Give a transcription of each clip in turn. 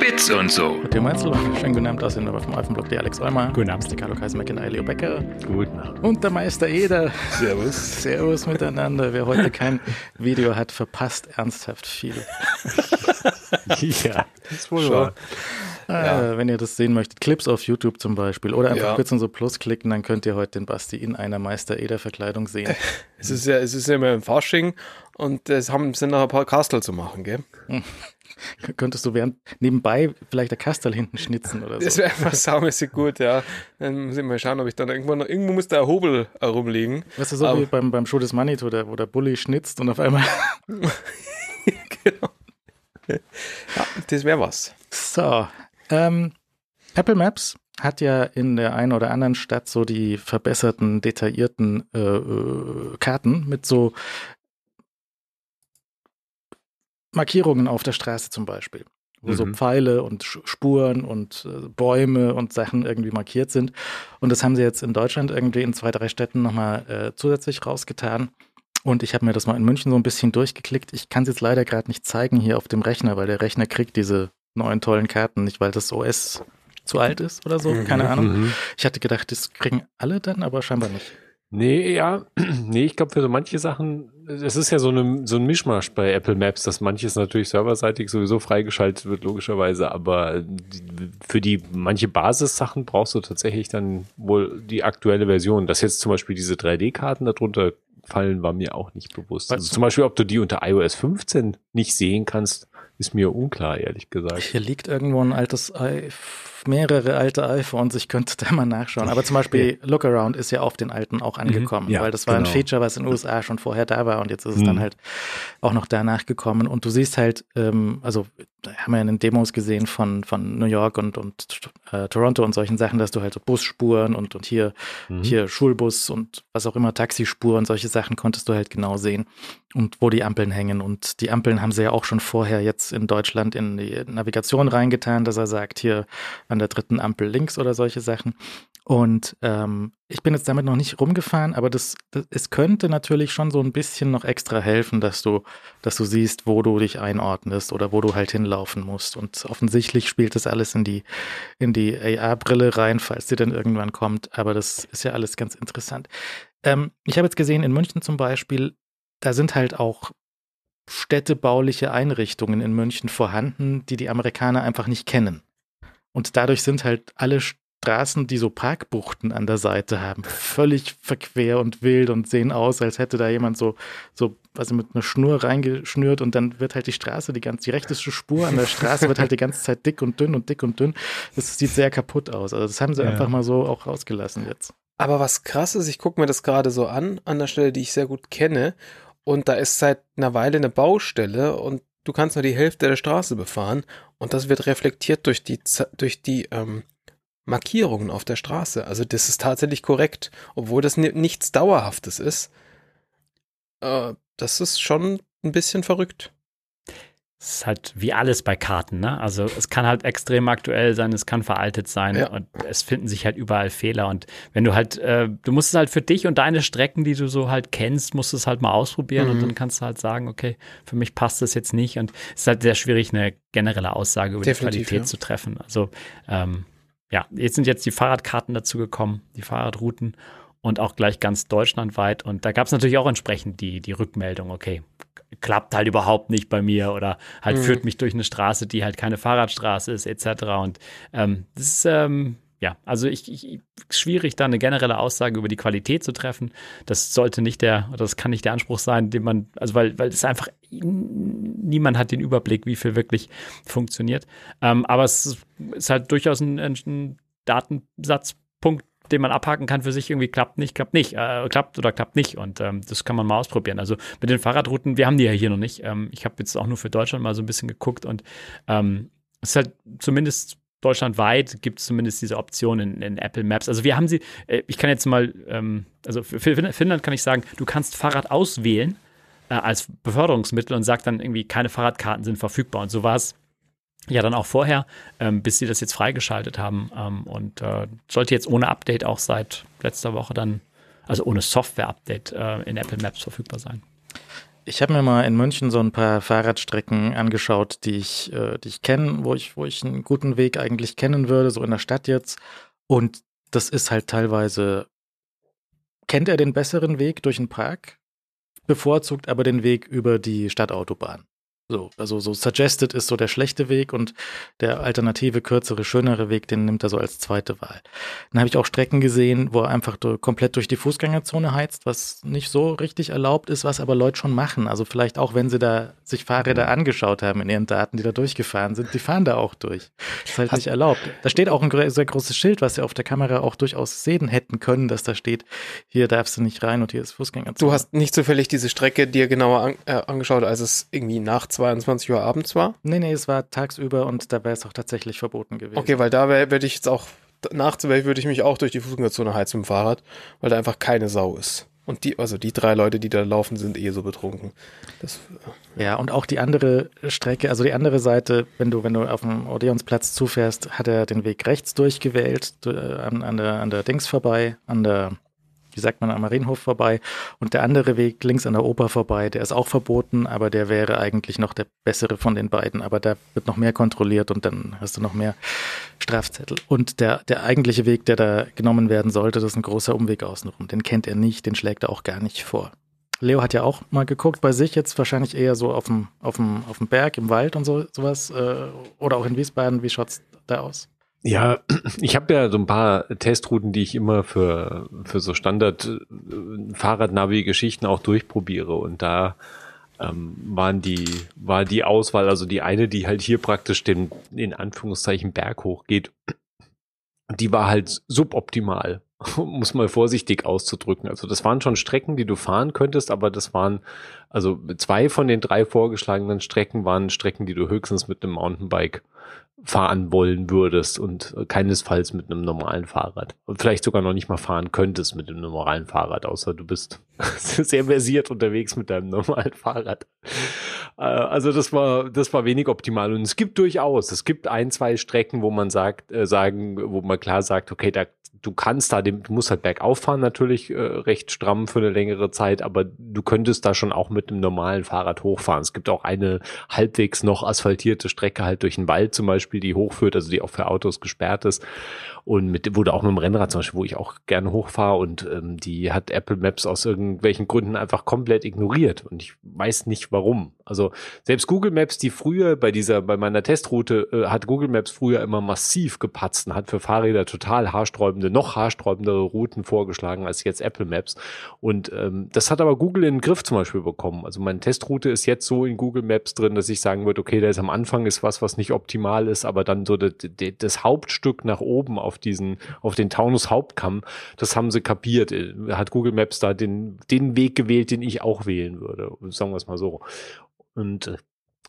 Bits und so. Matthias Meinzel, schönen guten Abend aus der vom Alphenblock, der Alex Eumer. Guten Abend. Der Carlo Kaiser McIntyre, Leo Becker. Guten Abend. Und der Meister Eder. Servus. Servus miteinander. Wer heute kein Video hat, verpasst ernsthaft viel. ja, das ist wohl wahr. Äh, wenn ihr das sehen möchtet, Clips auf YouTube zum Beispiel oder einfach Ja. kurz in so Plus klicken, dann könnt ihr heute den Basti in einer Meister Eder Verkleidung sehen. Es ist ja, es ist ja immer im Fasching und es haben, sind noch ein paar Kastel zu machen, gell? Könntest du während nebenbei vielleicht der Kastel hinten schnitzen oder Das so? wäre einfach saumäßig gut, ja. Dann muss ich mal schauen, ob ich dann irgendwo noch, irgendwo muss der Hobel herumliegen. Weißt du, so Aber- wie beim, beim Show des Manitou, der, wo der Bulli schnitzt und auf einmal. genau. Ja, das wäre was. So. Ähm, Apple Maps hat ja in der einen oder anderen Stadt so die verbesserten, detaillierten äh, äh, Karten mit so Markierungen auf der Straße zum Beispiel. Wo so Mhm. Pfeile und Spuren und äh, Bäume und Sachen irgendwie markiert sind. Und das haben sie jetzt in Deutschland irgendwie in zwei, drei Städten nochmal äh, zusätzlich rausgetan. Und ich habe mir das mal in München so ein bisschen durchgeklickt. Ich kann es jetzt leider gerade nicht zeigen hier auf dem Rechner, weil der Rechner kriegt diese neuen tollen Karten nicht, weil das OS zu alt ist oder so. Keine Ahnung. Mhm. Ich hatte gedacht, das kriegen alle dann, aber scheinbar nicht. Nee, ja, nee, ich glaube für so manche Sachen, es ist ja so, eine, so ein Mischmasch bei Apple Maps, dass manches natürlich serverseitig sowieso freigeschaltet wird, logischerweise, aber für die manche Basissachen brauchst du tatsächlich dann wohl die aktuelle Version. Dass jetzt zum Beispiel diese 3D-Karten darunter fallen, war mir auch nicht bewusst. Also zum Beispiel, ob du die unter iOS 15 nicht sehen kannst, ist mir unklar, ehrlich gesagt. Hier liegt irgendwo ein altes, I mehrere alte iPhones, ich könnte da mal nachschauen. Aber zum Beispiel Lookaround ist ja auf den alten auch angekommen, Ja, weil das war ein genau. Feature, was in den USA schon vorher da war und jetzt ist es dann Mhm. halt auch noch danach gekommen. Und du siehst halt, ähm, also haben wir ja in den Demos gesehen von, von New York und, und äh, Toronto und solchen Sachen, dass du halt so Busspuren und, und hier, Mhm. hier Schulbus und was auch immer, Taxispuren, solche Sachen konntest du halt genau sehen und wo die Ampeln hängen. Und die Ampeln haben sie ja auch schon vorher jetzt in Deutschland in die Navigation reingetan, dass er sagt, hier an der dritten Ampel links oder solche Sachen. Und ähm, ich bin jetzt damit noch nicht rumgefahren, aber das, das, es könnte natürlich schon so ein bisschen noch extra helfen, dass du, dass du siehst, wo du dich einordnest oder wo du halt hinlaufen musst. Und offensichtlich spielt das alles in die, in die AR-Brille rein, falls sie dann irgendwann kommt. Aber das ist ja alles ganz interessant. Ähm, ich habe jetzt gesehen, in München zum Beispiel, da sind halt auch städtebauliche Einrichtungen in München vorhanden, die die Amerikaner einfach nicht kennen. Und dadurch sind halt alle Straßen, die so Parkbuchten an der Seite haben, völlig verquer und wild und sehen aus, als hätte da jemand so, so, was mit einer Schnur reingeschnürt und dann wird halt die Straße, die ganze, die rechteste Spur an der Straße wird halt die ganze Zeit dick und dünn und dick und dünn. Das sieht sehr kaputt aus. Also das haben sie Ja. einfach mal so auch rausgelassen jetzt. Aber was krass ist, ich gucke mir das gerade so an, an der Stelle, die ich sehr gut kenne. Und da ist seit einer Weile eine Baustelle und du kannst nur die Hälfte der Straße befahren. Und das wird reflektiert durch die, durch die ähm, Markierungen auf der Straße. Also das ist tatsächlich korrekt, obwohl das ni nichts Dauerhaftes ist. Äh, das ist schon ein bisschen verrückt. Es ist halt wie alles bei Karten, ne? Also es kann halt extrem aktuell sein, es kann veraltet sein Ja. und es finden sich halt überall Fehler. Und wenn du halt, äh, du musst es halt für dich und deine Strecken, die du so halt kennst, musst du es halt mal ausprobieren Mhm. und dann kannst du halt sagen, okay, für mich passt das jetzt nicht. Und es ist halt sehr schwierig, eine generelle Aussage über Definitiv, die Qualität ja. zu treffen. Also ähm, ja, jetzt sind jetzt die Fahrradkarten dazu gekommen, die Fahrradrouten und auch gleich ganz deutschlandweit. Und da gab es natürlich auch entsprechend die, die Rückmeldung, okay, klappt halt überhaupt nicht bei mir oder halt Mhm. führt mich durch eine Straße, die halt keine Fahrradstraße ist, etc. Und ähm, das ist, ähm, ja, also ich, ich schwierig, da eine generelle Aussage über die Qualität zu treffen. Das sollte nicht der, oder das kann nicht der Anspruch sein, den man, also weil, weil es einfach niemand hat den Überblick, wie viel wirklich funktioniert. Ähm, aber es ist, halt durchaus ein, ein Datensatzpunkt, den man abhaken kann für sich, irgendwie klappt nicht, klappt nicht, äh, klappt oder klappt nicht. Und ähm, das kann man mal ausprobieren. Also mit den Fahrradrouten, wir haben die ja hier noch nicht. Ähm, ich habe jetzt auch nur für Deutschland mal so ein bisschen geguckt und ähm, es ist halt zumindest deutschlandweit gibt es zumindest diese Option in, in Apple Maps. Also wir haben sie, äh, ich kann jetzt mal, ähm, also für Fin- Finnland kann ich sagen, du kannst Fahrrad auswählen äh, als Beförderungsmittel und sagt dann irgendwie, keine Fahrradkarten sind verfügbar. Und so war es ja dann auch vorher, ähm, bis sie das jetzt freigeschaltet haben. Ähm, und äh, sollte jetzt ohne Update auch seit letzter Woche dann, also ohne Software-Update äh, in Apple Maps verfügbar sein. Ich habe mir mal in München so ein paar Fahrradstrecken angeschaut, die ich, äh, ich kenne, wo ich, wo ich einen guten Weg eigentlich kennen würde, so in der Stadt jetzt. Und das ist halt teilweise, kennt er den besseren Weg durch den Park, bevorzugt aber den Weg über die Stadtautobahn. So, also so suggested ist so der schlechte Weg und der alternative, kürzere, schönere Weg, den nimmt er so als zweite Wahl. Dann habe ich auch Strecken gesehen, wo er einfach durch, komplett durch die Fußgängerzone heizt, was nicht so richtig erlaubt ist, was aber Leute schon machen. Also vielleicht auch, wenn sie da sich Fahrräder angeschaut haben in ihren Daten, die da durchgefahren sind, die fahren da auch durch. Das ist halt nicht erlaubt. Da steht auch ein sehr großes Schild, was sie auf der Kamera auch durchaus sehen hätten können, dass da steht, hier darfst du nicht rein und hier ist Fußgängerzone. Du hast nicht zufällig diese Strecke dir genauer an, äh, angeschaut, als es irgendwie nachts 22 Uhr abends war? Nee, nee, es war tagsüber und da wäre es auch tatsächlich verboten gewesen. Okay, weil da würde ich jetzt auch, nachts würde ich mich auch durch die Fußgängerzone heizen mit dem Fahrrad, weil da einfach keine Sau ist. Und die, also die drei Leute, die da laufen, sind eh so betrunken. Das, ja, und auch die andere Strecke, also die andere Seite, wenn du, wenn du auf dem Odeonsplatz zufährst, hat er den Weg rechts durchgewählt, äh, an, an, der, an der Dings vorbei, an der wie sagt man, am Marienhof vorbei. Und der andere Weg links an der Oper vorbei, der ist auch verboten, aber der wäre eigentlich noch der bessere von den beiden. Aber da wird noch mehr kontrolliert und dann hast du noch mehr Strafzettel. Und der, der eigentliche Weg, der da genommen werden sollte, das ist ein großer Umweg außenrum. Den kennt er nicht, den schlägt er auch gar nicht vor. Leo hat ja auch mal geguckt bei sich, jetzt wahrscheinlich eher so auf dem, auf dem, auf dem Berg, im Wald und so, sowas. Äh, oder auch in Wiesbaden. Wie schaut's da aus? Ja, ich habe ja so ein paar Testrouten, die ich immer für, für so Standard-Fahrradnavi-Geschichten auch durchprobiere. Und da ähm, waren die, war die Auswahl, also die eine, die halt hier praktisch den, in Anführungszeichen, Berg hochgeht, die war halt suboptimal, es mal vorsichtig auszudrücken. Also das waren schon Strecken, die du fahren könntest, aber das waren, also zwei von den drei vorgeschlagenen Strecken waren Strecken, die du höchstens mit einem Mountainbike fahren wollen würdest und keinesfalls mit einem normalen Fahrrad. Und vielleicht sogar noch nicht mal fahren könntest mit einem normalen Fahrrad, außer du bist sehr versiert unterwegs mit deinem normalen Fahrrad. Äh, also das war, das war wenig optimal. Und es gibt durchaus, es gibt ein, zwei Strecken, wo man sagt, äh, sagen, wo man klar sagt, okay, da du kannst da, du musst halt bergauf fahren natürlich äh, recht stramm für eine längere Zeit, aber du könntest da schon auch mit einem normalen Fahrrad hochfahren. Es gibt auch eine halbwegs noch asphaltierte Strecke halt durch den Wald zum Beispiel, die hochführt, also die auch für Autos gesperrt ist und mit, wurde auch mit dem Rennrad zum Beispiel, wo ich auch gerne hochfahre und ähm, die hat Apple Maps aus irgendwelchen Gründen einfach komplett ignoriert und ich weiß nicht warum. Also selbst Google Maps, die früher bei dieser, bei meiner Testroute, äh, hat Google Maps früher immer massiv gepatzt und hat für Fahrräder total haarsträubende, noch haarsträubendere Routen vorgeschlagen als jetzt Apple Maps. Und ähm, das hat aber Google in den Griff zum Beispiel bekommen. Also meine Testroute ist jetzt so in Google Maps drin, dass ich sagen würde, okay, da ist am Anfang ist was, was nicht optimal ist, aber dann so das, das Hauptstück nach oben auf diesen, auf den Taunus Hauptkamm, das haben sie kapiert. Hat Google Maps da den, den Weg gewählt, den ich auch wählen würde. Sagen wir es mal so. Und äh,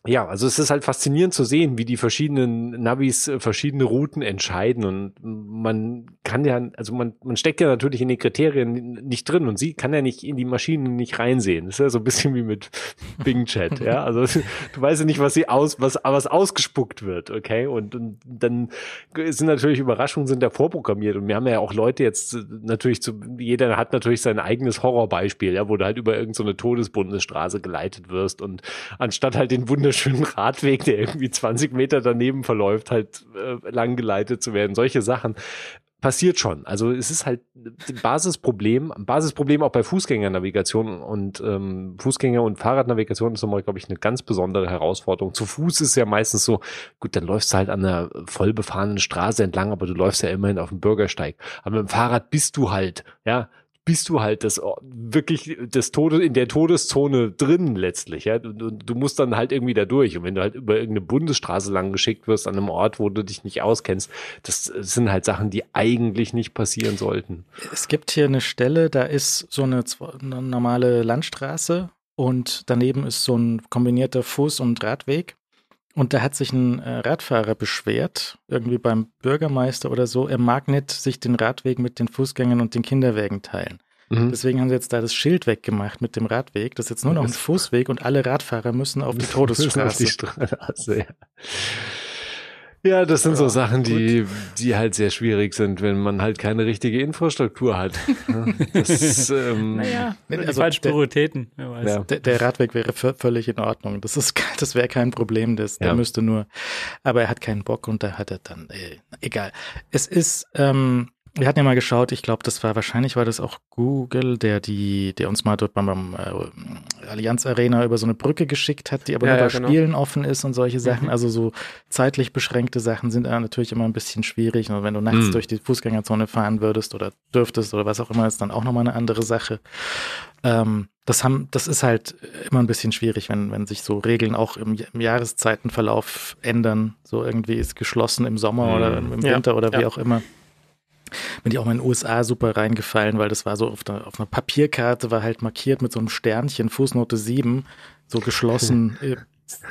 ja, also es ist halt faszinierend zu sehen, wie die verschiedenen Navis äh, verschiedene Routen entscheiden und man kann ja, also man, man steckt ja natürlich in den Kriterien nicht drin und sie kann ja nicht in die Maschinen nicht reinsehen. Das ist ja so ein bisschen wie mit Bing Chat, ja. Also du weißt ja nicht, was sie aus, was, was ausgespuckt wird, okay? Und, und dann sind natürlich Überraschungen sind da vorprogrammiert und wir haben ja auch Leute jetzt äh, natürlich zu, jeder hat natürlich sein eigenes Horrorbeispiel, ja, wo du halt über irgendeine so Todesbundesstraße geleitet wirst und anstatt halt den Wunder wunderschönen Radweg, der irgendwie 20 Meter daneben verläuft, halt äh, langgeleitet zu werden. Solche Sachen passiert schon. Also es ist halt ein Basisproblem, Basisproblem auch bei Fußgängernavigation und ähm, Fußgänger- und Fahrradnavigation ist nochmal, glaube ich, eine ganz besondere Herausforderung. Zu Fuß ist ja meistens so, gut, dann läufst du halt an einer voll befahrenen Straße entlang, aber du läufst ja immerhin auf dem Bürgersteig. Aber mit dem Fahrrad bist du halt, ja, bist du halt das wirklich das Tode in der Todeszone drin letztlich, ja. Du, du musst dann halt irgendwie da durch. Und wenn du halt über irgendeine Bundesstraße lang geschickt wirst an einem Ort, wo du dich nicht auskennst, das sind halt Sachen, die eigentlich nicht passieren sollten. Es gibt hier eine Stelle, da ist so eine, eine normale Landstraße und daneben ist so ein kombinierter Fuß- und Radweg. Und da hat sich ein äh, Radfahrer beschwert, irgendwie beim Bürgermeister oder so, er mag nicht sich den Radweg mit den Fußgängern und den Kinderwägen teilen. Mhm. Deswegen haben sie jetzt da das Schild weggemacht mit dem Radweg. Das ist jetzt nur noch ein Fußweg und alle Radfahrer müssen auf die Todesstraße. auf die Straße, ja. Ja, das sind ja, so Sachen, die, die halt sehr schwierig sind, wenn man halt keine richtige Infrastruktur hat. Das, ähm, naja, also falsche Prioritäten. Ja. Der, der, Radweg wäre völlig in Ordnung. Das ist, das wäre kein Problem. Das, ja. Der müsste nur, aber er hat keinen Bock und da hat er dann, äh, egal. Es ist, ähm, wir hatten ja mal geschaut, ich glaube, das war wahrscheinlich war das auch Google, der die, der uns mal dort beim, beim äh, Allianz Arena über so eine Brücke geschickt hat, die aber ja, nur bei ja, genau. Spielen offen ist und solche Sachen. Mhm. Also so zeitlich beschränkte Sachen sind natürlich immer ein bisschen schwierig. Und wenn du nachts mhm. durch die Fußgängerzone fahren würdest oder dürftest oder was auch immer, ist dann auch nochmal eine andere Sache. Ähm, das haben, das ist halt immer ein bisschen schwierig, wenn, wenn sich so Regeln auch im, im Jahreszeitenverlauf ändern. So irgendwie ist geschlossen im Sommer mhm. oder im Winter ja, oder wie auch immer bin ich auch mal in den USA super reingefallen, weil das war so auf, der, auf einer Papierkarte, war halt markiert mit so einem Sternchen, Fußnote 7, so geschlossen äh,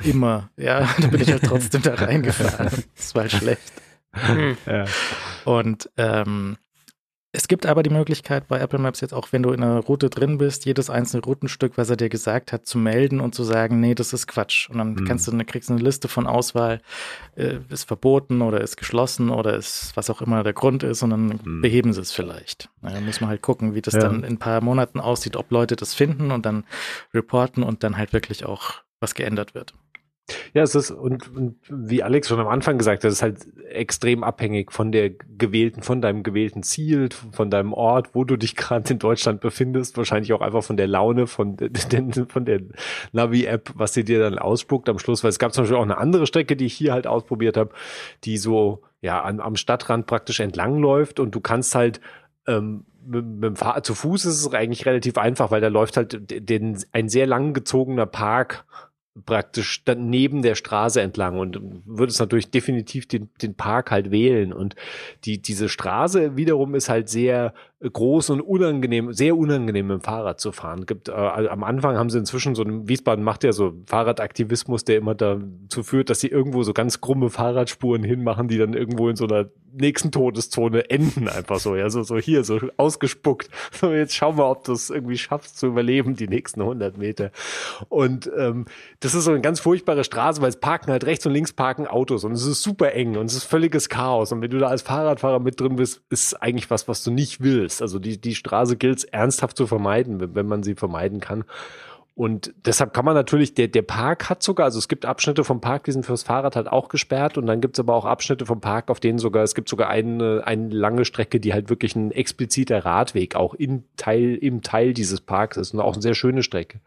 immer. Ja, da bin ich halt trotzdem da reingefallen. Das war halt schlecht. Ja. Und ähm, es gibt aber die Möglichkeit bei Apple Maps jetzt auch, wenn du in einer Route drin bist, jedes einzelne Routenstück, was er dir gesagt hat, zu melden und zu sagen, nee, das ist Quatsch. Und dann mhm. kannst du, kriegst du eine Liste von Auswahl, äh, ist verboten oder ist geschlossen oder ist was auch immer der Grund ist und dann mhm. beheben sie es vielleicht. Dann muss man halt gucken, wie das ja. dann in ein paar Monaten aussieht, ob Leute das finden und dann reporten und dann halt wirklich auch was geändert wird. Ja, es ist, und, und wie Alex schon am Anfang gesagt hat, es ist halt extrem abhängig von der gewählten, von deinem gewählten Ziel, von deinem Ort, wo du dich gerade in Deutschland befindest, wahrscheinlich auch einfach von der Laune, von, den, von der Navi-App, was sie dir dann ausspuckt am Schluss, weil es gab zum Beispiel auch eine andere Strecke, die ich hier halt ausprobiert habe, die so, ja, an, am Stadtrand praktisch entlang läuft. Und du kannst halt, ähm, mit, mit zu Fuß ist es eigentlich relativ einfach, weil da läuft halt den, ein sehr lang gezogener Park praktisch dann neben der Straße entlang und würde es natürlich definitiv den, den Park halt wählen. Und die, diese Straße wiederum ist halt sehr groß und unangenehm, sehr unangenehm dem Fahrrad zu fahren. Gibt, äh, am Anfang haben sie inzwischen so ein, Wiesbaden macht ja so Fahrradaktivismus, der immer dazu führt, dass sie irgendwo so ganz krumme Fahrradspuren hinmachen, die dann irgendwo in so einer nächsten Todeszone enden einfach so, ja, so, so hier, so ausgespuckt. So, jetzt schauen wir, ob du es irgendwie schaffst zu überleben, die nächsten 100 Meter. Und ähm, das ist so eine ganz furchtbare Straße, weil es parken halt rechts und links parken Autos und es ist super eng und es ist völliges Chaos. Und wenn du da als Fahrradfahrer mit drin bist, ist eigentlich was, was du nicht willst. Also die, die Straße gilt es ernsthaft zu vermeiden, wenn man sie vermeiden kann. Und deshalb kann man natürlich, der, der Park hat sogar, also es gibt Abschnitte vom Park, die sind fürs Fahrrad halt auch gesperrt und dann gibt es aber auch Abschnitte vom Park, auf denen sogar, es gibt sogar eine, eine lange Strecke, die halt wirklich ein expliziter Radweg auch in Teil, im Teil dieses Parks ist und auch eine sehr schöne Strecke.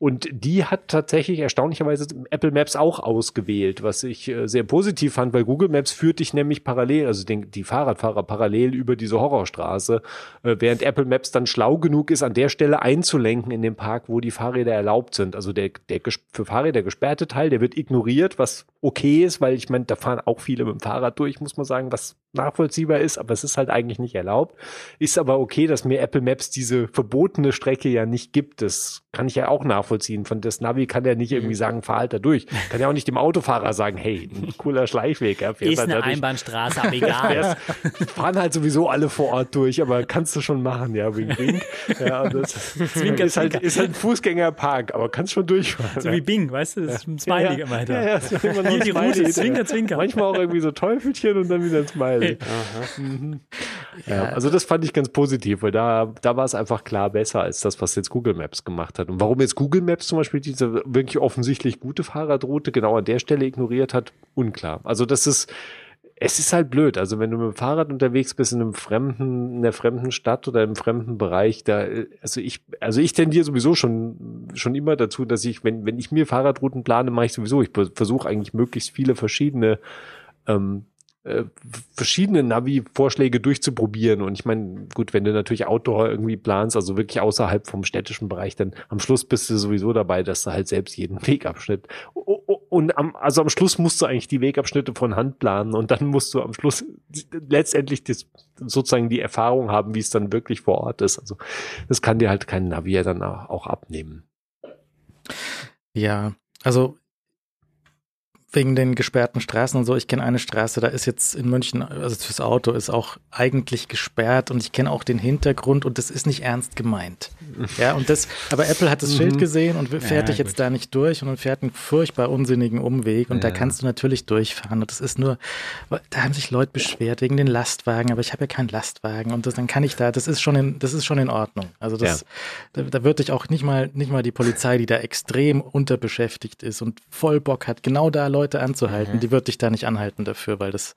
Und die hat tatsächlich erstaunlicherweise Apple Maps auch ausgewählt, was ich äh, sehr positiv fand, weil Google Maps führt dich nämlich parallel, also den, die Fahrradfahrer parallel über diese Horrorstraße, äh, während Apple Maps dann schlau genug ist, an der Stelle einzulenken in den Park, wo die Fahrräder erlaubt sind. Also der, der für Fahrräder gesperrte Teil, der wird ignoriert, was okay ist, weil ich meine, da fahren auch viele mit dem Fahrrad durch, muss man sagen, was nachvollziehbar ist, aber es ist halt eigentlich nicht erlaubt. Ist aber okay, dass mir Apple Maps diese verbotene Strecke ja nicht gibt. Das kann ich ja auch nachvollziehen. Von das Navi kann ja nicht irgendwie mhm. sagen, fahr halt da durch. Kann ja auch nicht dem Autofahrer sagen, hey, cooler Schleichweg. Ja, ist halt eine Einbahnstraße, aber egal. fahren halt sowieso alle vor Ort durch, aber kannst du schon machen, ja, wink, wink. Ja, das Zwinker, ist, halt, ist halt ein Fußgängerpark, aber kannst schon durchfahren. So wie Bing, weißt du, das ist ein Smiley ja, immer ja, ja, Hier die Route, Zwinker, Zwinker. Manchmal auch irgendwie so Teufelchen und dann wieder ein Smiley. Mhm. Ja, also das fand ich ganz positiv, weil da, da war es einfach klar besser als das, was jetzt Google Maps gemacht hat. Und warum jetzt Google Maps zum Beispiel diese wirklich offensichtlich gute Fahrradroute genau an der Stelle ignoriert hat, unklar. Also das ist, es ist halt blöd. Also wenn du mit dem Fahrrad unterwegs bist in einem fremden, in einer fremden Stadt oder im fremden Bereich, da, also ich, also ich tendiere sowieso schon, schon immer dazu, dass ich, wenn, wenn ich mir Fahrradrouten plane, mache ich sowieso, ich versuche eigentlich möglichst viele verschiedene ähm, äh, verschiedene Navi-Vorschläge durchzuprobieren. Und ich meine, gut, wenn du natürlich Outdoor irgendwie planst, also wirklich außerhalb vom städtischen Bereich, dann am Schluss bist du sowieso dabei, dass du halt selbst jeden Wegabschnitt und am, also am Schluss musst du eigentlich die Wegabschnitte von Hand planen und dann musst du am Schluss letztendlich das, sozusagen die Erfahrung haben, wie es dann wirklich vor Ort ist. Also das kann dir halt kein Navi dann auch abnehmen. Ja, also wegen den gesperrten Straßen und so. Ich kenne eine Straße, da ist jetzt in München, also fürs Auto ist auch eigentlich gesperrt und ich kenne auch den Hintergrund und das ist nicht ernst gemeint. Ja, und das, aber Apple hat das Schild Mhm. gesehen und fährt Ja, dich jetzt gut. da nicht durch und fährt einen furchtbar unsinnigen Umweg und da Ja. kannst du natürlich durchfahren und das ist nur, da haben sich Leute beschwert wegen den Lastwagen, aber ich habe ja keinen Lastwagen und das, dann kann ich da, das ist schon in, das ist schon in Ordnung. Also das, da, da wird dich auch nicht mal, nicht mal die Polizei, die da extrem unterbeschäftigt ist und voll Bock hat, genau da Leute anzuhalten, Mhm. die wird dich da nicht anhalten dafür, weil das,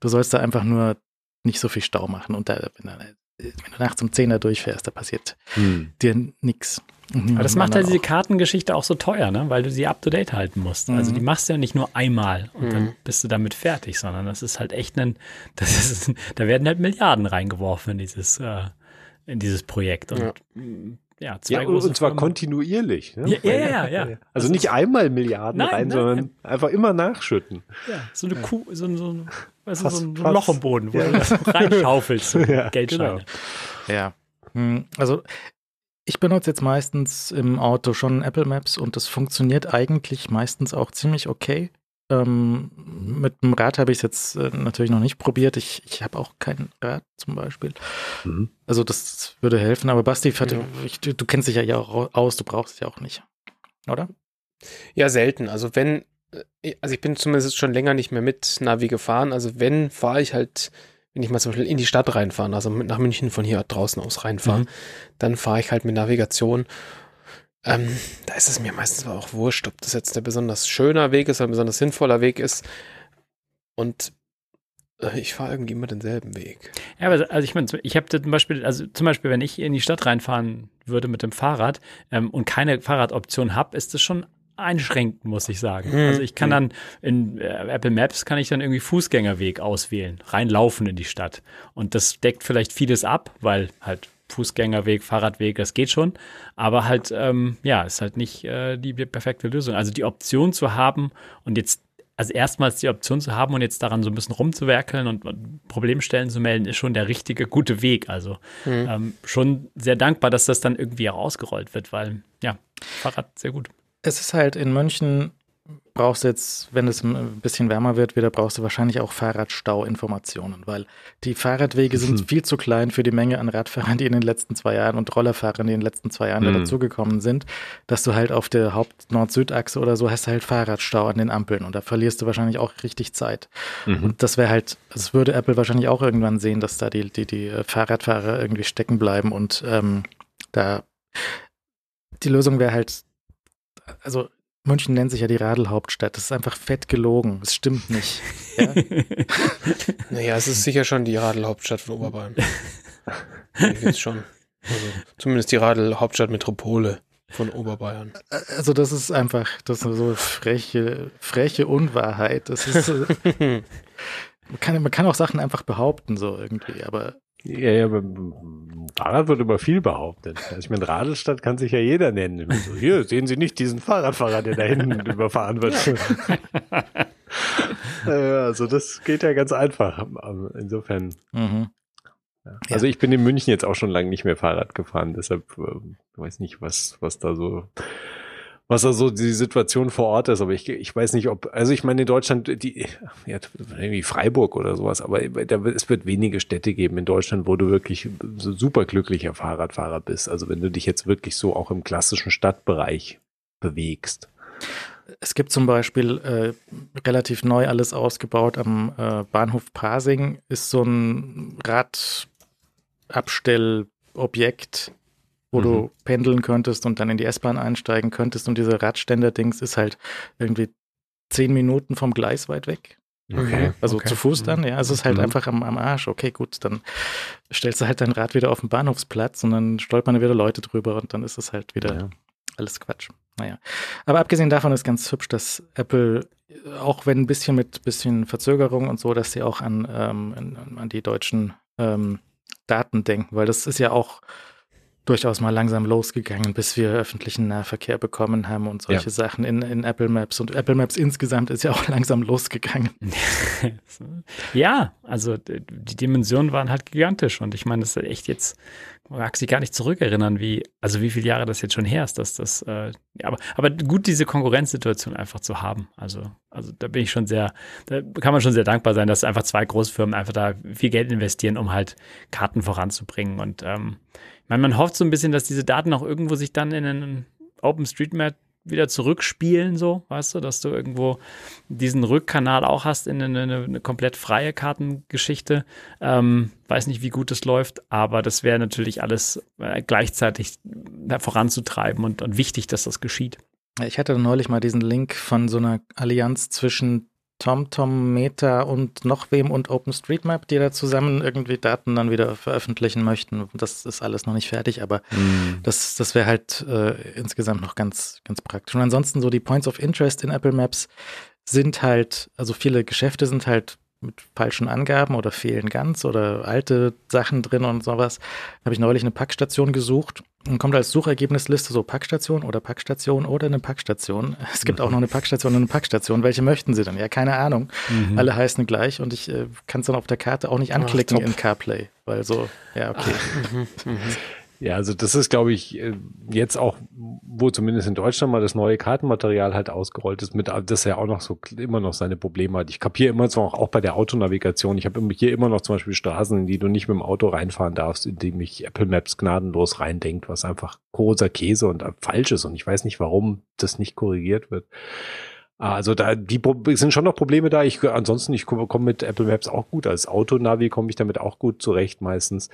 du sollst da einfach nur nicht so viel Stau machen und da, wenn, da, wenn du nachts um 10 da durchfährst, da passiert Hm. dir nix. Und Aber das macht halt diese Kartengeschichte auch so teuer, ne? weil du sie up to date halten musst. Also Mhm. die machst du ja nicht nur einmal und dann Mhm. bist du damit fertig, sondern das ist halt echt ein, das ist, da werden halt Milliarden reingeworfen in dieses, äh, in dieses Projekt. Und Ja. Ja, zwei Ja, und, große und zwar Firmen. kontinuierlich. Ne? Ja, ja, ja, ja. Also Das nicht einmal Milliarden Nein, rein, nein, sondern einfach immer nachschütten. Ja, so eine Kuh, so, ein- so, ein- weißt du, so, ein, fast- Loch im Boden, wo ja. du das reinschaufelst, so Ja, Geldscheine. genau. Ja. Hm, Also ich benutze jetzt meistens im Auto schon Apple Maps und das funktioniert eigentlich meistens auch ziemlich okay. Ähm, mit dem Rad habe ich es jetzt äh, natürlich noch nicht probiert. Ich, ich habe auch kein Rad zum Beispiel. Mhm. Also das würde helfen. Aber Basti, hat- Ja. ich, du, du kennst dich ja hier auch aus, du brauchst es ja auch nicht. Oder? Ja, selten. Also wenn, äh, also ich bin zumindest schon länger nicht mehr mit Navi gefahren. Also wenn, fahre ich halt, wenn ich mal zum Beispiel in die Stadt reinfahren, also mit- nach München von hier draußen aus reinfahren, Mhm. dann fahre ich halt mit Navigation. Ähm, da ist es mir meistens aber auch wurscht, ob das jetzt ein besonders schöner Weg ist, ein besonders sinnvoller Weg ist. Und äh, ich fahre irgendwie immer denselben Weg. Ja, aber also ich meine, ich habe zum Beispiel, also zum Beispiel, wenn ich in die Stadt reinfahren würde mit dem Fahrrad ähm, und keine Fahrradoption habe, ist das schon einschränkend, muss ich sagen. Mhm. Also ich kann dann in äh, Apple Maps kann ich dann irgendwie Fußgängerweg auswählen, reinlaufen in die Stadt. Und das deckt vielleicht vieles ab, weil halt Fußgängerweg, Fahrradweg, das geht schon. Aber halt, ähm, ja, ist halt nicht äh, die perfekte Lösung. Also die Option zu haben und jetzt also erstmals die Option zu haben und jetzt daran so ein bisschen rumzuwerkeln und, Problemstellen zu melden, ist schon der richtige, gute Weg. Also Mhm. ähm, schon sehr dankbar, dass das dann irgendwie auch ausgerollt wird, weil ja, Fahrrad sehr gut. Es ist halt in München, brauchst du jetzt, wenn es ein bisschen wärmer wird, wieder brauchst du wahrscheinlich auch Fahrradstauinformationen, weil die Fahrradwege sind Mhm. viel zu klein für die Menge an Radfahrern, die in den letzten zwei Jahren und Rollerfahrern, die in den letzten zwei Jahren Mhm. dazugekommen sind, dass du halt auf der Haupt-Nord-Süd-Achse oder so hast du halt Fahrradstau an den Ampeln und da verlierst du wahrscheinlich auch richtig Zeit. Mhm. Und das wäre halt, das würde Apple wahrscheinlich auch irgendwann sehen, dass da die, die, die äh, Fahrradfahrer irgendwie stecken bleiben und ähm, da die Lösung wäre halt, also München nennt sich ja die Radelhauptstadt. Das ist einfach fett gelogen. Das stimmt nicht. Ja? Naja, es ist sicher schon die Radelhauptstadt von Oberbayern. ich jetzt schon. Also, zumindest die Radelhauptstadt Metropole von Oberbayern. Also das ist einfach, das ist so freche, freche Unwahrheit. Das ist, äh, man, kann, man kann auch Sachen einfach behaupten so irgendwie, aber Ja, ja, Fahrrad wird immer viel behauptet. Also ich meine, Radelstadt kann sich ja jeder nennen. So, hier, sehen Sie nicht diesen Fahrradfahrer, der da hinten überfahren wird. Ja, also das geht ja ganz einfach. Insofern. mhm. Ja. Also ich bin in München jetzt auch schon lange nicht mehr Fahrrad gefahren, deshalb ähm, weiß nicht, was, was da so, was da so die Situation vor Ort ist. Aber ich, ich weiß nicht, ob, also ich meine in Deutschland, die, ja, irgendwie Freiburg oder sowas, aber da, es wird wenige Städte geben in Deutschland, wo du wirklich so super glücklicher Fahrradfahrer bist. Also wenn du dich jetzt wirklich so auch im klassischen Stadtbereich bewegst. Es gibt zum Beispiel äh, relativ neu alles ausgebaut am äh, Bahnhof Pasing, ist so ein Radabstellobjekt, wo Mhm. du pendeln könntest und dann in die S-Bahn einsteigen könntest. Und diese Radständer-Dings ist halt irgendwie zehn Minuten vom Gleis weit weg. Okay. Also Okay. zu Fuß dann, ja. Also es ist halt Mhm. einfach am, am Arsch. Okay, gut, dann stellst du halt dein Rad wieder auf den Bahnhofsplatz und dann stolpern wieder Leute drüber und dann ist es halt wieder Ja. alles Quatsch. Naja. Aber abgesehen davon ist ganz hübsch, dass Apple, auch wenn ein bisschen mit bisschen Verzögerung und so, dass sie auch an, ähm, an, an die deutschen ähm, Daten denken, weil das ist ja auch durchaus mal langsam losgegangen, bis wir öffentlichen Nahverkehr bekommen haben und solche Ja. Sachen in, in Apple Maps. Und Apple Maps insgesamt ist ja auch langsam losgegangen. ja, also die Dimensionen waren halt gigantisch und ich meine, das ist echt jetzt mag sich gar nicht zurückerinnern, wie, also wie viele Jahre das jetzt schon her ist, dass das, äh, ja, aber, aber gut, diese Konkurrenzsituation einfach zu haben. Also, also da bin ich schon sehr, da kann man schon sehr dankbar sein, dass einfach zwei Großfirmen einfach da viel Geld investieren, um halt Karten voranzubringen. Und ähm, meine, man hofft so ein bisschen, dass diese Daten auch irgendwo sich dann in einen OpenStreetMap wieder zurückspielen, so, weißt du, dass du irgendwo diesen Rückkanal auch hast in eine, eine, eine komplett freie Kartengeschichte. Ähm, weiß nicht, wie gut es läuft, aber das wäre natürlich alles äh, gleichzeitig voranzutreiben und, und wichtig, dass das geschieht. Ich hatte neulich mal diesen Link von so einer Allianz zwischen TomTom, Meta und noch wem und OpenStreetMap, die da zusammen irgendwie Daten dann wieder veröffentlichen möchten. Das ist alles noch nicht fertig, aber mm. das, das wäre halt äh, insgesamt noch ganz, ganz praktisch. Und ansonsten so die Points of Interest in Apple Maps sind halt, also viele Geschäfte sind halt mit falschen Angaben oder fehlen ganz oder alte Sachen drin und sowas. Habe ich neulich eine Packstation gesucht und kommt als Suchergebnisliste so Packstation oder Packstation oder eine Packstation. Es gibt auch noch eine Packstation und eine Packstation. Welche möchten Sie denn? Ja, keine Ahnung. Mhm. Alle heißen gleich und ich äh, kann es dann auf der Karte auch nicht anklicken Ach, in CarPlay, weil so, ja, okay. Ach, mhm, mhm. Ja, also das ist, glaube ich, äh, jetzt auch, wo zumindest in Deutschland mal das neue Kartenmaterial halt ausgerollt ist, mit das ja auch noch so immer noch seine Probleme hat. Ich kapiere immer so auch bei der Autonavigation. Ich habe hier immer noch zum Beispiel Straßen, in die du nicht mit dem Auto reinfahren darfst, in die mich Apple Maps gnadenlos reindenkt, was einfach großer Käse und falsch ist. Und ich weiß nicht, warum das nicht korrigiert wird. Also da die sind schon noch Probleme da. Ich ansonsten ich komme komm mit Apple Maps auch gut als Autonavi komme ich damit auch gut zurecht meistens.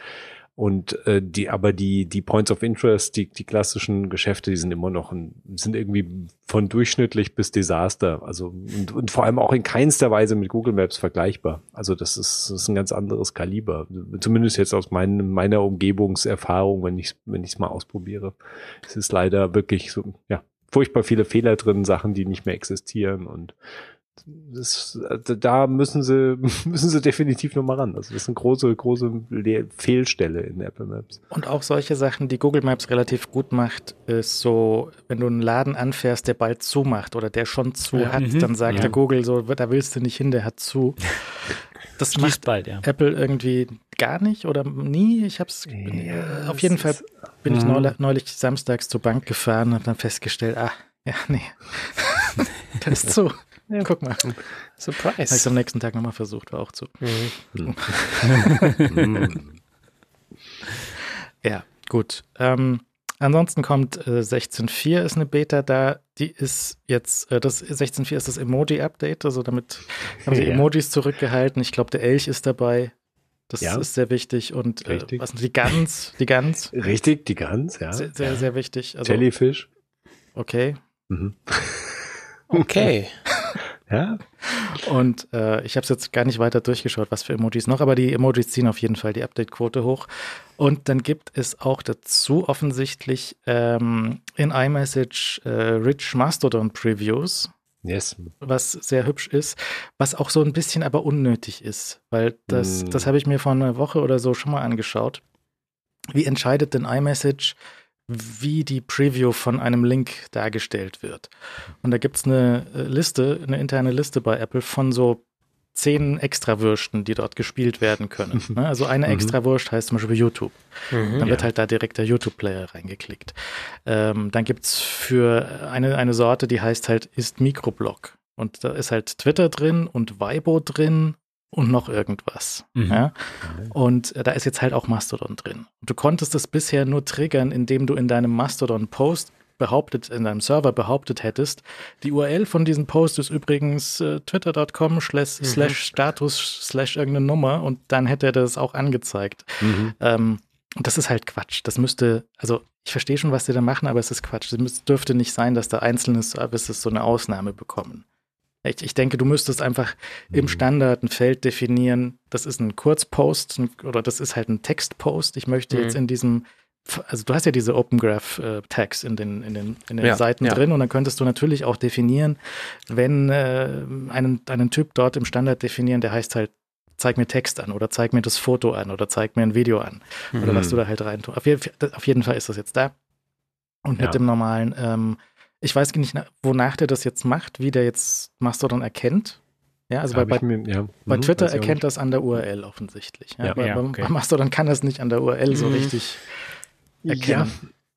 Und äh, die, aber die, die Points of Interest, die, die klassischen Geschäfte, die sind immer noch ein, sind irgendwie von durchschnittlich bis Desaster. Also und, und vor allem auch in keinster Weise mit Google Maps vergleichbar. Also das ist, das ist ein ganz anderes Kaliber. Zumindest jetzt aus mein, meiner Umgebungserfahrung, wenn ich wenn ich es mal ausprobiere. Es ist leider wirklich so, ja, furchtbar viele Fehler drin, Sachen, die nicht mehr existieren und das, also da müssen sie, müssen sie definitiv nochmal ran. Also das ist eine große, große Fehlstelle in Apple Maps. Und auch solche Sachen, die Google Maps relativ gut macht, ist so, wenn du einen Laden anfährst, der bald zumacht oder der schon zu ja, hat, mhm. dann sagt ja. der Google so, da willst du nicht hin, der hat zu. Das Schließt macht bald, ja. Apple irgendwie gar nicht oder nie. Ich hab's ja, auf jeden Fall bin ich neulich, neulich samstags zur Bank gefahren und dann festgestellt, ah, ja, nee. das ist zu. Ja. Guck mal. Surprise. Habe ich am nächsten Tag nochmal versucht, war auch zu. Mhm. ja, gut. Ähm, ansonsten kommt äh, 16.4 ist eine Beta da. Die ist jetzt, äh, das 16.4 ist das Emoji-Update, also damit haben sie ja. Emojis zurückgehalten. Ich glaube, der Elch ist dabei. Das ja. ist sehr wichtig. Und äh, was die Gans, die Gans. Richtig, die Gans, ja. Sehr, sehr, sehr wichtig. Also, Jellyfish. Okay. Mhm. Okay. Ja. Und äh, ich habe es jetzt gar nicht weiter durchgeschaut, was für Emojis noch, aber die Emojis ziehen auf jeden Fall die Update-Quote hoch. Und dann gibt es auch dazu offensichtlich ähm, in iMessage äh, Rich Mastodon Previews. Yes. Was sehr hübsch ist, was auch so ein bisschen aber unnötig ist, weil das, mm. das habe ich mir vor einer Woche oder so schon mal angeschaut. Wie entscheidet denn iMessage, wie die Preview von einem Link dargestellt wird. Und da gibt es eine äh, Liste, eine interne Liste bei Apple von so zehn Extrawürsten, die dort gespielt werden können. Ne? Also eine mhm. Extrawurst heißt zum Beispiel YouTube. Mhm, dann wird ja. halt da direkt der YouTube-Player reingeklickt. Ähm, dann gibt es für eine, eine Sorte, die heißt halt ist Mikroblock. Und da ist halt Twitter drin und Weibo drin und noch irgendwas. Mhm. Ja? Und äh, da ist jetzt halt auch Mastodon drin. Du konntest es bisher nur triggern, indem du in deinem Mastodon-Post behauptet, in deinem Server behauptet hättest, die URL von diesem Post ist übrigens äh, twitter.com slash, mhm. slash status slash irgendeine Nummer und dann hätte er das auch angezeigt. Mhm. Ähm, und das ist halt Quatsch. Das müsste, also ich verstehe schon, was die da machen, aber es ist Quatsch. Es dürfte nicht sein, dass da einzelne Services so eine Ausnahme bekommen. Ich, ich denke, du müsstest einfach mhm. im Standard ein Feld definieren. Das ist ein Kurzpost oder das ist halt ein Textpost. Ich möchte mhm. jetzt in diesem, also du hast ja diese Open Graph äh, Tags in den, in den, in den ja, Seiten ja. drin und dann könntest du natürlich auch definieren, wenn äh, einen, einen Typ dort im Standard definieren, der heißt halt zeig mir Text an oder zeig mir das Foto an oder zeig mir ein Video an mhm. oder was du da halt rein tust. Auf, auf, jeden Fall ist das jetzt da. Und mit ja. dem normalen ähm, ich weiß nicht, wonach der das jetzt macht, wie der jetzt Mastodon erkennt. Ja, also bei, bei, mir, ja. bei Mhm, Twitter erkennt das an der URL offensichtlich. Ja, Ja. bei, okay. beim Mastodon kann das nicht an der URL so Mhm. richtig erkennen.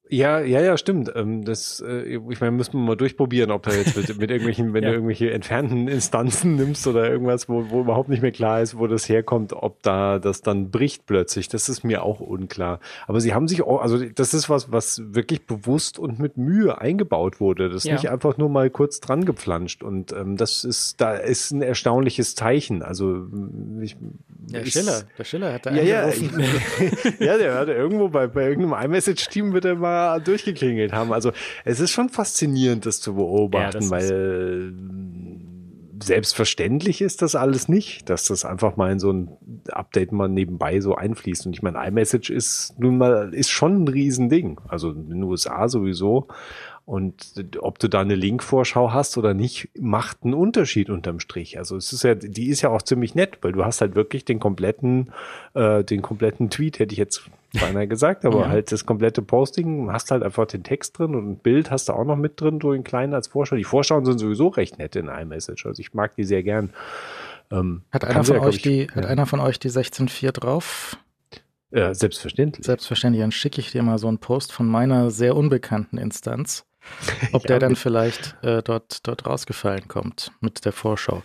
Ja, ja, ja, stimmt. Ähm, das, äh, ich meine, müssen wir mal durchprobieren, ob da jetzt mit, mit irgendwelchen, wenn Ja. du irgendwelche entfernten Instanzen nimmst oder irgendwas, wo, wo überhaupt nicht mehr klar ist, wo das herkommt, ob da das dann bricht plötzlich. Das ist mir auch unklar. Aber sie haben sich auch, also das ist was, was wirklich bewusst und mit Mühe eingebaut wurde. Das ist Ja. nicht einfach nur mal kurz dran gepflanscht. Und ähm, das ist, da ist ein erstaunliches Zeichen. Also ich, Der ich- Schiller, der Schiller hat da ja, ja, ja, der hat irgendwo bei, bei irgendeinem iMessage-Team wird er mal durchgeklingelt haben. Also es ist schon faszinierend, das zu beobachten, Ja, das weil äh, selbstverständlich ist das alles nicht, dass das einfach mal in so ein Update mal nebenbei so einfließt. Und ich meine, iMessage ist nun mal, ist schon ein Riesending. Also in den USA sowieso. Und ob du da eine Linkvorschau hast oder nicht, macht einen Unterschied unterm Strich. Also es ist ja, die ist ja auch ziemlich nett, weil du hast halt wirklich den kompletten, äh, den kompletten Tweet, hätte ich jetzt beinahe gesagt, aber Ja. halt das komplette Posting, hast halt einfach den Text drin und ein Bild hast du auch noch mit drin, so in kleinen als Vorschau. Die Vorschauen sind sowieso recht nett in iMessage. Also ich mag die sehr gern. Ähm, Hat einer von ja, euch ich, die, hat ja. einer von euch die 16.4 drauf? Ja, selbstverständlich. Selbstverständlich, dann schicke ich dir mal so einen Post von meiner sehr unbekannten Instanz, ob Ja, der dann vielleicht äh, dort, dort rausgefallen kommt mit der Vorschau.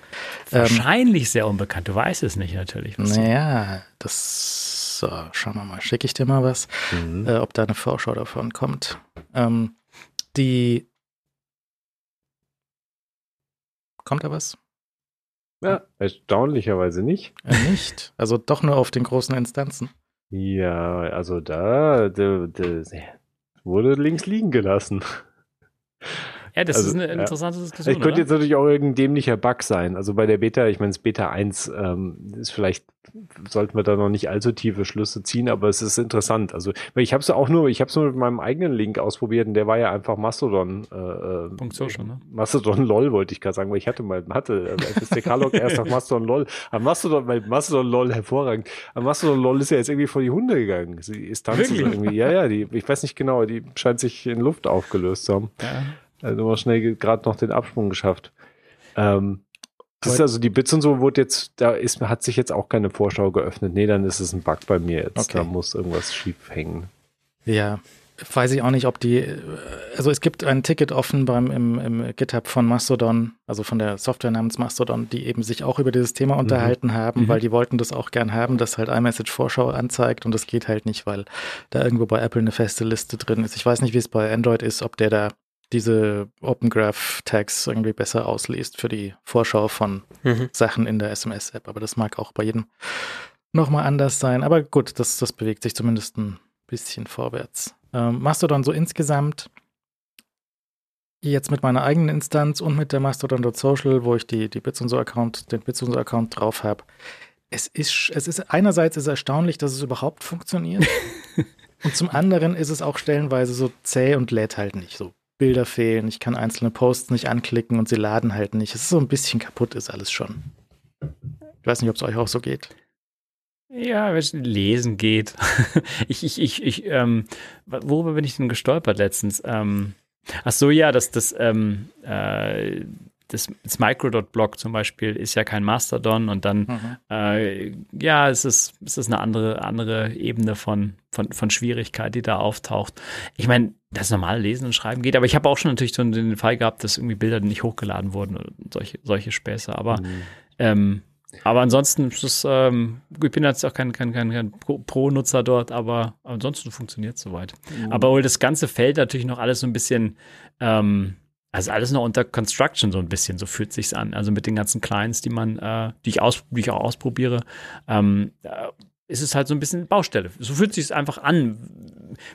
Ähm, Wahrscheinlich sehr unbekannt. Du weißt es nicht natürlich. naja, das, so, schauen wir mal, schicke ich dir mal was, Mhm. äh, ob da eine Vorschau davon kommt. Ähm, die, kommt da was? Ja, erstaunlicherweise nicht. Äh, nicht. Also doch nur auf den großen Instanzen. Ja, also da, da, da wurde links liegen gelassen. Ja, das Also, ist eine ja. interessante Diskussion. Ich könnte jetzt natürlich auch irgendein dämlicher Bug sein. Also bei der Beta, ich meine, das Beta 1 ähm, ist vielleicht, sollten wir da noch nicht allzu tiefe Schlüsse ziehen, aber es ist interessant. Also ich habe es auch nur, ich habe es nur mit meinem eigenen Link ausprobiert und der war ja einfach Mastodon. Äh, äh, Punkt social, ne? Mastodon LOL wollte ich gerade sagen, weil ich hatte mal, hatte äh, FSTK-Log erst auf Mastodon LOL. Am Mastodon, weil Mastodon LOL hervorragend. Am Mastodon LOL ist ja jetzt irgendwie vor die Hunde gegangen. Sie ist Wirklich? irgendwie, ja, ja, die, ich weiß nicht genau, die scheint sich in Luft aufgelöst zu haben. Ja. Also mal schnell gerade noch den Absprung geschafft. Ähm, das ist also die Bits und so wurde jetzt, da ist, hat sich jetzt auch keine Vorschau geöffnet. Nee, dann ist es ein Bug bei mir jetzt. Okay. Da muss irgendwas schief hängen. Ja, weiß ich auch nicht, ob die, äh, also es gibt ein Ticket offen beim im, im GitHub von Mastodon, also von der Software namens Mastodon, die eben sich auch über dieses Thema unterhalten haben, Mhm. weil die wollten das auch gern haben, dass halt iMessage Vorschau anzeigt und das geht halt nicht, weil da irgendwo bei Apple eine feste Liste drin ist. Ich weiß nicht, wie es bei Android ist, ob der da diese Open Graph Tags irgendwie besser ausliest für die Vorschau von Mhm. Sachen in der SMS-App, aber das mag auch bei jedem nochmal anders sein. Aber gut, das, das bewegt sich zumindest ein bisschen vorwärts. Ähm, Mastodon so insgesamt, jetzt mit meiner eigenen Instanz und mit der Mastodon.social, wo ich die, die Bits und so Account, den Bits und so Account drauf habe. Es ist, es ist einerseits ist erstaunlich, dass es überhaupt funktioniert. und zum anderen ist es auch stellenweise so zäh und lädt halt nicht. So Bilder fehlen, ich kann einzelne Posts nicht anklicken und sie laden halt nicht. Es ist so ein bisschen kaputt, ist alles schon. Ich weiß nicht, ob es euch auch so geht. Ja, wenn es lesen geht. ich, ich, ich, ich, ähm, worüber bin ich denn gestolpert letztens? Ähm, ach so, ja, das, das, ähm, äh, das, das Micro.blog zum Beispiel ist ja kein Mastodon und dann, Mhm. äh, ja, es ist, es ist eine andere, andere Ebene von, von, von Schwierigkeit, die da auftaucht. Ich meine, das normale Lesen und Schreiben geht, aber ich habe auch schon natürlich so den Fall gehabt, dass irgendwie Bilder nicht hochgeladen wurden oder solche, solche Späße, aber Mhm. ähm, aber ansonsten ist es, ähm, ich bin jetzt auch kein, kein, kein, kein Pro- Pro-Nutzer dort, aber ansonsten funktioniert es soweit. Aber wohl das ganze Feld natürlich noch alles so ein bisschen, ähm, also alles noch unter Construction so ein bisschen, so fühlt sich's an. Also mit den ganzen Clients, die man, äh, die ich aus, die ich auch ausprobiere, ähm, äh, ist es halt so ein bisschen Baustelle. So fühlt sich's einfach an.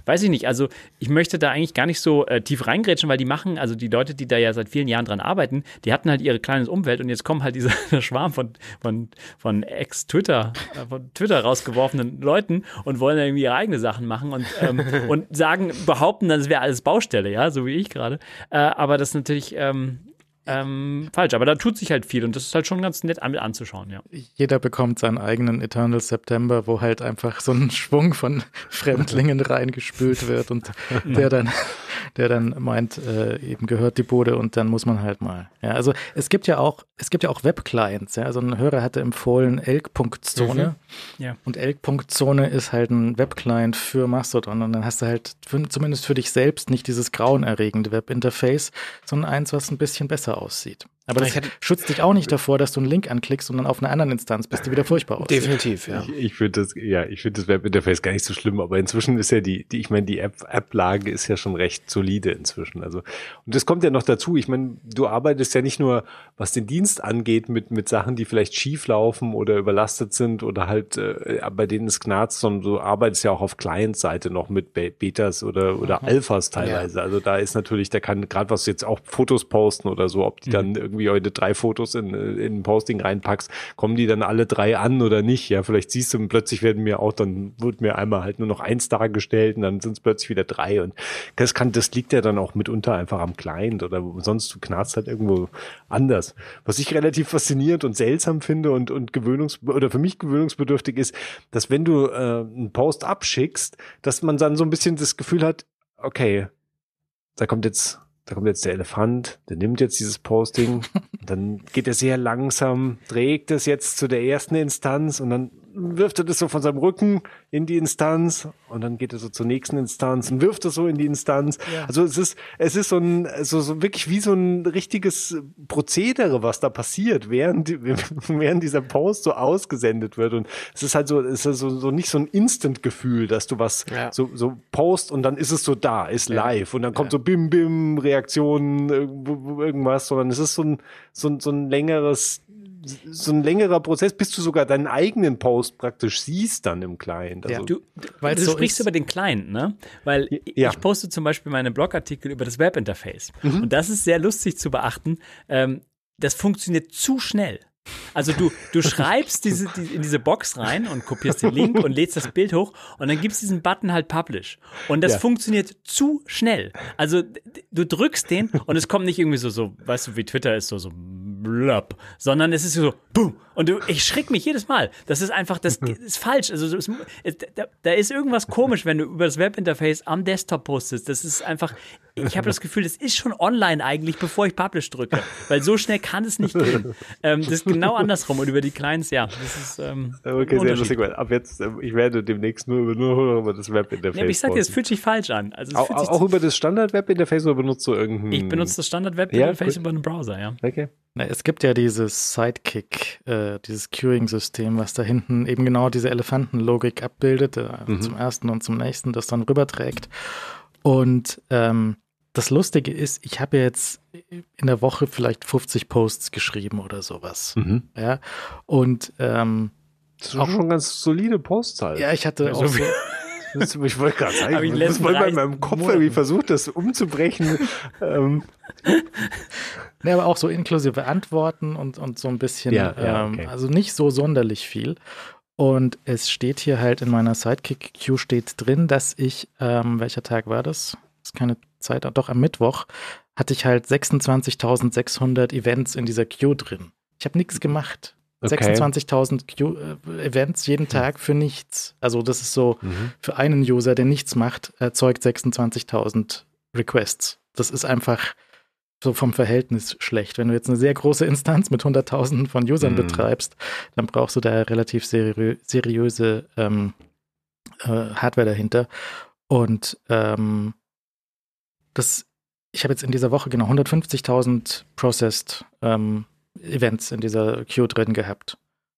Weiß ich nicht. Also ich möchte da eigentlich gar nicht so äh, tief reingrätschen, weil die machen, also die Leute, die da ja seit vielen Jahren dran arbeiten, die hatten halt ihre kleines Umwelt und jetzt kommen halt dieser Schwarm von, von, von Ex-Twitter, äh, von Twitter rausgeworfenen Leuten und wollen irgendwie ihre eigene Sachen machen und, ähm, und sagen, behaupten, das wäre alles Baustelle, ja, so wie ich gerade. Äh, aber das ist natürlich, ähm, ähm, falsch. Aber da tut sich halt viel und das ist halt schon ganz nett an, anzuschauen, ja. Jeder bekommt seinen eigenen Eternal September, wo halt einfach so ein Schwung von Fremdlingen reingespült wird und der dann, der dann meint, äh, eben gehört die Bude und dann muss man halt mal. Ja, also es gibt ja auch, es gibt ja auch Webclients, ja. Also ein Hörer hatte empfohlen Elk.zone Mhm. Ja. und Elk.zone ist halt ein Webclient für Mastodon und dann hast du halt für, zumindest für dich selbst nicht dieses grauenerregende Webinterface, sondern eins, was ein bisschen besser aussieht. Aber das Ich hatte- schützt dich auch nicht davor, dass du einen Link anklickst und dann auf einer anderen Instanz bist, die wieder furchtbar aussieht. Definitiv, ja. Ich, ich finde das, ja, ich finde das Webinterface gar nicht so schlimm, aber inzwischen ist ja die, die ich meine, die App, App-Lage ist ja schon recht solide inzwischen. Also, und das kommt ja noch dazu. Ich meine, du arbeitest ja nicht nur, was den Dienst angeht, mit, mit Sachen, die vielleicht schief laufen oder überlastet sind oder halt, äh, bei denen es knarzt, sondern du arbeitest ja auch auf Client-Seite noch mit Be Betas oder, oder Alphas teilweise. Also da ist natürlich, da kann gerade was jetzt auch Fotos posten oder so, ob die dann irgendwie heute drei Fotos in, in ein Posting reinpackst, kommen die dann alle drei an oder nicht? Ja, vielleicht siehst du, plötzlich werden mir auch, dann wird mir einmal halt nur noch eins dargestellt und dann sind es plötzlich wieder drei und das kann, das liegt ja dann auch mitunter einfach am Client oder sonst du knarzt halt irgendwo anders. Was ich relativ faszinierend und seltsam finde und, und gewöhnungs, oder für mich gewöhnungsbedürftig ist, dass wenn du äh, einen Post abschickst, dass man dann so ein bisschen das Gefühl hat, okay, da kommt jetzt, da kommt jetzt der Elefant, der nimmt jetzt dieses Posting, dann geht er sehr langsam, trägt es jetzt zu der ersten Instanz und dann wirft er das so von seinem Rücken in die Instanz und dann geht er so zur nächsten Instanz und wirft es so in die Instanz. Also es ist, es ist so ein, so, so wirklich wie so ein richtiges Prozedere, was da passiert, während, während dieser Post so ausgesendet wird. Und es ist halt so, es ist so, so nicht so ein Instant-Gefühl, dass du was Ja. so, so post und dann ist es so da, ist live und dann kommt so Bim Bim Reaktionen irgendwas, sondern es ist so ein so ein, so ein längeres so ein längerer Prozess, bis du sogar deinen eigenen Post praktisch siehst dann im Client. Also, Ja. Du, Weil's du so sprichst ist. über den Client, ne? Weil Ja. ich poste zum Beispiel meine Blogartikel über das Webinterface. Mhm. Und das ist sehr lustig zu beachten. Ähm, das funktioniert zu schnell. Also du, du schreibst diese, die, in diese Box rein und kopierst den Link und lädst das Bild hoch und dann gibst diesen Button halt Publish. Und das Ja. funktioniert zu schnell. Also du drückst den und es kommt nicht irgendwie so, so, weißt du, wie Twitter ist, so, so blub, sondern es ist so, boom. Und du, ich schrick mich jedes Mal. Das ist einfach, das ist falsch. Also so, es, es, da, da ist irgendwas komisch, wenn du über das Webinterface am Desktop postest. Das ist einfach, ich habe das Gefühl, das ist schon online eigentlich, bevor ich Publish drücke. Weil so schnell kann es nicht gehen. Ähm, das ist genau andersrum. Und über die Clients, ja, das ist ähm, okay, sehr lustig, weil ab jetzt, äh, ich werde demnächst nur über, nur über das Webinterface Ja, aber ich sag dir, es fühlt sich falsch an. Also es auch, fühlt sich auch über das Standard-Webinterface oder benutzt du irgendein? ich benutze das Standard Ja, über einen Browser, ja. Okay. Na, es gibt ja dieses Sidekick, äh, dieses Queuing-System, was da hinten eben genau diese Elefantenlogik abbildet, äh, zum ersten und zum nächsten, das dann rüberträgt. Und ähm, das Lustige ist, ich habe jetzt in der Woche vielleicht 50 Posts geschrieben oder sowas. Mhm. Ja. Und ähm, Das ist schon ganz solide Postzahl. ja, ich hatte Ja, auch so Das, ich wollte gerade sagen, ich muss mal in meinem Kopf Monaten. irgendwie versucht, das umzubrechen. ähm, Ne, aber auch so inklusive Antworten und, und so ein bisschen, Ja, ja, ähm, okay. also nicht so sonderlich viel. Und es steht hier halt in meiner Sidekick-Queue steht drin, dass ich, ähm, welcher Tag war das? Keine Zeit, doch am Mittwoch hatte ich halt 26.600 Events in dieser Queue drin. Ich habe nichts gemacht. Okay. 26.000 Queue- äh, Events jeden Tag für nichts. Also das ist so, mhm. für einen User, der nichts macht, erzeugt 26.000 Requests. Das ist einfach so vom Verhältnis schlecht. Wenn du jetzt eine sehr große Instanz mit Hunderttausenden von Usern Mhm. betreibst, dann brauchst du da relativ seriö seriöse ähm, äh, Hardware dahinter. Und ähm, das, ich habe jetzt in dieser Woche genau 150.000 Processed ähm, Events in dieser Queue drin gehabt.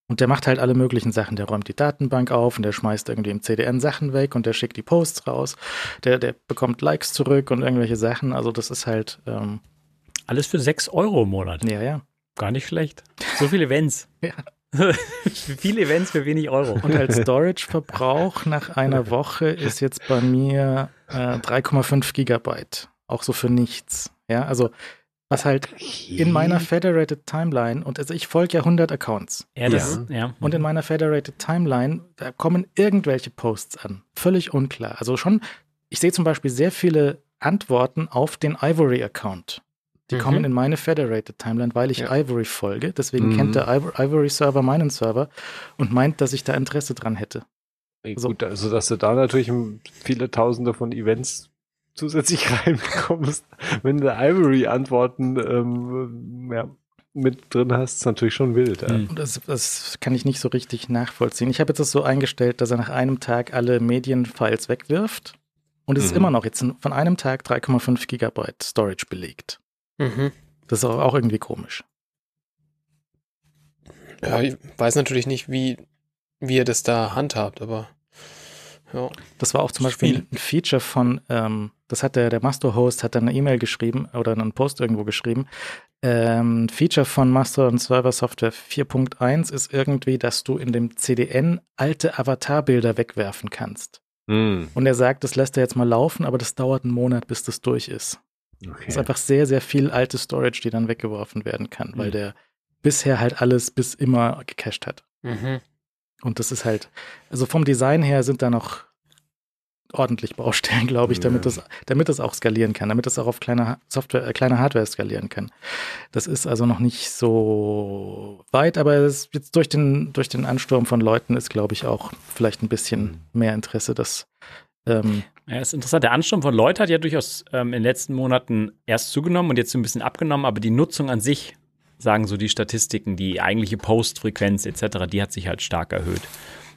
Und der macht halt alle möglichen Sachen. Der räumt die Datenbank auf und der schmeißt irgendwie im CDN Sachen weg und der schickt die Posts raus. Der, der bekommt Likes zurück und irgendwelche Sachen. Also das ist halt, ähm, Alles für 6 Euro im Monat. ja, ja. Gar nicht schlecht. So viele Events. Ja. viele Events für wenig Euro. Und als Storage-Verbrauch nach einer Woche ist jetzt bei mir äh, 3,5 Gigabyte. Auch so für nichts. Ja, also was halt in meiner Federated Timeline, und also ich folge ja 100 Accounts. Ja, das, ja. Und in meiner Federated Timeline, da kommen irgendwelche Posts an. Völlig unklar. Also schon, ich sehe zum Beispiel sehr viele Antworten auf den Ivory-Account. Die Mhm. kommen in meine Federated Timeline, weil ich Ja. Ivory folge. Deswegen Mhm. kennt der Ivor- Ivory-Server meinen Server und meint, dass ich da Interesse dran hätte. Ey, So. Gut, also dass du da natürlich viele Tausende von Events zusätzlich reinbekommst, wenn du Ivory-Antworten ähm, ja, mit drin hast, ist natürlich schon wild. Ja. Und das, das kann ich nicht so richtig nachvollziehen. Ich habe jetzt das so eingestellt, dass er nach einem Tag alle Medienfiles wegwirft. Und es ist Mhm. immer noch jetzt von einem Tag 3,5 Gigabyte Storage belegt. Mhm. Das ist auch auch irgendwie komisch. Ja, ich weiß natürlich nicht, wie, wie ihr das da handhabt, aber ja. Das war auch zum Beispiel viel. ein Feature von, ähm, das hat der, der Master-Host hat dann eine E-Mail geschrieben oder einen Post irgendwo geschrieben. Ähm, Feature von Master und Server Software 4.1 ist irgendwie, dass du in dem CDN alte Avatarbilder wegwerfen kannst. Hm, Und er sagt, das lässt er jetzt mal laufen, aber das dauert einen Monat, bis das durch ist. Das ist okay. einfach sehr, sehr viel alte Storage, die dann weggeworfen werden kann, weil Mhm. der bisher halt alles bis immer gecached hat. Mhm. Und das ist halt, also vom Design her sind da noch ordentlich Baustellen, glaube ich, damit Ja. das, damit das auch skalieren kann, damit das auch auf kleiner Software, äh, kleiner Hardware skalieren kann. Das ist also noch nicht so weit, aber es jetzt durch den, durch den Ansturm von Leuten ist, glaube ich, auch vielleicht ein bisschen mehr Interesse, dass ähm, Ja, ist interessant. Der Ansturm von Leuten hat ja durchaus ähm, in den letzten Monaten erst zugenommen und jetzt so ein bisschen abgenommen, aber die Nutzung an sich, sagen so die Statistiken, die eigentliche Postfrequenz etc., die hat sich halt stark erhöht.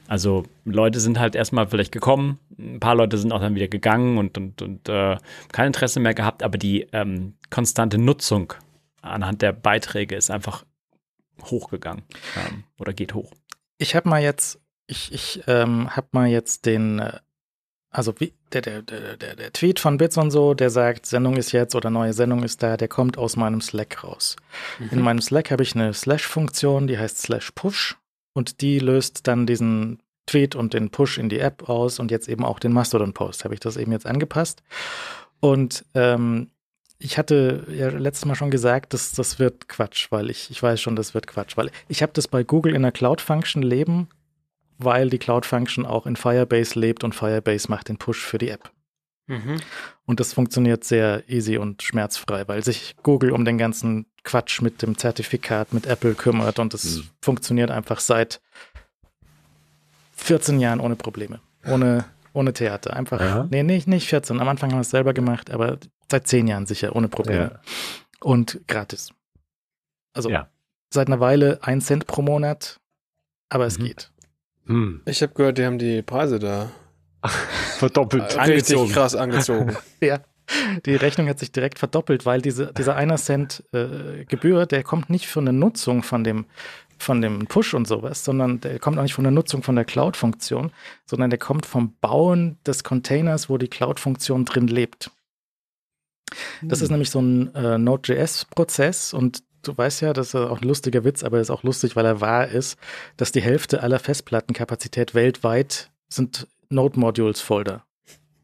Also Leute sind halt erstmal vielleicht gekommen, ein paar Leute sind auch dann wieder gegangen und, und, und äh, kein Interesse mehr gehabt, aber die ähm, konstante Nutzung anhand der Beiträge ist einfach hochgegangen ähm, oder geht hoch. Ich habe mal jetzt, ich, ich ähm, habe mal jetzt den, äh, also wie, der, der, der, der, Tweet von Bits und so, der sagt, Sendung ist jetzt oder neue Sendung ist da, der kommt aus meinem Slack raus. In meinem Slack habe ich eine Slash-Funktion, die heißt Slash Push und die löst dann diesen Tweet und den Push in die App aus und jetzt eben auch den Mastodon-Post. Habe ich das eben jetzt angepasst. Und ähm, ich hatte ja letztes Mal schon gesagt, dass das wird Quatsch, weil ich, ich weiß schon, das wird Quatsch, weil ich habe das bei Google in der Cloud-Function leben, weil die Cloud-Function auch in Firebase lebt und Firebase macht den Push für die App. Mhm. Und das funktioniert sehr easy und schmerzfrei, weil sich Google um den ganzen Quatsch mit dem Zertifikat mit Apple kümmert und es Mhm. funktioniert einfach seit 14 Jahren ohne Probleme. Ohne, ohne Theater. Einfach. Ja. Nee, nicht, nicht 14. Am Anfang haben wir es selber gemacht, aber seit 10 Jahren sicher, ohne Probleme. Ja. Und gratis. Also Ja. seit einer Weile ein Cent pro Monat, aber es Mhm. geht. Hm. Ich habe gehört, die haben die Preise da Verdoppelt. äh, richtig Angezogen. krass angezogen. Ja, die Rechnung hat sich direkt verdoppelt, weil diese, dieser einer Cent äh, Gebühr, der kommt nicht von der Nutzung von dem, von dem Push und sowas, sondern der kommt auch nicht von der Nutzung von der Cloud-Funktion, sondern der kommt vom Bauen des Containers, wo die Cloud-Funktion drin lebt. Das ist nämlich so ein äh, Node.js-Prozess und du weißt ja, das ist auch ein lustiger Witz, aber er ist auch lustig, weil er wahr ist, dass die Hälfte aller Festplattenkapazität weltweit sind Node-Modules-Folder.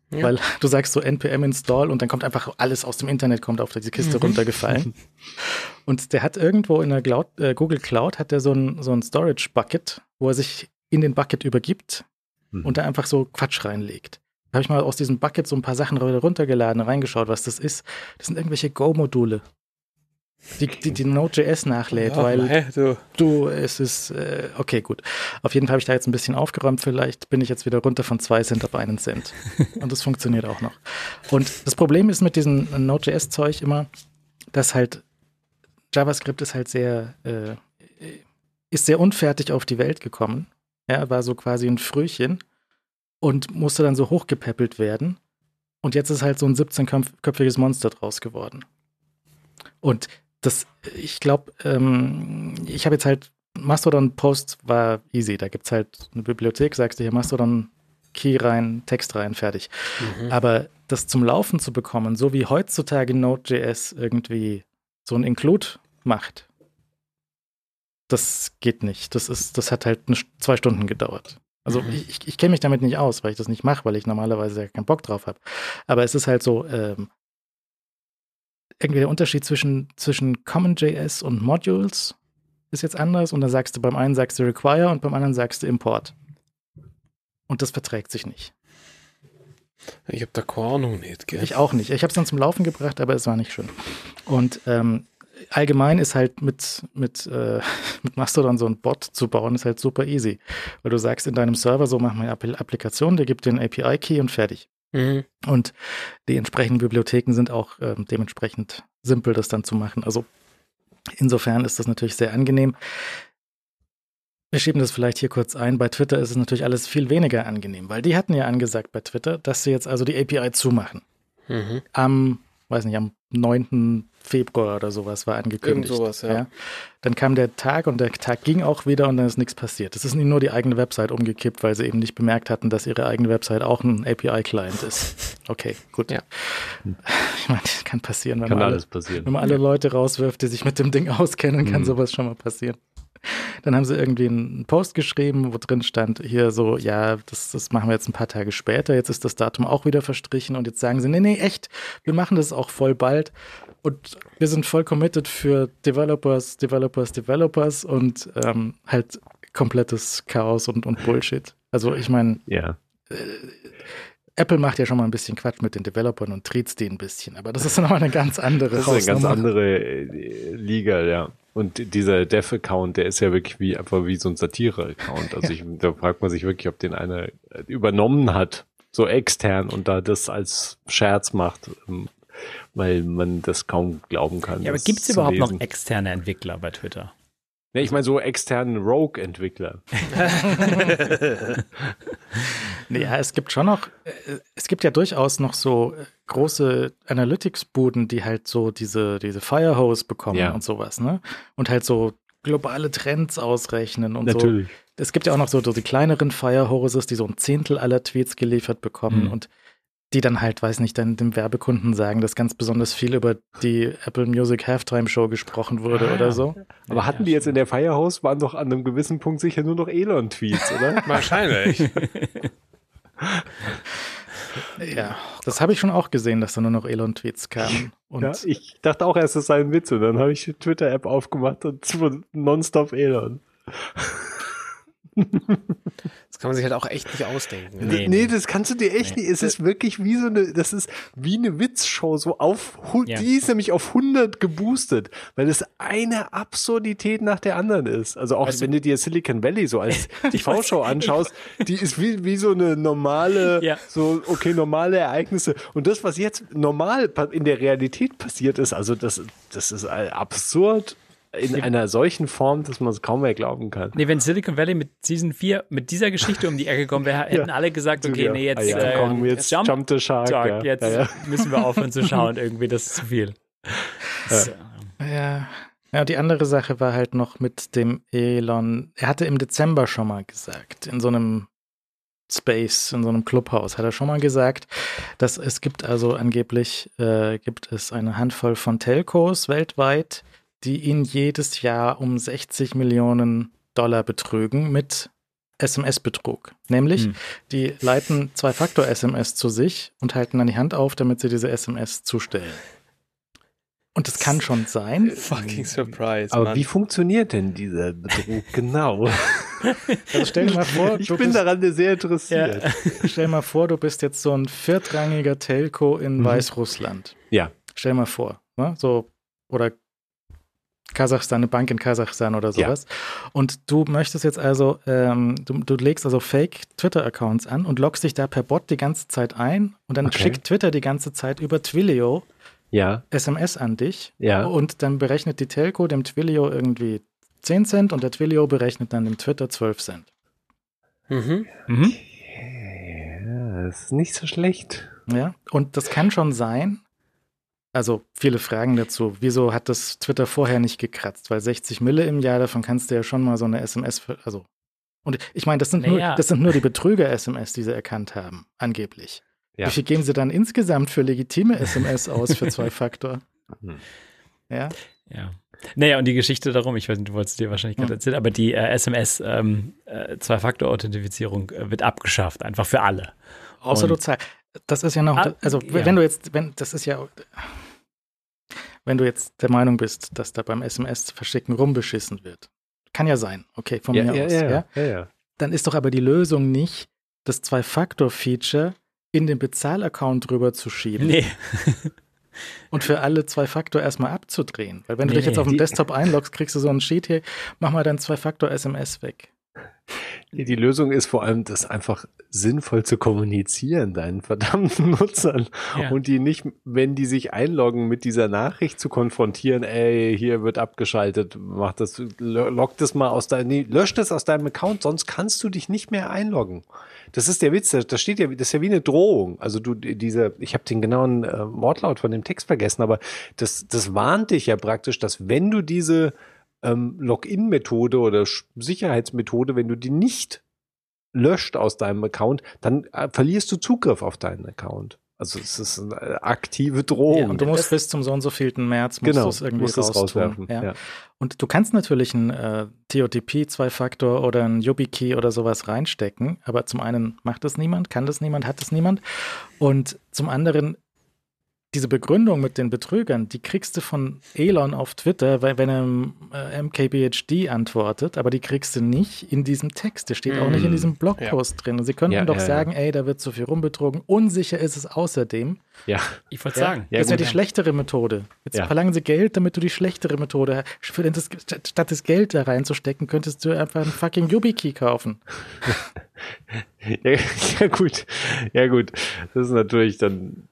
Ja. Weil du sagst so npm install und dann kommt einfach alles aus dem Internet, kommt auf diese Kiste Mhm. runtergefallen. Und der hat irgendwo in der Cloud, äh, Google Cloud hat der so ein, so ein Storage Bucket, wo er sich in den Bucket übergibt Mhm. und da einfach so Quatsch reinlegt. Da habe ich mal aus diesem Bucket so ein paar Sachen runtergeladen, reingeschaut, was das ist. Das sind irgendwelche Go-Module, die, die, die Node.js nachlädt, Ja, weil hä, du, Du, es ist, äh, okay, gut. Auf jeden Fall habe ich da jetzt ein bisschen aufgeräumt. Vielleicht bin ich jetzt wieder runter von zwei Cent auf einen Cent. Und das funktioniert auch noch. Und das Problem ist mit diesem Node.js-Zeug immer, dass halt JavaScript ist halt sehr, äh, ist sehr unfertig auf die Welt gekommen. Ja, war so quasi ein Frühchen und musste dann so hochgepäppelt werden. Und jetzt ist halt so ein 17-köpfiges Monster draus geworden. Und das, ich glaube, ähm, ich habe jetzt halt Mastodon Post war easy. Da gibt es halt eine Bibliothek, sagst du hier Mastodon Key rein, Text rein, fertig. Mhm. Aber das zum Laufen zu bekommen, so wie heutzutage Node.js irgendwie so ein Include macht, das geht nicht. Das ist, das hat halt eine, zwei Stunden gedauert. Also Mhm. ich, ich kenne mich damit nicht aus, weil ich das nicht mache, weil ich normalerweise ja keinen Bock drauf habe. Aber es ist halt so, ähm, irgendwie der Unterschied zwischen, zwischen CommonJS und Modules ist jetzt anders und dann sagst du beim einen sagst du Require und beim anderen sagst du Import. Und das verträgt sich nicht. Ich habe da keine Ahnung nicht, gell? Ich auch nicht. Ich habe es dann zum Laufen gebracht, aber es war nicht schön. Und ähm, allgemein ist halt mit, mit, äh, mit Mastodon so ein Bot zu bauen, ist halt super easy. Weil du sagst in deinem Server, so mach mal eine Applikation, der gibt den API-Key und fertig. Mhm. Und die entsprechenden Bibliotheken sind auch ähm, dementsprechend simpel, das dann zu machen. Also insofern ist das natürlich sehr angenehm. Wir schieben das vielleicht hier kurz ein. Bei Twitter ist es natürlich alles viel weniger angenehm, weil die hatten ja angesagt bei Twitter, dass sie jetzt also die API zumachen. Mhm. Am, weiß nicht, am 9. Februar oder sowas war angekündigt. Irgend sowas, ja. Dann kam der Tag und der Tag ging auch wieder und dann ist nichts passiert. Es ist ihnen nur die eigene Website umgekippt, weil sie eben nicht bemerkt hatten, dass ihre eigene Website auch ein API-Client ist. Okay, gut. Ja. Ich meine, das kann passieren, wenn Kann man alle alles passieren. wenn man alle Leute rauswirft, die sich mit dem Ding auskennen, kann Mhm. sowas schon mal passieren. Dann haben sie irgendwie einen Post geschrieben, wo drin stand, hier so, ja, das, das machen wir jetzt ein paar Tage später, jetzt ist das Datum auch wieder verstrichen und jetzt sagen sie, nee, nee, echt, wir machen das auch voll bald und wir sind voll committed für Developers, Developers, Developers und ähm, halt komplettes Chaos und, und Bullshit. Also ich meine, Ja. Apple macht ja schon mal ein bisschen Quatsch mit den Developern und triezt die ein bisschen, aber das ist nochmal eine ganz andere Das ist eine ganz andere äh, Liga, ja. Und dieser Dev-Account, der ist ja wirklich wie einfach wie so ein Satire-Account. Also ich, da fragt man sich wirklich, ob den einer übernommen hat, so extern und da das als Scherz macht, ähm, weil man das kaum glauben kann. Ja, aber gibt es überhaupt noch lesen. externe Entwickler bei Twitter? Ja, ich meine so externen Rogue-Entwickler. Nee, Ja, es gibt schon noch, äh, es gibt ja durchaus noch so große Analytics-Buden, die halt so diese, diese Firehose bekommen Ja. und sowas, ne? Und halt so globale Trends ausrechnen und so. Natürlich. Es gibt ja auch noch so, so die kleineren Firehoses, die so ein Zehntel aller Tweets geliefert bekommen Hm. und die dann halt, weiß nicht, dann dem Werbekunden sagen, dass ganz besonders viel über die Apple Music Halftime Show gesprochen wurde Ah. oder so. Aber hatten die jetzt in der Firehouse, waren doch an einem gewissen Punkt sicher nur noch Elon-Tweets, oder? Wahrscheinlich. Ja, das habe ich schon auch gesehen, dass da nur noch Elon-Tweets kamen. Und ja, ich dachte auch erst, es sei ein Witz und dann habe ich die Twitter-App aufgemacht und nonstop Elon. Das kann man sich halt auch echt nicht ausdenken. ne? Nee, Nee, das kannst du dir echt Nee. nicht. Es ist wirklich wie so eine, das ist wie eine Witzshow, so auf, Ja. die ist nämlich auf 100 geboostet, weil es eine Absurdität nach der anderen ist. Also auch du- wenn du dir Silicon Valley so als TV-Show anschaust, die ist wie, wie so eine normale, Ja. so, okay, normale Ereignisse. Und das, was jetzt normal in der Realität passiert ist, also das, das ist absurd in einer solchen Form, dass man es kaum mehr glauben kann. Nee, wenn Silicon Valley mit Season 4 mit dieser Geschichte um die Ecke gekommen wäre, hätten alle gesagt, okay, Ja. nee, jetzt, ah, ja, äh, komm, jetzt Jump, jump, the shark. Ja. jetzt ja, ja. müssen wir aufhören zu schauen, irgendwie, das ist zu viel. So. Ja. Ja, die andere Sache war halt noch mit dem Elon. Er hatte im Dezember schon mal gesagt, in so einem Space, in so einem Clubhaus, hat er schon mal gesagt, dass es gibt also angeblich, äh, gibt es eine Handvoll von Telcos weltweit, die ihn jedes Jahr um 60 Millionen Dollar betrügen mit SMS-Betrug. Nämlich, Hm. die leiten Zwei-Faktor-SMS zu sich und halten dann die Hand auf, damit sie diese SMS zustellen. Und das kann schon sein. Fucking Surprise, Aber Mann. wie funktioniert denn dieser Betrug genau? Also stell dir mal vor, ich bin bist, daran sehr interessiert. stell dir mal vor, du bist jetzt so ein viertrangiger Telco in Mhm. Weißrussland. Ja. Stell dir mal vor, ne? so oder Kasachstan, eine Bank in Kasachstan oder Ja. sowas. Und du möchtest jetzt also, ähm, du, du legst also Fake Twitter-Accounts an und loggst dich da per Bot die ganze Zeit ein und dann Okay. schickt Twitter die ganze Zeit über Twilio Ja, SMS an dich ja. und dann berechnet die Telco dem Twilio irgendwie 10 Cent und der Twilio berechnet dann dem Twitter 12 Cent. Mhm. Mhm. Ja, das ist nicht so schlecht. Ja, und das kann schon sein. Also viele Fragen dazu. Wieso hat das Twitter vorher nicht gekratzt? Weil 60 Mille im Jahr, davon kannst du ja schon mal so eine SMS, ver- also und ich meine, das sind nur, Naja. das sind nur die Betrüger-SMS, die sie erkannt haben, angeblich. Ja. Wie viel geben sie dann insgesamt für legitime SMS aus für zwei Faktor? Hm. Ja, Ja. Naja, und die Geschichte darum, ich weiß nicht, du wolltest dir wahrscheinlich gerade Hm. erzählen, aber die äh, SMS ähm, äh, Zwei-Faktor-Authentifizierung äh, wird abgeschafft, einfach für alle. außer Und- du zahlst. Das ist ja noch, Ah, also ja. wenn du jetzt, wenn, das ist ja, wenn du jetzt der Meinung bist, dass da beim SMS-Verschicken rumbeschissen wird. Kann ja sein, okay, von Ja, mir ja, aus. ja, ja? dann ist doch aber die Lösung nicht das Zwei-Faktor-Feature in den Bezahlaccount drüber zu schieben Nee. und für alle Zwei-Faktor erstmal abzudrehen. Weil wenn du Nee, dich jetzt auf dem Desktop einloggst, kriegst du so einen Sheet hier, mach mal dein Zwei-Faktor-SMS weg. Die Lösung ist vor allem, das einfach sinnvoll zu kommunizieren, deinen verdammten Nutzern. Ja. Und die nicht, wenn die sich einloggen, mit dieser Nachricht zu konfrontieren, ey, hier wird abgeschaltet, mach das, lo- log das mal aus deinem, nee, lösch das aus deinem Account, sonst kannst du dich nicht mehr einloggen. Das ist der Witz, das das steht ja, das ist ja wie eine Drohung. Also du, diese, ich habe den genauen äh, Wortlaut von dem Text vergessen, aber das, das warnt dich ja praktisch, dass wenn du diese ähm, Login-Methode oder Sicherheitsmethode, wenn du die nicht löscht aus deinem Account, dann äh, verlierst du Zugriff auf deinen Account. Also es ist eine äh, aktive Drohung. Ja, und du musst bis zum so und so vielten März musst genau, du es irgendwie musst raustun. rauswerfen. Ja. Ja. Und du kannst natürlich einen äh, TOTP, Zwei-Faktor oder einen YubiKey oder sowas reinstecken, aber zum einen macht das niemand, kann das niemand, hat das niemand. Und zum anderen, diese Begründung mit den Betrügern, die kriegst du von Elon auf Twitter, weil, wenn er äh, MKBHD antwortet, aber die kriegst du nicht in diesem Text. Der steht auch nicht in Mhm. diesem Blogpost drin. Und sie könnten Ja, doch ja, ja. sagen, ey, da wird so viel rumbetrogen. Unsicher ist es außerdem. ja. Ich wollte Ja, sagen. Ja, das wäre die schlechtere Methode. Jetzt Ja. verlangen sie Geld, damit du die schlechtere Methode hast. Für das, statt das Geld da reinzustecken, könntest du einfach einen fucking YubiKey kaufen. Ja, ja, gut. Ja, gut. Das ist natürlich dann,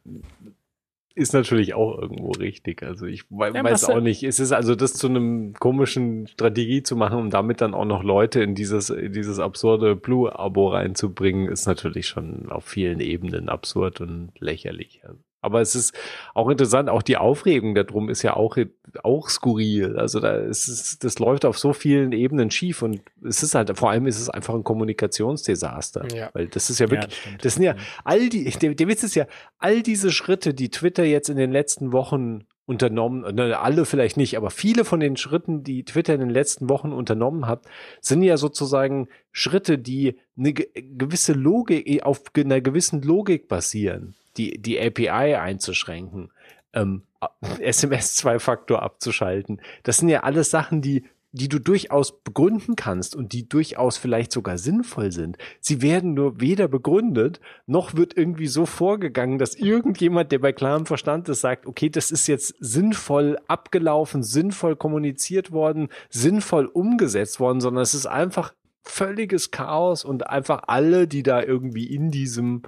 ist natürlich auch irgendwo richtig. Also ich we- Ja, weiß auch nicht. Es ist also das zu einem komischen Strategie zu machen, um damit dann auch noch Leute in dieses, in dieses absurde Blue-Abo reinzubringen, ist natürlich schon auf vielen Ebenen absurd und lächerlich. Aber es ist auch interessant, auch die Aufregung darum ist ja auch, auch skurril. Also da ist es, das läuft auf so vielen Ebenen schief und es ist halt, vor allem ist es einfach ein Kommunikationsdesaster. Ja. Weil das ist ja Ja, wirklich, das stimmt. das sind ja all die, der, der Witz ist ja, all diese Schritte, die Twitter jetzt in den letzten Wochen unternommen, ne, alle vielleicht nicht, aber viele von den Schritten, die Twitter in den letzten Wochen unternommen hat, sind ja sozusagen Schritte, die eine ge- gewisse Logik, auf einer gewissen Logik basieren, die, die API einzuschränken, ähm, SMS-Zwei-Faktor abzuschalten. Das sind ja alles Sachen, die die du durchaus begründen kannst und die durchaus vielleicht sogar sinnvoll sind. Sie werden nur weder begründet, noch wird irgendwie so vorgegangen, dass irgendjemand, der bei klarem Verstand ist, sagt, okay, das ist jetzt sinnvoll abgelaufen, sinnvoll kommuniziert worden, sinnvoll umgesetzt worden, sondern es ist einfach völliges Chaos und einfach alle, die da irgendwie in diesem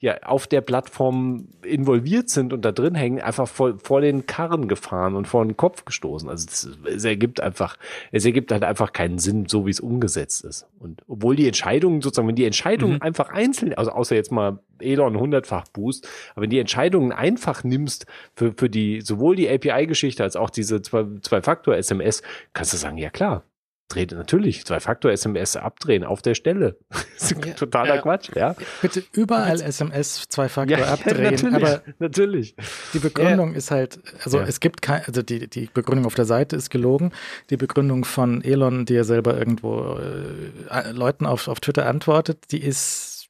ja, auf der Plattform involviert sind und da drin hängen, einfach vor, vor den Karren gefahren und vor den Kopf gestoßen. Also das, es ergibt einfach, es ergibt halt einfach keinen Sinn, so wie es umgesetzt ist. Und obwohl die Entscheidungen sozusagen, wenn die Entscheidungen Mhm. einfach einzeln, also außer jetzt mal Elon hundertfach Boost, aber wenn die Entscheidungen einfach nimmst für, für die, sowohl die API-Geschichte als auch diese Zwei- Zwei-Faktor-SMS, kannst du sagen, ja klar, dreht natürlich Zwei-Faktor-SMS abdrehen auf der Stelle. Das ist Ja, totaler ja. Quatsch, ja. Bitte überall SMS Zwei-Faktor Ja, abdrehen. natürlich, Aber natürlich. die Begründung ist halt, also Ja. es gibt kein, also die, die Begründung auf der Seite ist gelogen. Die Begründung von Elon, die er selber irgendwo äh, Leuten auf, auf Twitter antwortet, die ist,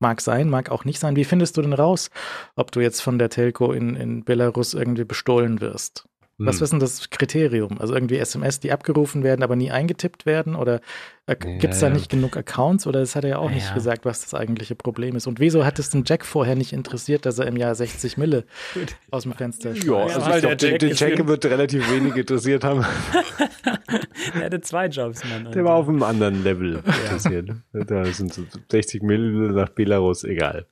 mag sein, mag auch nicht sein. Wie findest du denn raus, ob du jetzt von der Telco in, in Belarus irgendwie bestohlen wirst? Was Hm. ist denn das Kriterium? Also irgendwie SMS, die abgerufen werden, aber nie eingetippt werden? Oder äh, gibt es da ja. nicht genug Accounts? Oder das hat er ja auch nicht Ja. gesagt, was das eigentliche Problem ist. Und wieso hat es den Jack vorher nicht interessiert, dass er im Jahr 60 Mille aus dem Fenster Ja, also weil ich glaube, der den, Jack den Jack wird relativ wenig interessiert haben. Er hatte zwei Jobs, Mann. Der war auf einem anderen Level interessiert. Da sind so 60 Millionen nach Belarus, egal.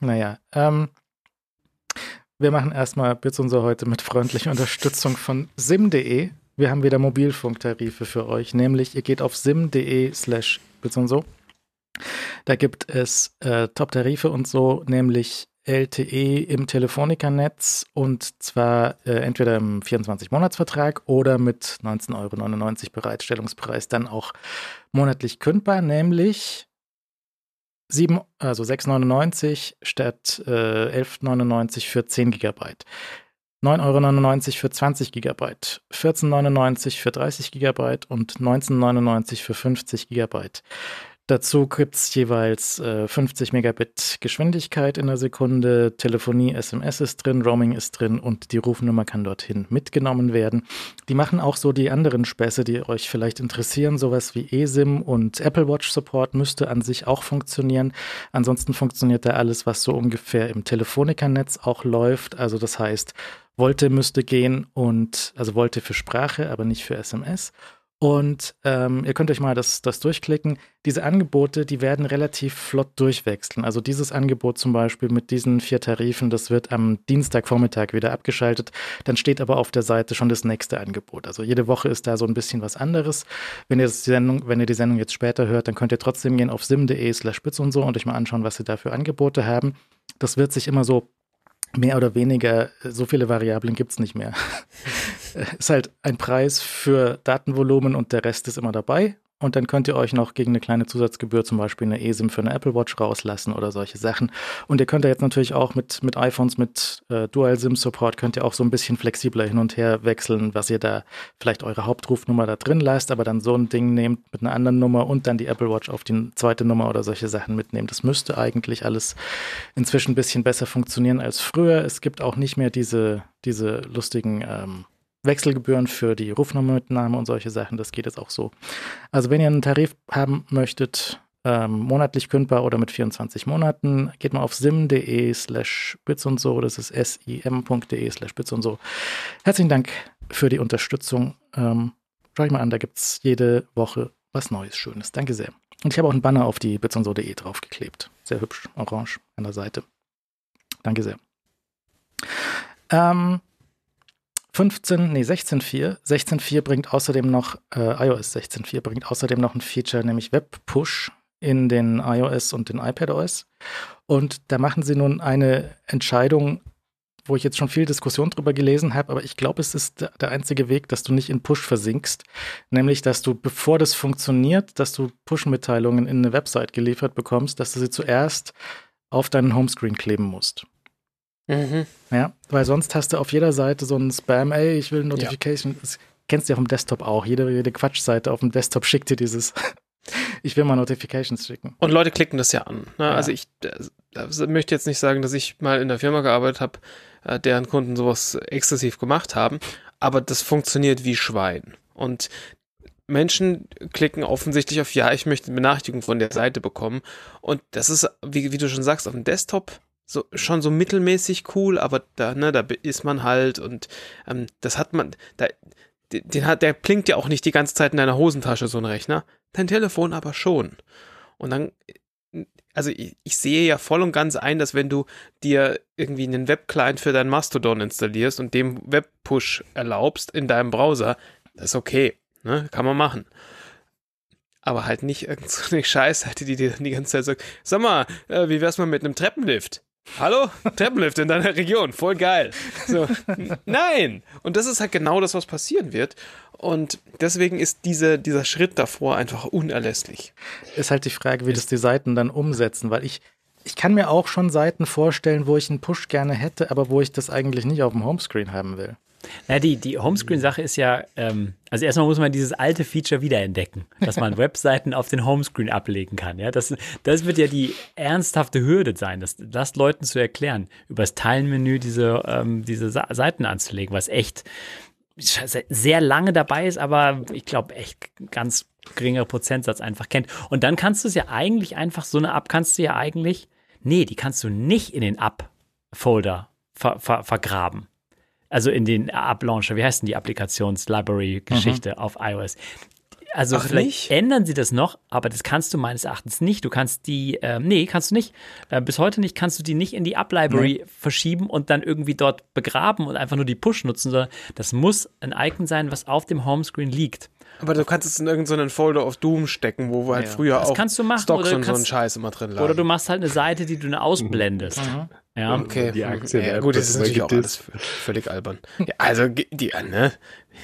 Naja, ähm, wir machen erstmal Bits und so heute mit freundlicher Unterstützung von sim.de. Wir haben wieder Mobilfunktarife für euch, nämlich ihr geht auf sim.de slash Bits und so. Da gibt es äh, Top-Tarife und so, nämlich LTE im Telefonica-Netz und zwar äh, entweder im 24-Monats-Vertrag oder mit 19,99 Euro Bereitstellungspreis dann auch monatlich kündbar, nämlich 7, also 6,99 statt äh, 11,99 für 10 Gigabyte. 9,99 Euro für 20 Gigabyte, 14,99 für 30 Gigabyte und 19,99 für 50 Gigabyte. Dazu gibt es jeweils äh, 50 Megabit Geschwindigkeit in der Sekunde, Telefonie, SMS ist drin, Roaming ist drin und die Rufnummer kann dorthin mitgenommen werden. Die machen auch so die anderen Späße, die euch vielleicht interessieren, sowas wie eSIM und Apple Watch Support müsste an sich auch funktionieren. Ansonsten funktioniert da alles, was so ungefähr im Telefonikernetz auch läuft. Also das heißt, Volte müsste gehen und also Volte für Sprache, aber nicht für SMS. Und ähm, ihr könnt euch mal das, das durchklicken. Diese Angebote, die werden relativ flott durchwechseln. Also dieses Angebot zum Beispiel mit diesen vier Tarifen, das wird am Dienstagvormittag wieder abgeschaltet. Dann steht aber auf der Seite schon das nächste Angebot. Also jede Woche ist da so ein bisschen was anderes. Wenn ihr, die Sendung, wenn ihr die Sendung jetzt später hört, dann könnt ihr trotzdem gehen auf sim.de slash spitz und so und euch mal anschauen, was sie da für Angebote haben. Das wird sich immer so mehr oder weniger, so viele Variablen gibt es nicht mehr. ist halt ein Preis für Datenvolumen und der Rest ist immer dabei. Und dann könnt ihr euch noch gegen eine kleine Zusatzgebühr zum Beispiel eine eSIM für eine Apple Watch rauslassen oder solche Sachen. Und ihr könnt ja jetzt natürlich auch mit, mit iPhones mit äh, Dual-SIM-Support könnt ihr auch so ein bisschen flexibler hin und her wechseln, was ihr da vielleicht eure Hauptrufnummer da drin lasst, aber dann so ein Ding nehmt mit einer anderen Nummer und dann die Apple Watch auf die zweite Nummer oder solche Sachen mitnehmt. Das müsste eigentlich alles inzwischen ein bisschen besser funktionieren als früher. Es gibt auch nicht mehr diese, diese lustigen ähm, Wechselgebühren für die Rufnummermitnahme und solche Sachen. Das geht jetzt auch so. Also wenn ihr einen Tarif haben möchtet, ähm, monatlich kündbar oder mit 24 Monaten, geht mal auf sim.de slash bits und so. Das ist sim.de slash bits und so. Herzlichen Dank für die Unterstützung. Ähm, schau ich mal an, da gibt es jede Woche was Neues, Schönes. Danke sehr. Und ich habe auch einen Banner auf die bits und so.de draufgeklebt. Sehr hübsch, orange an der Seite. Danke sehr. Ähm, 15, nee, 16.4. 16.4 bringt außerdem noch, äh, iOS 16.4 bringt außerdem noch ein Feature, nämlich Web Push in den iOS und den iPadOS. Und da machen sie nun eine Entscheidung, wo ich jetzt schon viel Diskussion drüber gelesen habe, aber ich glaube, es ist der einzige Weg, dass du nicht in Push versinkst. Nämlich, dass du, bevor das funktioniert, dass du Push-Mitteilungen in eine Website geliefert bekommst, dass du sie zuerst auf deinen Homescreen kleben musst. Mhm. Ja, weil sonst hast du auf jeder Seite so ein Spam, ey, ich will eine Notification. Ja. Das kennst du ja vom Desktop auch. Jede, jede Quatschseite auf dem Desktop schickt dir dieses, ich will mal Notifications schicken. Und Leute klicken das ja an. Ne? Ja. Also ich äh, möchte jetzt nicht sagen, dass ich mal in der Firma gearbeitet habe, äh, deren Kunden sowas exzessiv gemacht haben, aber das funktioniert wie Schwein. Und Menschen klicken offensichtlich auf Ja, ich möchte eine Benachrichtigung von der Seite bekommen. Und das ist, wie, wie du schon sagst, auf dem Desktop so schon so mittelmäßig cool, aber da, ne, da ist man halt und ähm, das hat man, da, den hat, der klingt ja auch nicht die ganze Zeit in deiner Hosentasche, so ein Rechner. Dein Telefon aber schon. Und dann, also ich, ich sehe ja voll und ganz ein, dass wenn du dir irgendwie einen Webclient für dein Mastodon installierst und dem Webpush erlaubst in deinem Browser, das ist okay, ne, kann man machen aber halt nicht irgendeine Scheißseite, die dir dann die ganze Zeit sagt, sag mal, äh, wie wär's mal mit einem Treppenlift? Hallo? Treppenlift in deiner Region, voll geil. So, nein! Und das ist halt genau das, was passieren wird. Und deswegen ist diese, dieser Schritt davor einfach unerlässlich. Ist halt die Frage, wie das die Seiten dann umsetzen, weil ich, ich kann mir auch schon Seiten vorstellen, wo ich einen Push gerne hätte, aber wo ich das eigentlich nicht auf dem Homescreen haben will. Na, die, die Homescreen-Sache ist ja, ähm, also erstmal muss man dieses alte Feature wiederentdecken, dass man Webseiten auf den Homescreen ablegen kann. Ja, das, das wird ja die ernsthafte Hürde sein, das, das Leuten zu erklären, über das Teilenmenü diese, ähm, diese Seiten anzulegen, was echt sehr lange dabei ist, aber ich glaube echt ganz geringer Prozentsatz einfach kennt. Und dann kannst du es ja eigentlich einfach, so eine App kannst du ja eigentlich, nee, die kannst du nicht in den App-Folder ver, ver, vergraben also in den App-Launcher, wie heißt denn die Applikations-Library-Geschichte mhm. auf iOS? Also Ach, vielleicht nicht? ändern sie das noch, aber das kannst du meines Erachtens nicht. Du kannst die, äh, nee, kannst du nicht. Äh, bis heute nicht kannst du die nicht in die App-Library nee. verschieben und dann irgendwie dort begraben und einfach nur die Push nutzen, sondern das muss ein Icon sein, was auf dem Homescreen liegt. Aber du kannst es in irgendeinen Folder auf Doom stecken, wo halt ja. früher das auch kannst du machen, Stocks und so ein Scheiß immer drin lagen. Oder du machst halt eine Seite, die du ausblendest. Mhm. Ja, okay. Die Aktien ja, gut, das ist natürlich auch alles völlig albern. Ja, also, die, ne?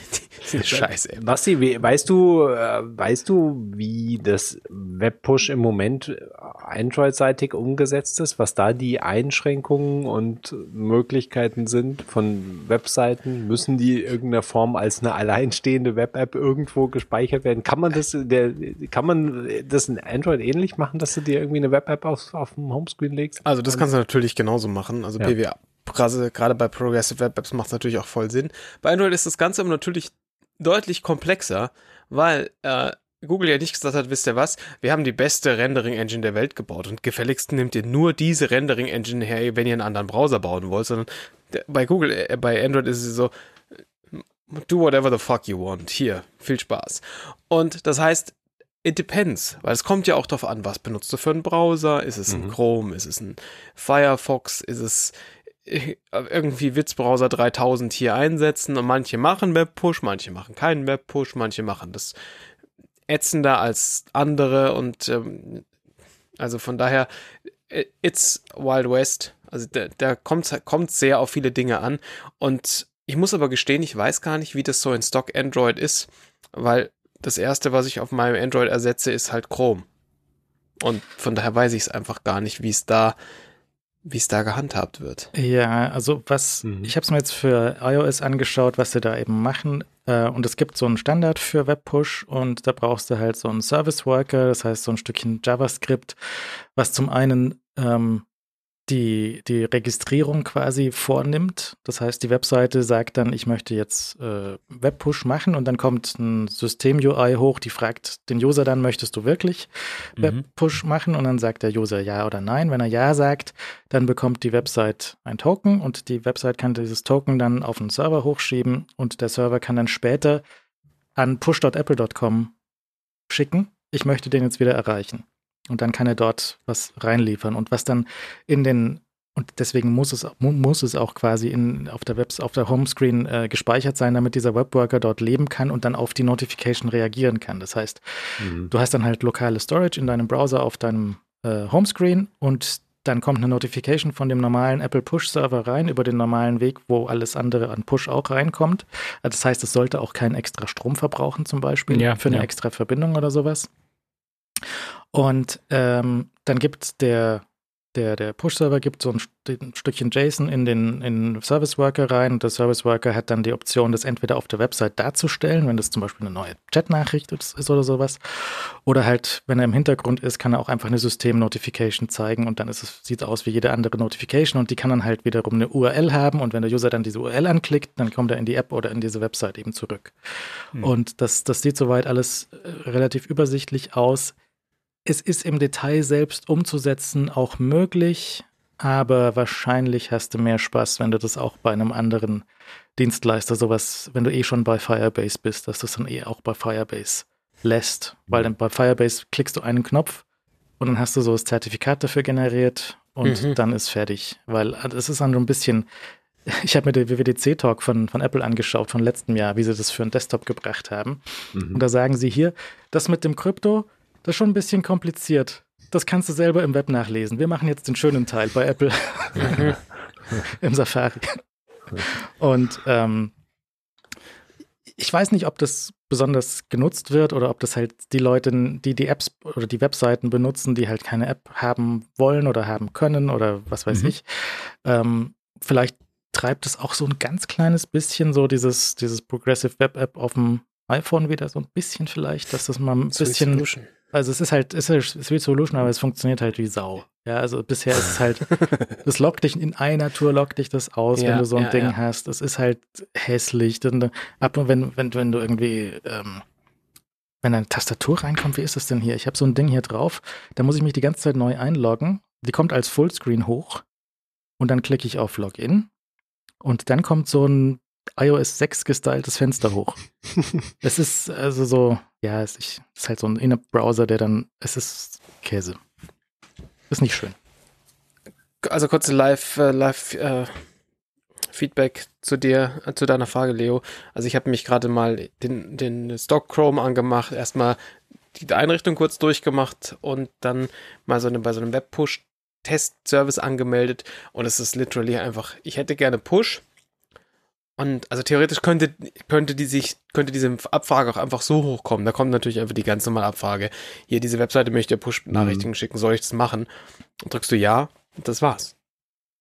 Scheiße. Basti, weißt du, äh, weißt du, wie das Webpush im Moment Android-seitig umgesetzt ist, was da die Einschränkungen und Möglichkeiten sind von Webseiten? Müssen die irgendeiner Form als eine alleinstehende Web-App irgendwo gespeichert werden? Kann man das, der, kann man das in Android ähnlich machen, dass du dir irgendwie eine Web-App auf, auf dem Homescreen legst? Also das kannst du natürlich genauso machen. Also ja. PWA gerade bei Progressive Web Apps macht es natürlich auch voll Sinn. Bei Android ist das Ganze aber natürlich deutlich komplexer, weil äh, Google ja nicht gesagt hat, wisst ihr was, wir haben die beste Rendering-Engine der Welt gebaut und gefälligst nehmt ihr nur diese Rendering-Engine her, wenn ihr einen anderen Browser bauen wollt, sondern bei Google, äh, bei Android ist es so, do whatever the fuck you want. Hier, viel Spaß. Und das heißt, it depends, weil es kommt ja auch darauf an, was benutzt du für einen Browser? Ist es ein mhm. Chrome? Ist es ein Firefox? Ist es irgendwie Witzbrowser 3000 hier einsetzen und manche machen Webpush, manche machen keinen Webpush, manche machen das ätzender als andere und ähm, also von daher it's Wild West. Also da, da kommt kommt sehr auf viele Dinge an und ich muss aber gestehen, ich weiß gar nicht, wie das so in Stock Android ist, weil das erste, was ich auf meinem Android ersetze, ist halt Chrome. Und von daher weiß ich es einfach gar nicht, wie es da wie es da gehandhabt wird. Ja, also was, mhm. ich habe es mir jetzt für iOS angeschaut, was sie da eben machen. Äh, und es gibt so einen Standard für Webpush und da brauchst du halt so einen Service Worker, das heißt so ein Stückchen JavaScript, was zum einen ähm, die, die Registrierung quasi vornimmt. Das heißt, die Webseite sagt dann, ich möchte jetzt äh, Webpush machen und dann kommt ein System-UI hoch, die fragt den User dann, möchtest du wirklich mhm. Webpush machen? Und dann sagt der User ja oder nein. Wenn er ja sagt, dann bekommt die Website ein Token und die Website kann dieses Token dann auf den Server hochschieben und der Server kann dann später an push.apple.com schicken. Ich möchte den jetzt wieder erreichen. Und dann kann er dort was reinliefern. Und was dann in den, und deswegen muss es, muss es auch quasi in, auf der Webs, auf der Homescreen äh, gespeichert sein, damit dieser Webworker dort leben kann und dann auf die Notification reagieren kann. Das heißt, mhm. du hast dann halt lokale Storage in deinem Browser auf deinem äh, Homescreen und dann kommt eine Notification von dem normalen Apple Push Server rein über den normalen Weg, wo alles andere an Push auch reinkommt. Das heißt, es sollte auch keinen extra Strom verbrauchen, zum Beispiel, ja, für eine ja. extra Verbindung oder sowas. Und ähm, dann gibt der, der, der Push-Server gibt so ein, ein, Stückchen JSON in den, in Service Worker rein. Und der Service Worker hat dann die Option, das entweder auf der Website darzustellen, wenn das zum Beispiel eine neue Chat-Nachricht ist oder sowas. Oder halt, wenn er im Hintergrund ist, kann er auch einfach eine System-Notification zeigen und dann ist es, sieht es aus wie jede andere Notification und die kann dann halt wiederum eine URL haben und wenn der User dann diese URL anklickt, dann kommt er in die App oder in diese Website eben zurück. Hm. Und das, das sieht soweit alles äh, relativ übersichtlich aus es ist im Detail selbst umzusetzen auch möglich, aber wahrscheinlich hast du mehr Spaß, wenn du das auch bei einem anderen Dienstleister sowas, wenn du eh schon bei Firebase bist, dass du es dann eh auch bei Firebase lässt. Weil dann bei Firebase klickst du einen Knopf und dann hast du so das Zertifikat dafür generiert und mhm. dann ist fertig. Weil äh, es ist dann so ein bisschen, ich habe mir den WWDC-Talk von, von Apple angeschaut von letztem Jahr, wie sie das für einen Desktop gebracht haben. Mhm. Und da sagen sie hier, das mit dem Krypto, das ist schon ein bisschen kompliziert. Das kannst du selber im Web nachlesen. Wir machen jetzt den schönen Teil bei Apple im Safari. Und ähm, ich weiß nicht, ob das besonders genutzt wird oder ob das halt die Leute, die die Apps oder die Webseiten benutzen, die halt keine App haben wollen oder haben können oder was weiß mhm. ich. Ähm, vielleicht treibt es auch so ein ganz kleines bisschen so dieses, dieses Progressive Web App auf dem iPhone wieder so ein bisschen vielleicht, dass das mal ein bisschen also es ist halt, es ist Sweet Solution, aber es funktioniert halt wie Sau. Ja, also bisher ist es halt, das lockt dich in einer Tour, lockt dich das aus, ja, wenn du so ein ja, Ding ja. hast. Es ist halt hässlich. Dann, ab und wenn, wenn, wenn du irgendwie, ähm, wenn eine Tastatur reinkommt, wie ist das denn hier? Ich habe so ein Ding hier drauf, da muss ich mich die ganze Zeit neu einloggen. Die kommt als Fullscreen hoch und dann klicke ich auf Login und dann kommt so ein iOS 6 gestyltes Fenster hoch. es ist also so, ja, es ist halt so ein In-App-Browser, der dann, es ist Käse. Ist nicht schön. Also kurze Live, äh, Live äh, Feedback zu dir, äh, zu deiner Frage, Leo. Also ich habe mich gerade mal den, den Stock Chrome angemacht, erstmal die Einrichtung kurz durchgemacht und dann mal so eine, bei so einem Web-Push Test-Service angemeldet und es ist literally einfach, ich hätte gerne Push, Und also theoretisch könnte, könnte die sich, könnte diese Abfrage auch einfach so hochkommen. Da kommt natürlich einfach die ganz normale Abfrage. Hier, diese Webseite möchte Push-Nachrichtigen mhm. schicken, soll ich das machen? Und drückst du ja, und das war's.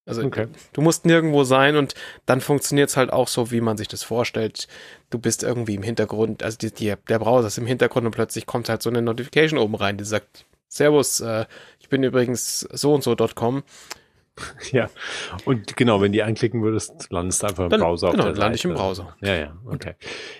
Also okay. du musst nirgendwo sein und dann funktioniert es halt auch so, wie man sich das vorstellt. Du bist irgendwie im Hintergrund, also die, die, der Browser ist im Hintergrund und plötzlich kommt halt so eine Notification oben rein, die sagt, Servus, äh, ich bin übrigens so und so.com. Ja, und genau, wenn die anklicken würdest, landest du einfach im dann, Browser. Genau, dann lande ich im Browser. Ja, ja, okay.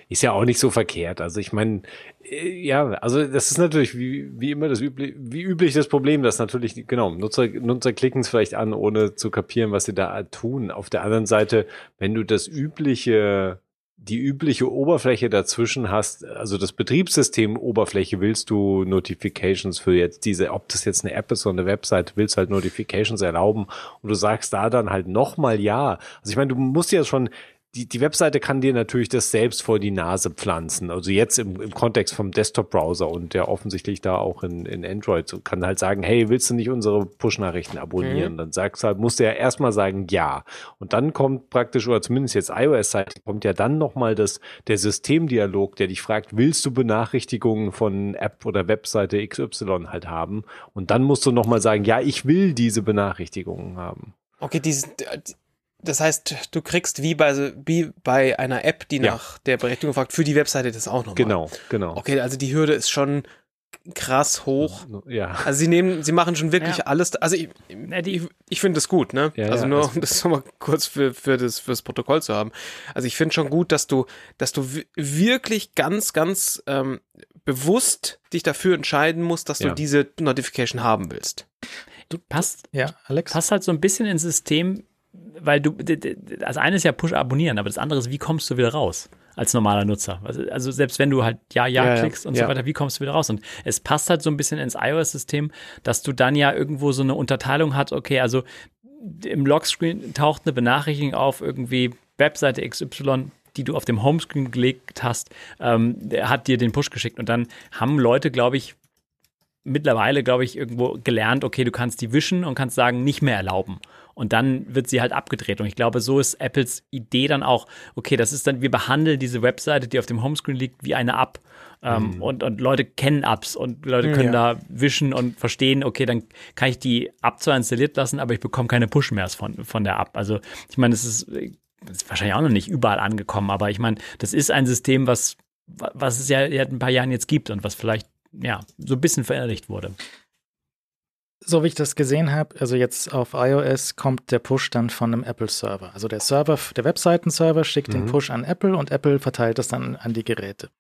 Ist ja auch nicht so verkehrt. Also ich meine, äh, ja, also das ist natürlich wie, wie immer das üblich, wie üblich das Problem, dass natürlich, genau, Nutzer, Nutzer klicken es vielleicht an, ohne zu kapieren, was sie da tun. Auf der anderen Seite, wenn du das übliche die übliche Oberfläche dazwischen hast, also das Betriebssystem Oberfläche willst du Notifications für jetzt diese, ob das jetzt eine App ist oder eine Website, willst halt Notifications erlauben und du sagst da dann halt nochmal ja. Also ich meine, du musst ja schon die, die Webseite kann dir natürlich das selbst vor die Nase pflanzen. Also jetzt im, im Kontext vom Desktop-Browser und der offensichtlich da auch in, in Android so kann halt sagen, hey, willst du nicht unsere Push-Nachrichten abonnieren? Mhm. Dann sagst du halt, musst du ja erstmal sagen, ja. Und dann kommt praktisch, oder zumindest jetzt iOS-Seite, kommt ja dann nochmal das, der Systemdialog, der dich fragt, willst du Benachrichtigungen von App oder Webseite XY halt haben? Und dann musst du nochmal sagen, ja, ich will diese Benachrichtigungen haben. Okay, diese, das heißt, du kriegst wie bei, wie bei einer App, die ja. nach der Berechtigung fragt, für die Webseite das auch nochmal. Genau, genau. Okay, also die Hürde ist schon krass hoch. Ja. Also sie nehmen, sie machen schon wirklich ja. alles. Also ich, ich, ich finde das gut, ne? Ja, also nur, um das nochmal kurz für, für das, fürs Protokoll zu haben. Also ich finde schon gut, dass du, dass du wirklich ganz, ganz ähm, bewusst dich dafür entscheiden musst, dass du diese Notification haben willst. Du passt, ja, Alex. Passt halt so ein bisschen ins System weil du, das eine ist ja Push abonnieren, aber das andere ist, wie kommst du wieder raus als normaler Nutzer? Also, selbst wenn du halt ja, ja, ja klickst und ja. so weiter, wie kommst du wieder raus? Und es passt halt so ein bisschen ins iOS-System, dass du dann ja irgendwo so eine Unterteilung hast, okay, also im Lockscreen taucht eine Benachrichtigung auf, irgendwie Webseite XY, die du auf dem Homescreen gelegt hast, ähm, hat dir den Push geschickt. Und dann haben Leute, glaube ich, mittlerweile, glaube ich, irgendwo gelernt, okay, du kannst die wischen und kannst sagen, nicht mehr erlauben. Und dann wird sie halt abgedreht. Und ich glaube, so ist Apples Idee dann auch, okay, das ist dann, wir behandeln diese Webseite, die auf dem Homescreen liegt, wie eine App. Ähm, mhm. und, und Leute kennen Apps und Leute können ja. da wischen und verstehen, okay, dann kann ich die App zwar installiert lassen, aber ich bekomme keine Push mehr von, von der App. Also ich meine, es ist, ist wahrscheinlich auch noch nicht überall angekommen, aber ich meine, das ist ein System, was, was es ja seit ein paar Jahren jetzt gibt und was vielleicht ja so ein bisschen verinnerlicht wurde so wie ich das gesehen habe, also jetzt auf iOS kommt der Push dann von einem Apple-Server. Also der Server, der Webseiten-Server schickt mhm. den Push an Apple und Apple verteilt das dann an die Geräte.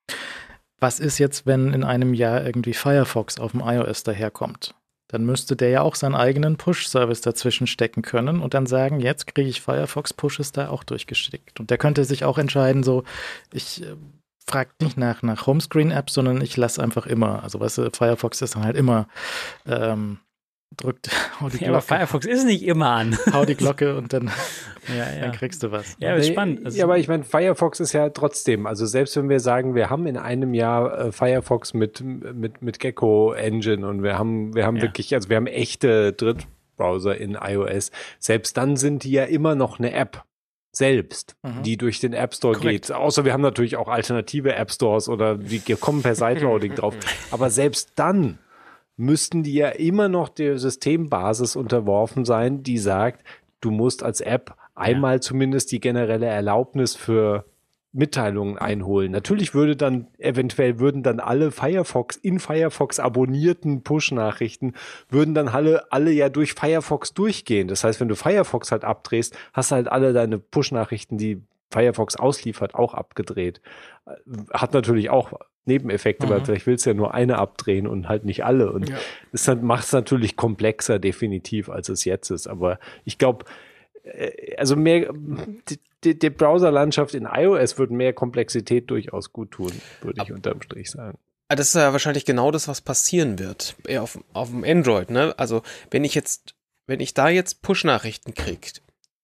Was ist jetzt, wenn in einem Jahr irgendwie Firefox auf dem iOS daherkommt? Dann müsste der ja auch seinen eigenen Push-Service dazwischen stecken können und dann sagen, jetzt kriege ich Firefox-Pushes da auch durchgeschickt. Und der könnte sich auch entscheiden, so, ich äh, frage nicht nach, nach Homescreen-Apps, sondern ich lasse einfach immer. Also weißt du, Firefox ist dann halt immer ähm, drückt, hau die Glocke. Ja, aber Firefox ist nicht immer an. Hau die Glocke und dann, ja, ja. dann kriegst du was. Ja, ist spannend. Also, ja, aber ich meine, Firefox ist ja trotzdem, also selbst wenn wir sagen, wir haben in einem Jahr äh, Firefox mit, mit, mit Gecko Engine und wir haben, wir haben ja. wirklich, also wir haben echte Drittbrowser in iOS, selbst dann sind die ja immer noch eine App selbst, mhm. die durch den App Store Korrekt. geht. Außer wir haben natürlich auch alternative App Stores oder die kommen per Side-Loading drauf. Aber selbst dann müssten die ja immer noch der Systembasis unterworfen sein, die sagt, du musst als App einmal ja. zumindest die generelle Erlaubnis für Mitteilungen einholen. Natürlich würde dann, eventuell würden dann alle Firefox, in Firefox abonnierten Push-Nachrichten, würden dann alle, alle ja durch Firefox durchgehen. Das heißt, wenn du Firefox halt abdrehst, hast du halt alle deine Push-Nachrichten, die Firefox ausliefert, auch abgedreht. Hat natürlich auch Nebeneffekte, mhm. weil vielleicht willst du ja nur eine abdrehen und halt nicht alle. Und ja. das macht es natürlich komplexer definitiv, als es jetzt ist. Aber ich glaube, äh, also mehr, die, die Browserlandschaft in iOS wird mehr Komplexität durchaus gut tun, würde ich unterm Strich sagen. Ah, das ist ja wahrscheinlich genau das, was passieren wird. Eher auf, auf dem Android, ne? Also, wenn ich jetzt, wenn ich da jetzt Push-Nachrichten kriege,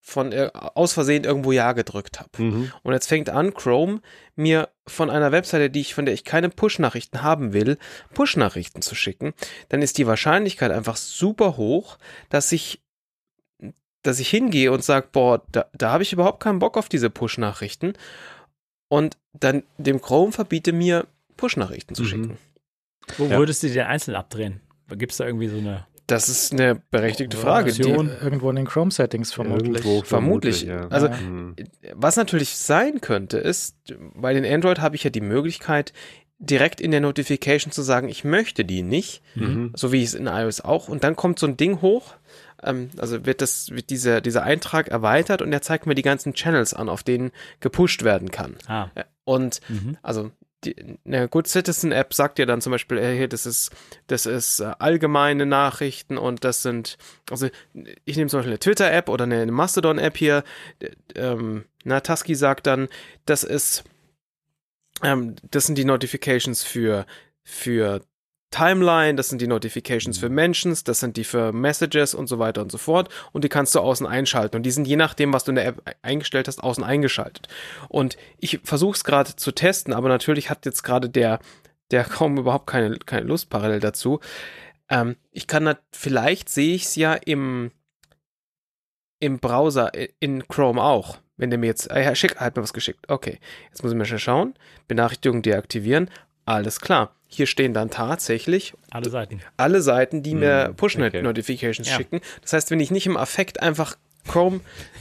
von äh, aus Versehen irgendwo Ja gedrückt habe. Mhm. Und jetzt fängt an, Chrome mir von einer Webseite, die ich, von der ich keine Push-Nachrichten haben will, Push-Nachrichten zu schicken, dann ist die Wahrscheinlichkeit einfach super hoch, dass ich dass ich hingehe und sage, boah, da, da habe ich überhaupt keinen Bock auf diese Push-Nachrichten und dann dem Chrome verbiete mir Push-Nachrichten zu Mhm. schicken. Wo Ja. würdest du die denn einzeln abdrehen? Gibt es da irgendwie so eine. Das ist eine berechtigte Frage. Die. Irgendwo in den Chrome-Settings vermutlich. Irgendwo Vermutlich. ja. Also, Ja. Mhm. was natürlich sein könnte, ist, bei den Android habe ich ja die Möglichkeit, direkt in der Notification zu sagen, ich möchte die nicht, Mhm. so wie ich es in iOS auch. Und dann kommt so ein Ding hoch, ähm, also wird das, wird dieser, dieser Eintrag erweitert und er zeigt mir die ganzen Channels an, auf denen gepusht werden kann. Ah. Und Mhm. also die, eine Good Citizen App sagt dir dann zum Beispiel, hier, das ist, das ist äh, allgemeine Nachrichten und das sind, also ich nehme zum Beispiel eine Twitter App oder eine Mastodon App hier, ähm, na, Tusky sagt dann, das ist, ähm, das sind die Notifications für, für Timeline, das sind die Notifications für Mentions, das sind die für Messages und so weiter und so fort. Und die kannst du außen einschalten. Und die sind je nachdem, was du in der App eingestellt hast, außen eingeschaltet. Und ich versuche es gerade zu testen, aber natürlich hat jetzt gerade der, der kaum überhaupt keine, keine Lust parallel dazu. Ähm, ich kann vielleicht sehe ich es ja im, im Browser, i- in Chrome auch. Wenn der mir jetzt, ah ja, schick, hat mir was geschickt. Okay, jetzt muss ich mal schnell schauen. Benachrichtigungen deaktivieren. Alles klar. Hier stehen dann tatsächlich Alle Seiten. alle Seiten, die mir Hm, Push-Notifications Ja. schicken. Das heißt, wenn ich nicht im Affekt einfach Chrome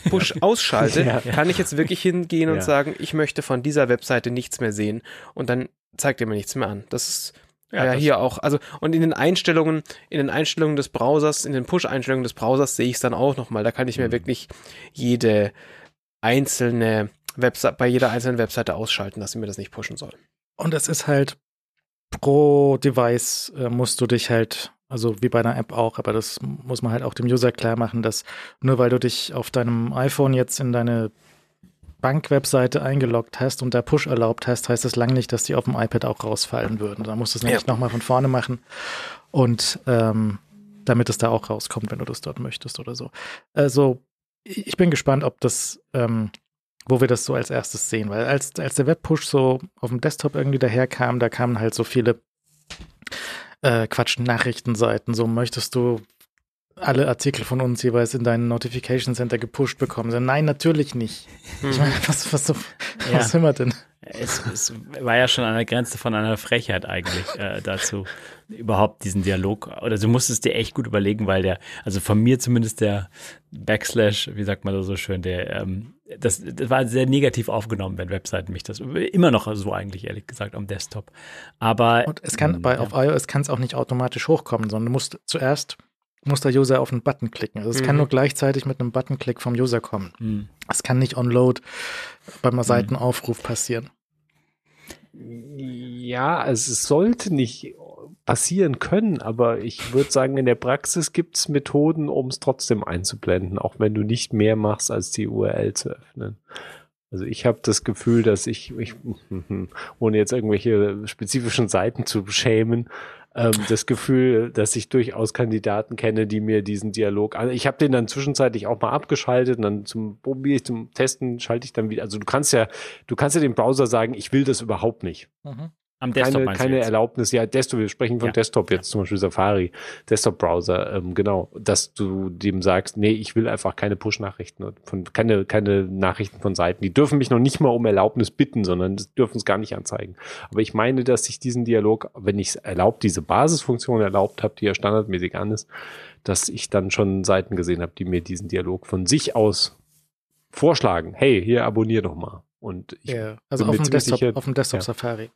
Push ausschalte, Ja. kann ich jetzt wirklich hingehen und Ja. sagen, ich möchte von dieser Webseite nichts mehr sehen und dann zeigt er mir nichts mehr an. Das ist ja, das- hier auch, also und in den Einstellungen, in den Einstellungen des Browsers, in den Push-Einstellungen des Browsers sehe ich es dann auch nochmal. Da kann ich mir Mhm. wirklich jede einzelne Webseite, bei jeder einzelnen Webseite ausschalten, dass sie mir das nicht pushen soll. Und es ist halt pro Device äh, musst du dich halt, also wie bei einer App auch, aber das muss man halt auch dem User klar machen, dass nur weil du dich auf deinem iPhone jetzt in deine Bank-Webseite eingeloggt hast und da Push erlaubt hast, heißt das lange nicht, dass die auf dem iPad auch rausfallen würden. Da musst du es nämlich Ja. nochmal von vorne machen und ähm, damit es da auch rauskommt, wenn du das dort möchtest oder so. Also ich ich bin gespannt, ob das ähm, wo wir das so als erstes sehen. Weil als, als der Webpush so auf dem Desktop irgendwie daherkam, da kamen halt so viele äh, Quatsch, Nachrichtenseiten. So möchtest du alle Artikel von uns jeweils in deinen Notification Center gepusht bekommen. So, nein, natürlich nicht. Ich meine, was, was, so, Ja. was will man denn? Es, es war ja schon an der Grenze von einer Frechheit eigentlich äh, dazu, überhaupt diesen Dialog. Oder du musstest dir echt gut überlegen, weil der, also von mir zumindest der Backslash, wie sagt man da so schön, der, ähm, das, das war sehr negativ aufgenommen, wenn Webseiten mich das, immer noch so eigentlich, ehrlich gesagt, am Desktop. Aber Und es kann bei ja. auf iOS kann es auch nicht automatisch hochkommen, sondern du musst zuerst muss der User auf einen Button klicken. Also es kann Mhm. nur gleichzeitig mit einem Buttonklick vom User kommen. hm, Es kann nicht on Load beim Seitenaufruf passieren. Ja, es sollte nicht passieren können, aber ich würde sagen, in der Praxis gibt es Methoden, um es trotzdem einzublenden, auch wenn du nicht mehr machst, als die URL zu öffnen. Also ich habe das Gefühl, dass ich, ich, ohne jetzt irgendwelche spezifischen Seiten zu schämen, ähm, das Gefühl, dass ich durchaus Kandidaten kenne, die mir diesen Dialog an. Ich habe den dann zwischenzeitlich auch mal abgeschaltet und dann zum probiere ich zum Testen schalte ich dann wieder. Also du kannst ja, du kannst ja dem Browser sagen, ich will das überhaupt nicht am Desktop keine, keine? Erlaubnis, ja, Desktop, wir sprechen von Ja. Desktop jetzt, zum Beispiel Safari, Desktop-Browser, ähm, genau, dass du dem sagst, nee, ich will einfach keine Push-Nachrichten von, keine, keine Nachrichten von Seiten. Die dürfen mich noch nicht mal um Erlaubnis bitten, sondern dürfen es gar nicht anzeigen. Aber ich meine, dass ich diesen Dialog, wenn ich es erlaubt, diese Basisfunktion erlaubt habe, die ja standardmäßig an ist, dass ich dann schon Seiten gesehen habe, die mir diesen Dialog von sich aus vorschlagen. Hey, hier abonnier doch mal. Und ich Ja, also bin auf dem Desktop, sicher- auf dem Desktop ja. Safari.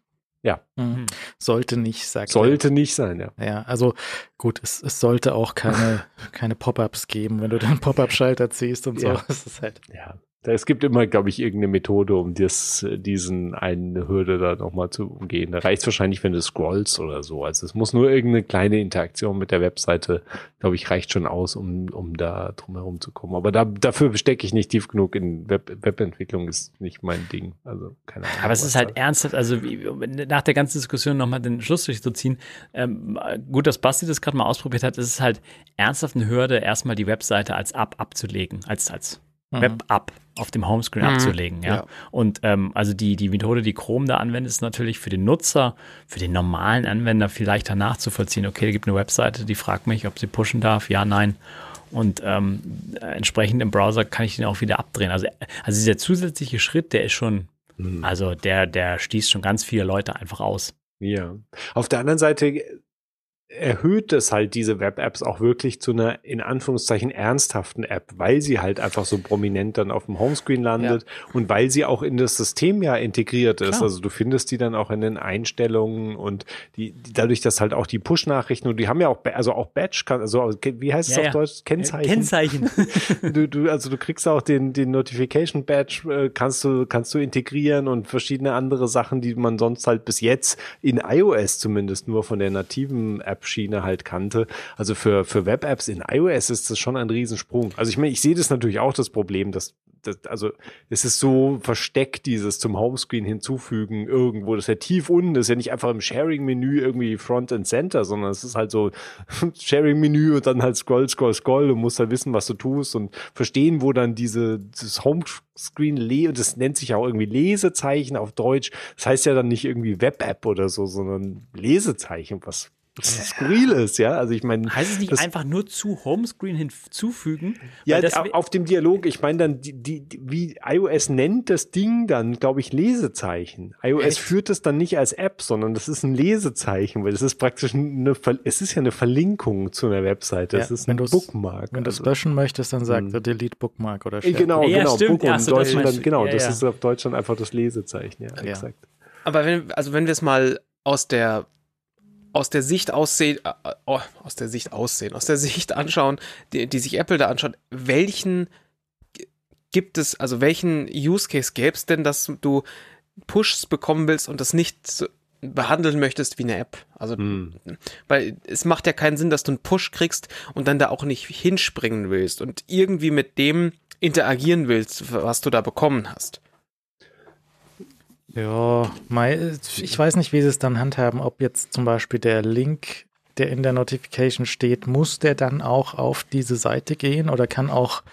Ja. Mhm. Sollte nicht, sagt er. sollte nicht sein, ja. Ja, also gut, es, es sollte auch keine, keine Pop-ups geben, wenn du den Pop-up-Schalter ziehst und so. Ja. Das ist halt. Ja, es gibt immer, glaube ich, irgendeine Methode, um das, äh, diesen eine Hürde da nochmal zu umgehen. Da reicht wahrscheinlich, wenn du scrollst oder so. Also es muss nur irgendeine kleine Interaktion mit der Webseite, glaube ich, reicht schon aus, um, um da drum herum zu kommen. Aber da, dafür stecke ich nicht tief genug in Web, Webentwicklung, ist nicht mein Ding. Also keine Ahnung. Aber es ist halt da- ernsthaft, also wie, nach der ganzen Diskussion nochmal den Schluss durchzuziehen. Ähm, gut, dass Basti das gerade mal ausprobiert hat. Es ist halt ernsthaft eine Hürde, erstmal die Webseite als App abzulegen, als, als Mhm. Web-App auf dem Homescreen Mhm. abzulegen. Ja. Ja. Und ähm, also die, die Methode, die Chrome da anwendet, ist natürlich für den Nutzer, für den normalen Anwender viel leichter nachzuvollziehen. Okay, da gibt eine Webseite, die fragt mich, ob sie pushen darf. Ja, nein. Und ähm, entsprechend im Browser kann ich den auch wieder abdrehen. Also, also dieser zusätzliche Schritt, der ist schon, mhm. also der, der stieß schon ganz viele Leute einfach aus. Ja. Auf der anderen Seite erhöht es halt diese Web-Apps auch wirklich zu einer in Anführungszeichen ernsthaften App, weil sie halt einfach so prominent dann auf dem Homescreen landet ja. und weil sie auch in das System ja integriert ist. Klar. Also du findest die dann auch in den Einstellungen und die, die dadurch, dass halt auch die Push-Nachrichten und die haben ja auch, also auch Batch, also wie heißt es ja, auf ja. Deutsch? Kennzeichen. Kennzeichen. du, du, also du kriegst auch den, den Notification Badge, äh, kannst du, kannst du integrieren und verschiedene andere Sachen, die man sonst halt bis jetzt in iOS zumindest nur von der nativen App Web-Schiene halt kannte. Also für, für Web-Apps in iOS ist das schon ein Riesensprung. Also ich meine, ich sehe das natürlich auch das Problem, dass das, also es ist so versteckt, dieses zum Homescreen hinzufügen irgendwo. Das ist ja tief unten, das ist ja nicht einfach im Sharing-Menü irgendwie Front and Center, sondern es ist halt so Sharing-Menü und dann halt Scroll, Scroll, Scroll. Du musst halt wissen, was du tust und verstehen, wo dann diese, das Homescreen, und das nennt sich auch irgendwie Lesezeichen auf Deutsch. Das heißt ja dann nicht irgendwie Web-App oder so, sondern Lesezeichen, was skurril ist, ja. Also ich meine. Heißt es nicht einfach nur zu Homescreen hinzufügen? Ja, auf dem Dialog, ich meine dann, die, die, wie iOS nennt das Ding dann, glaube ich, Lesezeichen. iOS Echt? führt es dann nicht als App, sondern das ist ein Lesezeichen, weil das ist praktisch eine, es ist ja eine Verlinkung zu einer Webseite. Das ja, ist ein Bookmark. Wenn du es also. löschen möchtest, dann sagt hm. er Delete Bookmark oder Share. Genau, ja, genau. Stimmt. Ja, so, Deutschland dann, genau, ja, das ist auf Deutschland einfach das Lesezeichen, ja, exakt. Aber wenn, also wenn wir es mal aus der aus der Sicht aussehen, äh, oh, aus der Sicht aussehen, aus der Sicht anschauen, die, die sich Apple da anschaut, welchen gibt es, also welchen Use Case gäbe es denn, dass du Pushs bekommen willst und das nicht behandeln möchtest wie eine App. Also, hm. weil es macht ja keinen Sinn, dass du einen Push kriegst und dann da auch nicht hinspringen willst und irgendwie mit dem interagieren willst, was du da bekommen hast. Ja, ich weiß nicht, wie sie es dann handhaben, ob jetzt zum Beispiel der Link, der in der Notification steht, muss der dann auch auf diese Seite gehen oder kann auch,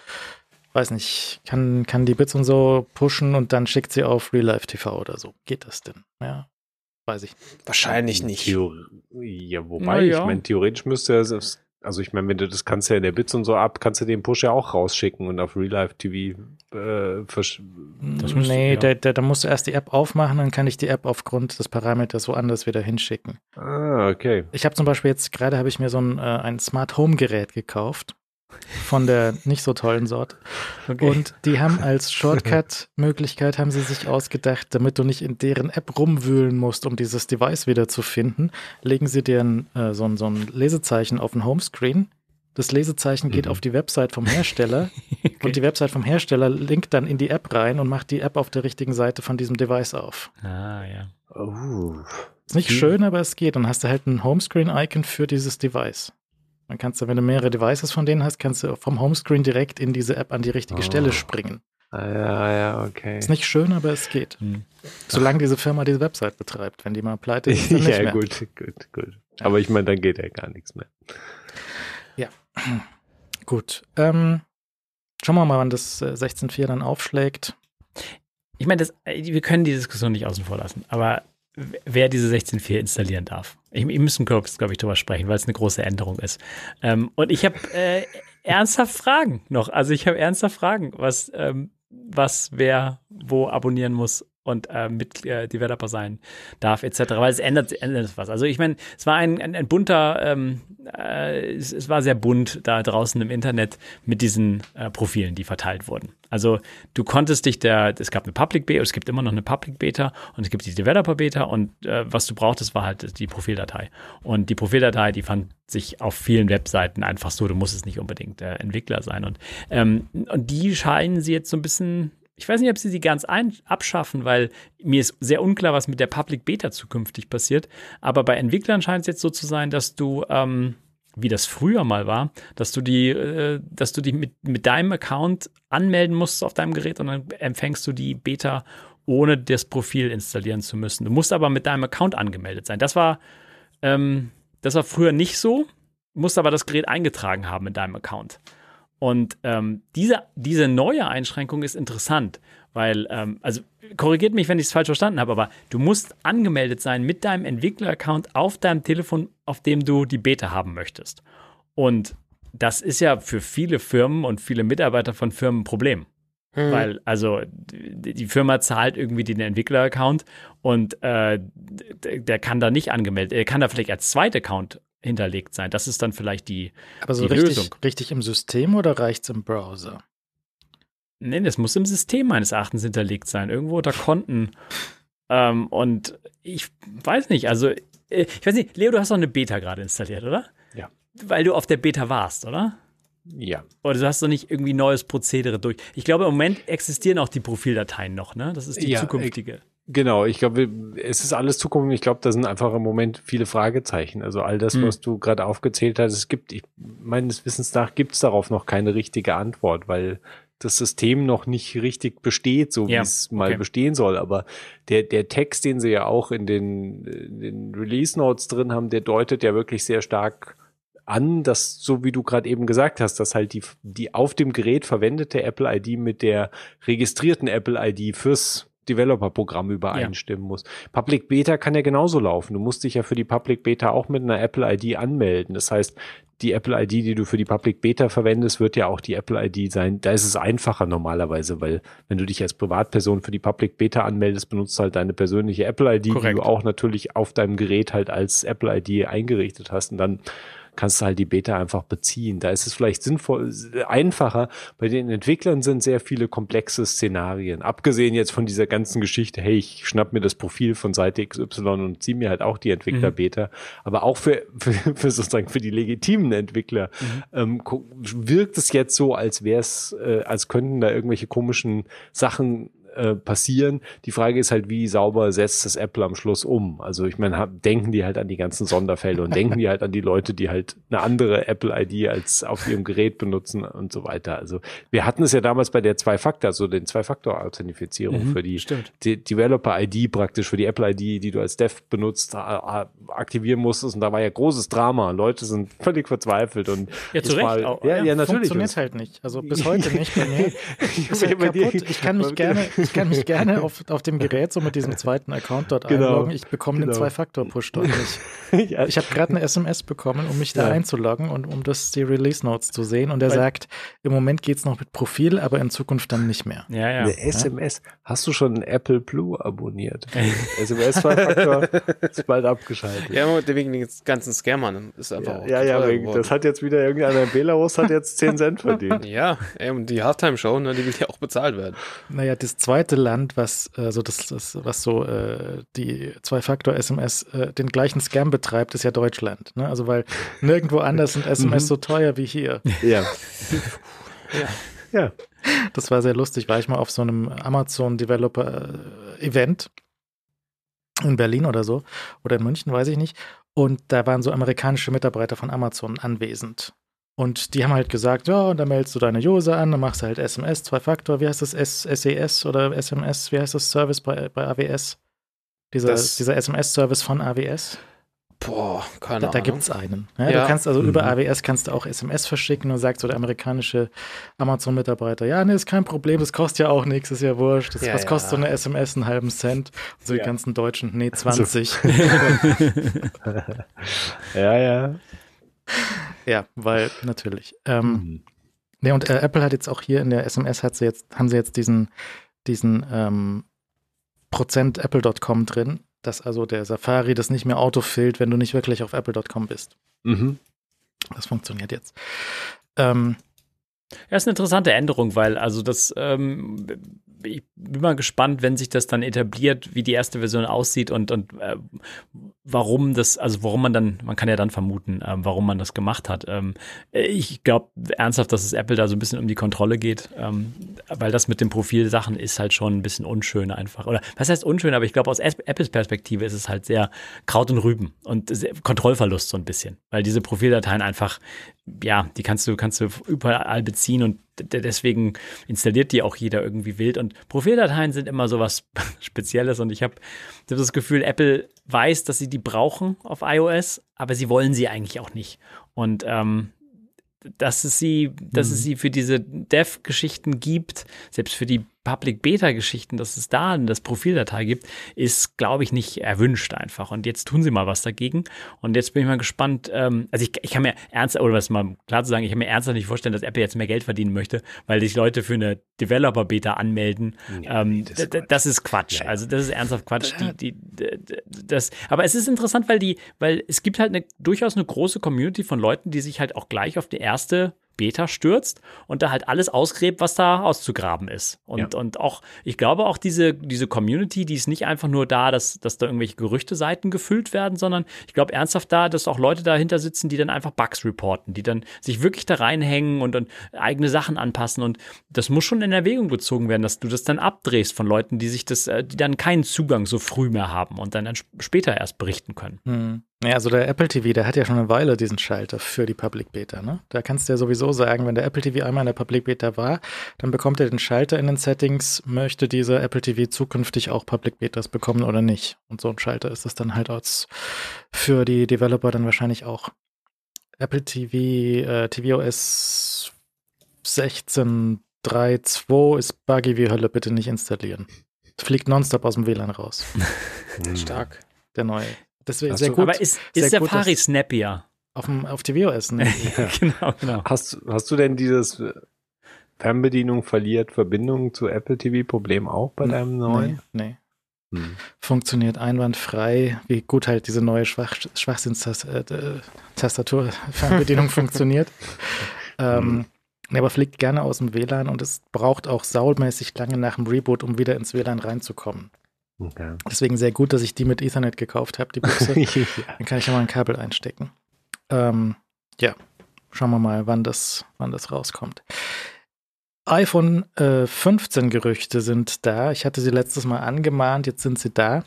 weiß nicht, kann, kann die Bits und so pushen und dann schickt sie auf Real Life TV oder so. Geht das denn? Ja, weiß ich. Wahrscheinlich nicht. Theor ja, wobei, ja. ich meine, theoretisch müsste es also ich meine, wenn du das kannst ja in der Bits und so ab, kannst du den Push ja auch rausschicken und auf Real Life TV äh, versch das Nee, ja. da, da, da musst du erst die App aufmachen, dann kann ich die App aufgrund des Parameters woanders wieder hinschicken. Ah, okay. Ich habe zum Beispiel jetzt gerade habe ich mir so ein, äh, ein Smart Home Gerät gekauft von der nicht so tollen Sorte. Okay. Und die haben als Shortcut-Möglichkeit haben sie sich ausgedacht, damit du nicht in deren App rumwühlen musst, um dieses Device wieder zu finden, legen sie dir ein, äh, so, ein, so ein Lesezeichen auf den Homescreen. Das Lesezeichen geht mhm. auf die Website vom Hersteller okay. und die Website vom Hersteller linkt dann in die App rein und macht die App auf der richtigen Seite von diesem Device auf. Ah, ja. Oh. Ist nicht schön, aber es geht. Dann hast du halt ein Homescreen-Icon für dieses Device. Dann kannst du, wenn du mehrere Devices von denen hast, kannst du vom Homescreen direkt in diese App an die richtige oh. Stelle springen. Ah, ja, ja, okay. Ist nicht schön, aber es geht. Hm. Solange diese Firma diese Website betreibt. Wenn die mal pleite ist, dann nicht ja, mehr. gut, gut, gut. Aber ich meine, dann geht ja gar nichts mehr. Ja. Gut. Ähm, schauen wir mal, wann das 16.4 äh, dann aufschlägt. Ich meine, wir können die Diskussion nicht außen vor lassen, aber wer diese 16.4 installieren darf. Ich, ich müssen, glaube ich, drüber sprechen, weil es eine große Änderung ist. Ähm, und ich habe äh, ernsthaft Fragen noch. Also ich habe ernsthaft Fragen, was, ähm, was wer wo abonnieren muss und äh, mit äh, Developer sein darf, etc. Weil es ändert, ändert was. Also ich meine, es war ein, ein, ein bunter, ähm, äh, es, es, war sehr bunt da draußen im Internet mit diesen äh, Profilen, die verteilt wurden. Also du konntest dich der, es gab eine Public Beta, es gibt immer noch eine Public Beta und es gibt die Developer Beta und äh, was du brauchtest, war halt die Profildatei. Und die Profildatei, die fand sich auf vielen Webseiten einfach so, du musstest nicht unbedingt äh, Entwickler sein. Und, ähm, und die scheinen sie jetzt so ein bisschen ich weiß nicht, ob sie sie ganz abschaffen, weil mir ist sehr unklar, was mit der Public Beta zukünftig passiert. Aber bei Entwicklern scheint es jetzt so zu sein, dass du, ähm, wie das früher mal war, dass du die, äh, dass du die mit, mit deinem Account anmelden musst auf deinem Gerät und dann empfängst du die Beta, ohne das Profil installieren zu müssen. Du musst aber mit deinem Account angemeldet sein. Das war, ähm, das war früher nicht so, musst aber das Gerät eingetragen haben in deinem Account. Und ähm, diese, diese neue Einschränkung ist interessant, weil, ähm, also korrigiert mich, wenn ich es falsch verstanden habe, aber du musst angemeldet sein mit deinem Entwickler-Account auf deinem Telefon, auf dem du die Beta haben möchtest. Und das ist ja für viele Firmen und viele Mitarbeiter von Firmen ein Problem. Hm. Weil, also, die Firma zahlt irgendwie den Entwickler-Account und äh, der kann da nicht angemeldet, er kann da vielleicht als Zweit-Account hinterlegt sein. Das ist dann vielleicht die, Aber so die richtig, Lösung. richtig im System oder reicht's im Browser? Nee, das muss im System meines Erachtens hinterlegt sein, irgendwo unter Konten. ähm, und ich weiß nicht, also, äh, ich weiß nicht, Leo, du hast doch eine Beta gerade installiert, oder? Ja. Weil du auf der Beta warst, oder? Ja. Oder du hast doch nicht irgendwie neues Prozedere durch. Ich glaube, im Moment existieren auch die Profildateien noch, ne? Das ist die Ja, zukünftige. Genau, ich glaube, es ist alles Zukunft. Ich glaube, da sind einfach im Moment viele Fragezeichen. Also all das, Hm. was du gerade aufgezählt hast, es gibt, ich, meines Wissens nach, gibt es darauf noch keine richtige Antwort, weil das System noch nicht richtig besteht, so wie Ja, es mal okay. bestehen soll. Aber der, der Text, den sie ja auch in den, in den Release Notes drin haben, der deutet ja wirklich sehr stark an, dass, so wie du gerade eben gesagt hast, dass halt die, die auf dem Gerät verwendete Apple ID mit der registrierten Apple ID fürs Developer-Programm übereinstimmen muss. Public Beta kann ja genauso laufen. Du musst dich ja für die Public Beta auch mit einer Apple ID anmelden. Das heißt, die Apple ID, die du für die Public Beta verwendest, wird ja auch die Apple ID sein. Da ist es einfacher normalerweise, weil wenn du dich als Privatperson für die Public Beta anmeldest, benutzt du halt deine persönliche Apple ID, die Korrekt. du auch natürlich auf deinem Gerät halt als Apple ID eingerichtet hast. Und dann kannst du halt die Beta einfach beziehen. Da ist es vielleicht sinnvoll, einfacher. Bei den Entwicklern sind sehr viele komplexe Szenarien. Abgesehen jetzt von dieser ganzen Geschichte, hey, ich schnapp mir das Profil von Seite XY und ziehe mir halt auch die Entwickler-Beta. Aber auch für, für, für sozusagen für die legitimen Entwickler ähm, gu- wirkt es jetzt so, als wäre es, äh, als könnten da irgendwelche komischen Sachen äh, passieren. Die Frage ist halt, wie sauber setzt das Apple am Schluss um? Also ich meine, denken die halt an die ganzen Sonderfälle und denken die halt an die Leute, die halt eine andere Apple-ID als auf ihrem Gerät benutzen und so weiter. Also wir hatten es ja damals bei der Zwei-Faktor, also den Zwei-Faktor-Authentifizierung Mhm, für die Developer-ID praktisch, für die Apple-ID, die du als Dev benutzt, aktivieren musstest. Und da war ja großes Drama. Leute sind völlig verzweifelt und Ja, zu Recht war- auch, ja, ja. ja, natürlich. Funktioniert halt nicht. Also bis heute nicht bei mir. Ist halt kaputt. Ich kann mich gerne, ich kann mich gerne auf, auf dem Gerät so mit diesem zweiten Account dort Genau. einloggen. Ich bekomme den Genau. Zwei-Faktor-Push dort nicht. ja, Ich habe gerade eine SMS bekommen, um mich da Ja. einzuloggen und um das die Release Notes zu sehen. Und er sagt, im Moment geht's noch mit Profil, aber in Zukunft dann nicht mehr. Ja, ja. Eine SMS. Hast du schon Apple Blue abonniert? SMS-Faktor ist bald abgeschaltet. Ja, wegen den ganzen Scammern ist einfach ja, auch ja, ja das hat jetzt wieder irgendeiner in Belarus hat jetzt 10 Cent verdient. Ja, ey, und die Halftime-Show, ne, die will ja auch bezahlt werden. Naja, das zweite Land, was äh, so das, das was so äh, die Zwei-Faktor-SMS äh, den gleichen Scam betreibt, ist ja Deutschland. Ne? Also weil nirgendwo anders sind SMS so teuer wie hier. Ja. Ja. Ja. Das war sehr lustig. War ich mal auf so einem Amazon-Developer-Event in Berlin oder so oder in München, weiß ich nicht. Und da waren so amerikanische Mitarbeiter von Amazon anwesend. Und die haben halt gesagt, ja, und dann meldest du deine User an, dann machst du halt SMS, Zwei-Faktor, wie heißt das, S SES oder SMS, wie heißt das Service bei, bei AWS? Dieser, Das- dieser SMS-Service von AWS? Boah, keine Da, da Ahnung. gibt es einen. Ja, Ja. Du kannst also über Mhm. AWS kannst du auch SMS verschicken und sagt so der amerikanische Amazon-Mitarbeiter, ja, nee, ist kein Problem, das kostet ja auch nichts, ist ja wurscht. Das, Ja, was kostet so eine SMS? Einen halben Cent. Und so die ganzen Deutschen, nee, 20. Ja, ja. Ja, weil natürlich. Ähm, Mhm. Nee, und äh, Apple hat jetzt auch hier in der SMS hat sie jetzt, haben sie jetzt diesen, diesen ähm, Prozent Apple.com drin, dass also der Safari das nicht mehr autofillt, wenn du nicht wirklich auf Apple.com bist. Mhm. Das funktioniert jetzt. Ähm, Ja, ist eine interessante Änderung, weil also das, ähm, ich bin mal gespannt, wenn sich das dann etabliert, wie die erste Version aussieht und, und äh, warum das, also warum man dann, man kann ja dann vermuten, ähm, warum man das gemacht hat. Ähm, ich glaube ernsthaft, dass es Apple da so ein bisschen um die Kontrolle geht, ähm, weil das mit den Profilsachen ist halt schon ein bisschen unschön einfach. Oder was heißt unschön, aber ich glaube, aus Apples Perspektive ist es halt sehr Kraut und Rüben und Kontrollverlust so ein bisschen, weil diese Profildateien einfach, ja, die kannst du, kannst du überall beziehen und deswegen installiert die auch jeder irgendwie wild. Und Profildateien sind immer so was Spezielles und ich habe hab das Gefühl, Apple weiß, dass sie die brauchen auf iOS, aber sie wollen sie eigentlich auch nicht. Und ähm, dass es sie, dass es sie für diese Dev-Geschichten gibt, selbst für die Public Beta Geschichten, dass es da das Profildatei gibt, ist, glaube ich, nicht erwünscht einfach. Und jetzt tun sie mal was dagegen. Und jetzt bin ich mal gespannt. Ähm, also ich, ich kann mir ernst, oder was mal klar zu sagen, ich kann mir ernsthaft nicht vorstellen, dass Apple jetzt mehr Geld verdienen möchte, weil sich Leute für eine Developer Beta anmelden. Ja, ähm, nee, das, ist das, ist Quatsch. Ja, ja. Also das ist ernsthaft Quatsch. Die, die, das, aber es ist interessant, weil die, weil es gibt halt eine, durchaus eine große Community von Leuten, die sich halt auch gleich auf die erste Beta stürzt und da halt alles ausgräbt, was da auszugraben ist. Und, ja. und auch, ich glaube auch diese, diese Community, die ist nicht einfach nur da, dass, dass da irgendwelche Gerüchteseiten gefüllt werden, sondern ich glaube ernsthaft da, dass auch Leute dahinter sitzen, die dann einfach Bugs reporten, die dann sich wirklich da reinhängen und, und eigene Sachen anpassen. Und das muss schon in Erwägung gezogen werden, dass du das dann abdrehst von Leuten, die sich das, äh, die dann keinen Zugang so früh mehr haben und dann, dann später erst berichten können. Hm. Ja, also der Apple TV, der hat ja schon eine Weile diesen Schalter für die Public Beta. Ne? Da kannst du ja sowieso sagen, wenn der Apple TV einmal in der Public Beta war, dann bekommt er den Schalter in den Settings, möchte dieser Apple TV zukünftig auch Public Betas bekommen oder nicht. Und so ein Schalter ist das dann halt als für die Developer dann wahrscheinlich auch. Apple TV, äh, tvOS 16.3.2 ist buggy wie Hölle, bitte nicht installieren. Fliegt nonstop aus dem WLAN raus. Stark. Der neue. Deswegen sehr gut. Aber ist, ist Safari snappier? Auf, dem, auf tvOS, ne? ja. genau, genau. Hast, hast du denn dieses Fernbedienung verliert Verbindung zu Apple TV Problem auch bei deinem neuen? Nee. nee. Hm. Funktioniert einwandfrei, wie gut halt diese neue Schwach Schwachsinnstastatur-Fernbedienung äh, funktioniert. Ähm, hm. aber fliegt gerne aus dem WLAN und es braucht auch saumäßig lange nach dem Reboot, um wieder ins WLAN reinzukommen. Okay. Deswegen sehr gut, dass ich die mit Ethernet gekauft habe, die Buchse. ja. Dann kann ich ja mal ein Kabel einstecken. Ähm, ja, schauen wir mal, wann das, wann das rauskommt. iPhone äh, 15 Gerüchte sind da. Ich hatte sie letztes Mal angemahnt, jetzt sind sie da.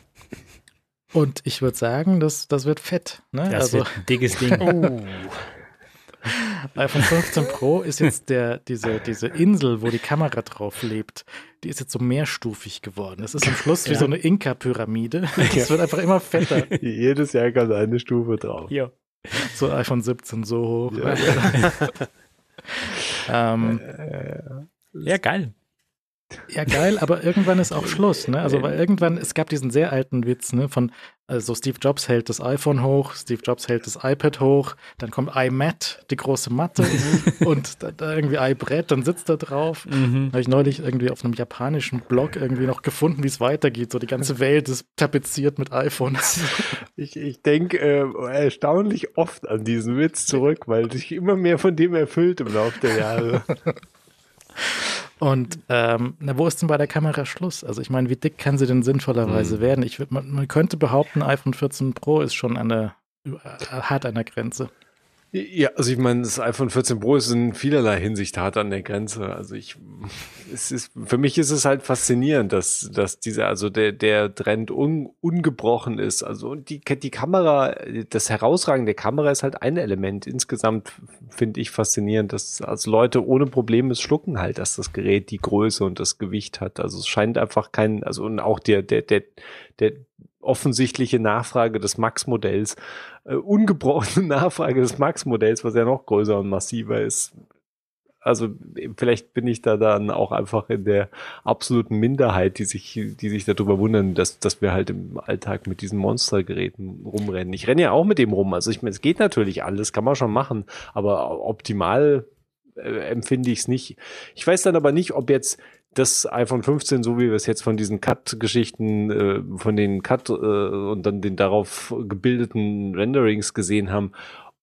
Und ich würde sagen, das, das wird fett. Ne? Das also, wird ein dickes Ding. oh iPhone 15 Pro ist jetzt der, diese, diese Insel, wo die Kamera drauf lebt, die ist jetzt so mehrstufig geworden. Das ist am Schluss wie so eine Inka-Pyramide. Es wird einfach immer fetter. Jedes Jahr kommt eine Stufe drauf. Ja. So iPhone 17 so hoch. Ja, ähm, ja geil. Ja, geil, aber irgendwann ist auch Schluss, ne? Also, weil irgendwann, es gab diesen sehr alten Witz, ne? Von, also Steve Jobs hält das iPhone hoch, Steve Jobs hält das iPad hoch, dann kommt iMac, die große Matte und da, da, irgendwie iBrett, dann sitzt er drauf. Mhm. Habe ich neulich irgendwie auf einem japanischen Blog irgendwie noch gefunden, wie es weitergeht. So die ganze Welt ist tapeziert mit iPhones. Ich, ich denke äh, erstaunlich oft an diesen Witz zurück, weil sich immer mehr von dem erfüllt im Laufe der Jahre. Und ähm, na, wo ist denn bei der Kamera Schluss? Also ich meine, wie dick kann sie denn sinnvollerweise mhm. werden? Ich, man, man könnte behaupten, iPhone 14 Pro ist schon an der, äh, hart an der Grenze. Ja, also ich meine, das iPhone 14 Pro ist in vielerlei Hinsicht hart an der Grenze. Also ich, es ist, für mich ist es halt faszinierend, dass, dass dieser, also der, der Trend un, ungebrochen ist. Also die, die Kamera, das Herausragen der Kamera ist halt ein Element. Insgesamt finde ich faszinierend, dass also Leute ohne Probleme schlucken halt, dass das Gerät die Größe und das Gewicht hat. Also es scheint einfach kein, also und auch der, der, der, der offensichtliche Nachfrage des Max-Modells, äh, ungebrochene Nachfrage des Max-Modells, was ja noch größer und massiver ist. Also vielleicht bin ich da dann auch einfach in der absoluten Minderheit, die sich, die sich darüber wundern, dass, dass wir halt im Alltag mit diesen Monstergeräten rumrennen. Ich renne ja auch mit dem rum. Also ich meine, es geht natürlich alles, kann man schon machen, aber optimal äh, empfinde ich es nicht. Ich weiß dann aber nicht, ob jetzt das iPhone 15, so wie wir es jetzt von diesen Cut-Geschichten, äh, von den Cut äh, und dann den darauf gebildeten Renderings gesehen haben,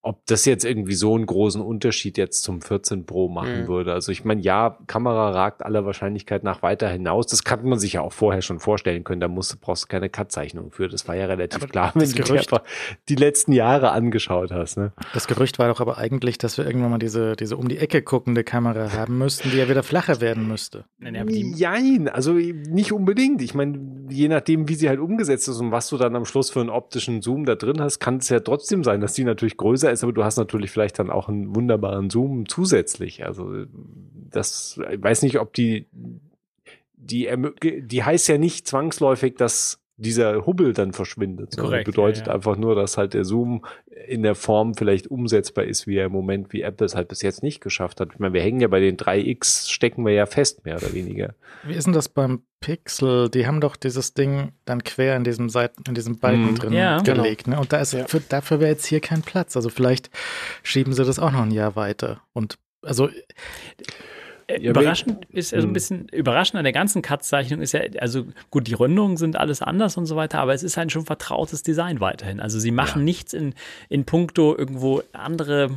ob das jetzt irgendwie so einen großen Unterschied jetzt zum 14 Pro machen mhm. würde. Also ich meine, ja, Kamera ragt aller Wahrscheinlichkeit nach weiter hinaus. Das kann man sich ja auch vorher schon vorstellen können. Da musst, du brauchst du keine Cut-Zeichnung für. Das war ja relativ aber klar, wenn du dir einfach die letzten Jahre angeschaut hast. Ne? Das Gerücht war doch aber eigentlich, dass wir irgendwann mal diese, diese um die Ecke guckende Kamera haben müssten, die ja wieder flacher werden müsste. Nein, also nicht unbedingt. Ich meine, je nachdem, wie sie halt umgesetzt ist und was du dann am Schluss für einen optischen Zoom da drin hast, kann es ja trotzdem sein, dass die natürlich größer ist, aber du hast natürlich vielleicht dann auch einen wunderbaren Zoom zusätzlich. Also das, ich weiß nicht, ob die, die, die heißt ja nicht zwangsläufig, dass dieser Hubbel dann verschwindet. Korrekt, bedeutet ja, ja. einfach nur, dass halt der Zoom in der Form vielleicht umsetzbar ist, wie er im Moment, wie Apple es halt bis jetzt nicht geschafft hat. Ich meine, wir hängen ja bei den 3X, stecken wir ja fest, mehr oder weniger. Wie ist denn das beim Pixel? Die haben doch dieses Ding dann quer in diesem Seiten, in diesem Balken Mhm. drin Ja. gelegt, ne? Und da ist Ja. für, dafür wäre jetzt hier kein Platz. Also vielleicht schieben sie das auch noch ein Jahr weiter. Und also Ja, überraschend ist also ein Hm. bisschen überraschend an der ganzen Katz-Zeichnung ist ja, also gut, die Rundungen sind alles anders und so weiter, aber es ist halt schon vertrautes Design weiterhin. Also sie machen Ja. nichts in, in puncto irgendwo andere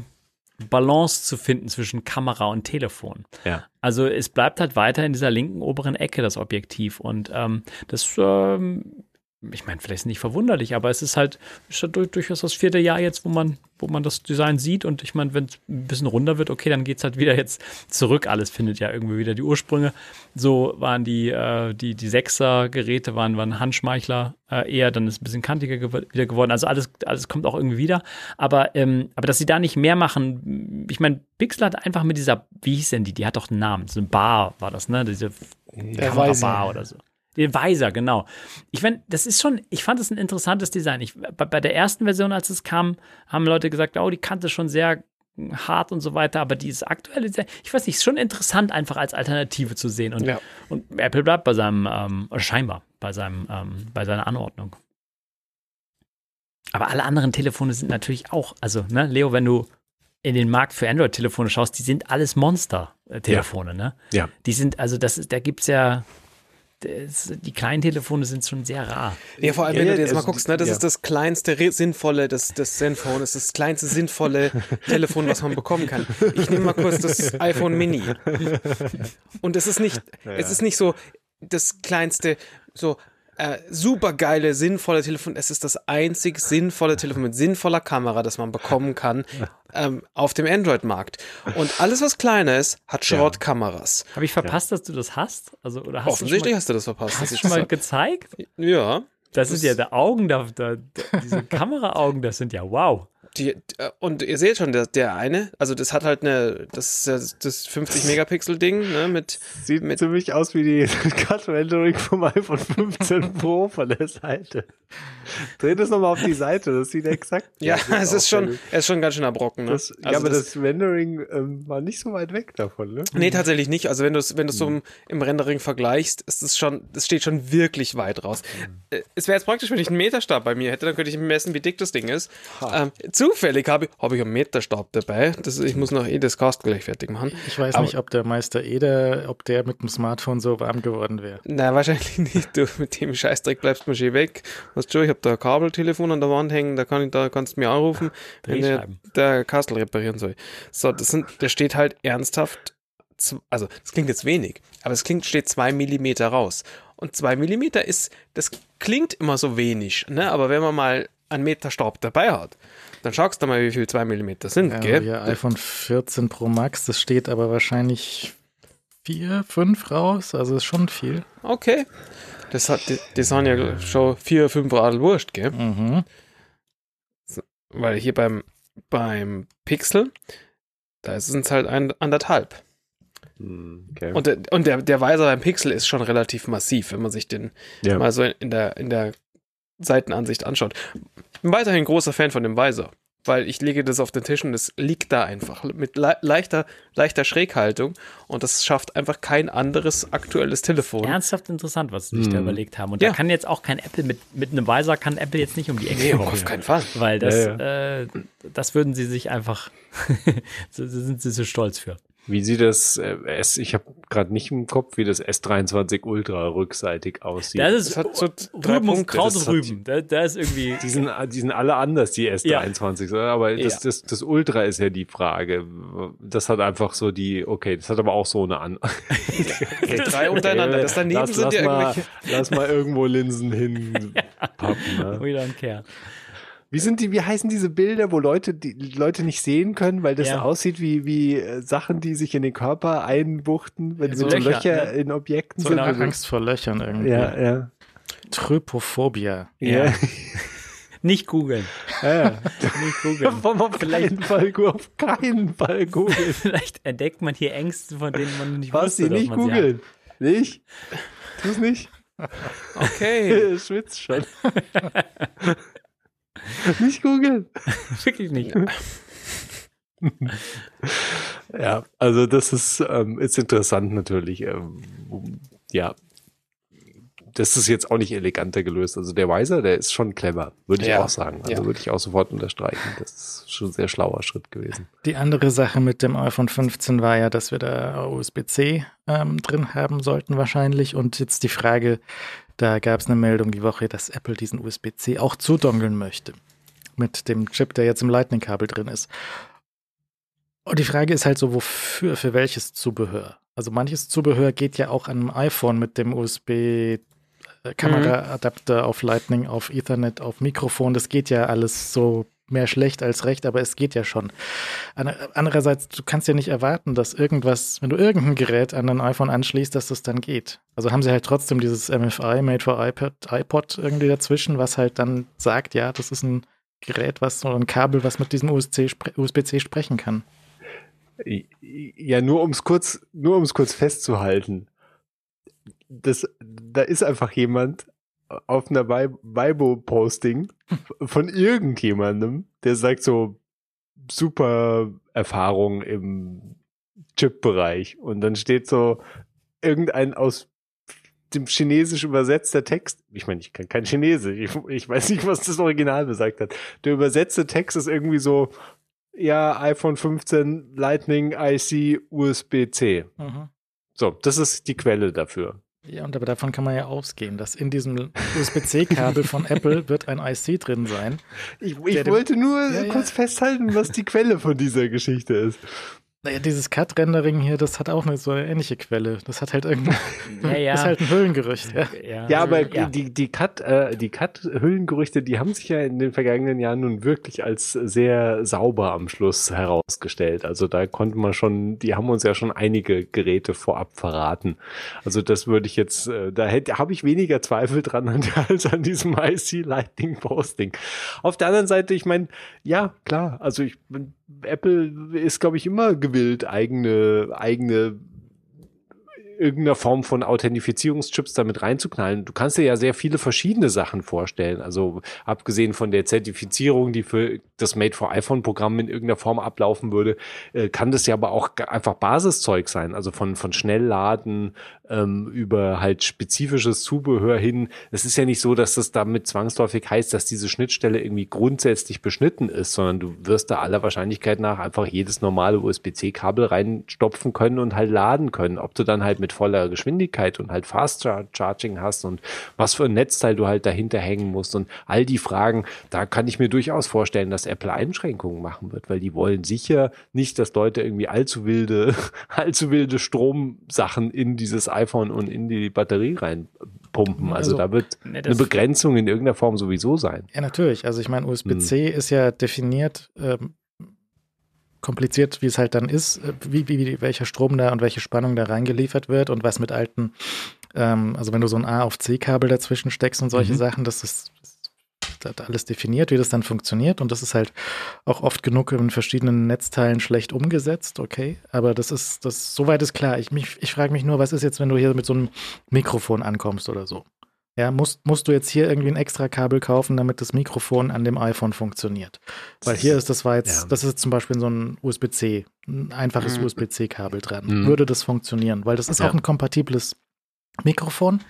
Balance zu finden zwischen Kamera und Telefon. Ja. Also es bleibt halt weiter in dieser linken oberen Ecke das Objektiv und ähm, das, ähm, ich meine, vielleicht ist nicht verwunderlich, aber es ist halt, ist durch- durchaus das vierte Jahr jetzt, wo man, wo man das Design sieht und ich meine, wenn es ein bisschen runder wird, okay, dann geht es halt wieder jetzt zurück. Alles findet ja irgendwie wieder die Ursprünge. So waren die, äh, die, die Sechser-Geräte waren, waren Handschmeichler äh, eher, dann ist es ein bisschen kantiger gew wieder geworden. Also alles, alles kommt auch irgendwie wieder. Aber, ähm, aber dass sie da nicht mehr machen, ich meine, Pixel hat einfach mit dieser, wie hieß denn die? Die hat doch einen Namen. So eine Bar war das, ne? Diese Kamerabar oder so. Den Weiser, genau. Ich meine, das ist schon, ich fand das ein interessantes Design. Ich, bei, bei der ersten Version, als es kam, haben Leute gesagt, oh, die Kante ist schon sehr hart und so weiter, aber dieses aktuelle Design, ich weiß nicht, ist schon interessant, einfach als Alternative zu sehen. Und, Ja. und Apple bleibt bei seinem, ähm, scheinbar bei seinem, ähm, bei seiner Anordnung. Aber alle anderen Telefone sind natürlich auch, also, ne, Leo, wenn du in den Markt für Android-Telefone schaust, die sind alles Monster-Telefone, ne? Ja. Die sind, also das ist, da gibt's ja, das, die kleinen Telefone sind schon sehr rar. Ja, vor allem, Ja, wenn ja, du dir jetzt mal also guckst, ne, das ja. ist das kleinste sinnvolle, das, das Zenfone, das ist das kleinste sinnvolle Telefon, was man bekommen kann. Ich nehme mal kurz das iPhone Mini. Und es ist nicht, es ist nicht so das kleinste, so äh, super geile, sinnvolle Telefon. Es ist das einzig sinnvolle Telefon mit sinnvoller Kamera, das man bekommen kann ähm, auf dem Android-Markt. Und alles, was kleiner ist, hat Schrottkameras. Habe ich verpasst, dass du das hast? Also, oder hast Offensichtlich du schon hast du das verpasst. mal, hast du schon mal das gezeigt? ja. Das, Das- sind ja die Augen, da, da, diese Kameraaugen, das sind ja wow. Die, äh, und ihr seht schon, der, der eine, also das hat halt eine, das, ist das 50 Megapixel Ding, ne, mit, Sieht Mit- ziemlich aus wie die Cut-Rendering vom iPhone 15 Pro von der Seite. Dreh das nochmal auf die Seite, das sieht exakt. ja, es ist schon, es ist schon ganz schön erbrocken, ne? Das, ja, Also aber das, Rendering ähm, war nicht so weit weg davon, ne? Nee, tatsächlich nicht. Also wenn du es wenn du's so Hm. im, im Rendering vergleichst, ist es schon, es steht schon wirklich weit raus. Hm. Äh, Es wäre jetzt praktisch, wenn ich einen Meterstab bei mir hätte, dann könnte ich messen, wie dick das Ding ist. Ähm, zufällig habe ich, habe ich einen Meterstab dabei. Das, ich muss noch eh das Cast gleich fertig machen. ich weiß Aber- nicht, ob der Meister Eder, ob der mit dem Smartphone so warm geworden wäre. Na, wahrscheinlich nicht. Du, mit dem Scheißdreck bleibst du mir schön weg. Weißt du, ich habe da ein Kabeltelefon an der Wand hängen, da kann ich, da kannst du mir anrufen, wenn der, der Kastel reparieren soll. So, das sind, der steht halt ernsthaft, also, das klingt jetzt wenig, aber es klingt, steht zwei Millimeter raus. Und zwei Millimeter ist, das klingt immer so wenig, ne, aber wenn man mal einen Meter Staub dabei hat, dann schaust du mal, wie viel zwei Millimeter sind, Ja, gell? Ihr iPhone 14 Pro Max, das steht aber wahrscheinlich vier, fünf raus, also ist schon viel. Okay. Das hat, die, die sind ja schon vier, fünf Radl Wurst, gell? Mhm. Weil hier beim, beim Pixel, da sind es halt ein, anderthalb. Hm, Okay. Und, der, und der, der Weiser beim Pixel ist schon relativ massiv, wenn man sich den ja. mal so in der, in der Seitenansicht anschaut. Bin weiterhin großer Fan von dem Weiser, weil ich lege das auf den Tisch und es liegt da einfach mit le leichter, leichter Schräghaltung und das schafft einfach kein anderes aktuelles Telefon. Ernsthaft interessant, was sie sich da Hm. überlegt haben. Und Ja. da kann jetzt auch kein Apple mit, mit einem Weiser kann Apple jetzt nicht um die Ecke Nee, kommen. auf keinen Fall. Weil das, Ja, Äh, das würden sie sich einfach, so sind sie so stolz für. Wie sieht das äh, S, ich habe gerade nicht im Kopf, wie das S23 Ultra rückseitig aussieht. Das ist Das hat so drei Rüben und Krautrüben. Da, da ist irgendwie. die, sind, die sind alle anders, die S23, oder? aber das, Ja. das, das Ultra ist ja die Frage. Das hat einfach so die, okay, das hat aber auch so eine an. Drei untereinander. Das daneben lass, sind lass ja mal, irgendwelche. Lass mal irgendwo Linsen hin pappen. Ne? We don't care. Wie sind die, wie heißen diese Bilder, wo Leute die Leute nicht sehen können, weil das Ja. aussieht wie, wie äh, Sachen, die sich in den Körper einbuchten, wenn So so, Löcher, Löcher, ne? in Objekten So sind. eine Also- Angst vor Löchern irgendwie. ja, ja. Trypophobia. Ja. Ja. Nicht googeln. ja. Nicht googeln. Auf, keinen Fall, auf keinen Fall googeln. Vielleicht entdeckt man hier Ängste, von denen man nicht Was, wusste, die dass nicht man sie hat. googeln? Nicht? Tu's nicht? Okay. Schwitzt schon. nicht googeln. Wirklich nicht. Ja, also das ist, ähm, ist interessant natürlich. Ähm, ja, das ist jetzt auch nicht eleganter gelöst. Also der Weiser, der ist schon clever, würde ich Ja, auch sagen. Also ja. würde ich auch sofort unterstreichen. Das ist schon ein sehr schlauer Schritt gewesen. Die andere Sache mit dem iPhone 15 war ja, dass wir da USB-C ähm, drin haben sollten wahrscheinlich. Und jetzt die Frage, da gab es eine Meldung die Woche, dass Apple diesen USB-C auch zudongeln möchte. Mit dem Chip, der jetzt im Lightning-Kabel drin ist. Und die Frage ist halt so, wofür, für welches Zubehör? Also manches Zubehör geht ja auch an einem iPhone mit dem USB Kameraadapter auf Lightning, auf Ethernet, auf Mikrofon. Das geht ja alles so mehr schlecht als recht, aber es geht ja schon. Ander- Andererseits, du kannst ja nicht erwarten, dass irgendwas, wenn du irgendein Gerät an ein iPhone anschließt, dass das dann geht. Also haben sie halt trotzdem dieses MFI, Made for iPad, iPod irgendwie dazwischen, was halt dann sagt, ja, das ist ein Gerät, was oder ein Kabel, was mit diesem USB-C spre USB-C sprechen kann. Ja, nur ums kurz, nur ums kurz festzuhalten. Das, da ist einfach jemand auf einer Wei- Weibo-Posting von irgendjemandem, der sagt so, super Erfahrung im Chip-Bereich. Und dann steht so irgendein aus dem Chinesisch übersetzter Text. Ich meine, ich kann kein Chinesisch. Ich, ich weiß nicht, was das Original besagt hat. Der übersetzte Text ist irgendwie so, ja, iPhone 15, Lightning, IC, USB-C. So, das ist die Quelle dafür. Ja, und aber davon kann man ja ausgehen, dass in diesem USB-C-Kabel von Apple wird ein IC drin sein. Ich, ich wollte nur Ja, ja. kurz festhalten, was die Quelle von dieser Geschichte ist. Naja, dieses Cut-Rendering hier, das hat auch eine so eine ähnliche Quelle. Das hat halt irgendwie, Ja, ja. ist halt ein Hüllengerücht. Ja. ja, Ja, aber ja. die, die Cut, äh, die Cut-Hüllengerüchte, die haben sich ja in den vergangenen Jahren nun wirklich als sehr sauber am Schluss herausgestellt. Also da konnte man schon, die haben uns ja schon einige Geräte vorab verraten. Also das würde ich jetzt, äh, da hätte, habe ich weniger Zweifel dran an- als an diesem IC Lightning Posting. Auf der anderen Seite, ich meine, ja, klar, also ich, Apple ist, glaube ich, immer gewillt, eigene, eigene irgendeiner Form von Authentifizierungschips damit reinzuknallen. Du kannst dir ja sehr viele verschiedene Sachen vorstellen. Also abgesehen von der Zertifizierung, die für das Made for iPhone Programm in irgendeiner Form ablaufen würde, äh, kann das ja aber auch einfach Basiszeug sein. Also von, von Schnellladen ähm, über halt spezifisches Zubehör hin. Es ist ja nicht so, dass das damit zwangsläufig heißt, dass diese Schnittstelle irgendwie grundsätzlich beschnitten ist, sondern du wirst da aller Wahrscheinlichkeit nach einfach jedes normale USB-C-Kabel reinstopfen können und halt laden können. Ob du dann halt mit voller Geschwindigkeit und halt Fast Char- Charging hast und was für ein Netzteil du halt dahinter hängen musst und all die Fragen, da kann ich mir durchaus vorstellen, dass Apple Einschränkungen machen wird, weil die wollen sicher nicht, dass Leute irgendwie allzu wilde, allzu wilde Stromsachen in dieses iPhone und in die Batterie reinpumpen. Also, Also, da wird ne, eine Begrenzung in irgendeiner Form sowieso sein. Ja, natürlich. Also ich meine, USB-C Hm. ist ja definiert, ähm, kompliziert, wie es halt dann ist, äh, wie, wie, wie welcher Strom da und welche Spannung da reingeliefert wird und was mit alten, ähm, also wenn du so ein A auf C-Kabel dazwischen steckst und solche Mhm. Sachen, das ist das hat alles definiert, wie das dann funktioniert und das ist halt auch oft genug in verschiedenen Netzteilen schlecht umgesetzt, okay, aber das ist, das, soweit ist klar. Ich, mich, ich frage mich nur, was ist jetzt, wenn du hier mit so einem Mikrofon ankommst oder so? Ja, musst, musst du jetzt hier irgendwie ein extra Kabel kaufen, damit das Mikrofon an dem iPhone funktioniert. Weil hier ist das war jetzt, Ja. das ist zum Beispiel so ein USB-C, ein einfaches Mhm. USB-C-Kabel dran. Mhm. Würde das funktionieren? Weil das ist Ja. auch ein kompatibles Mikrofon.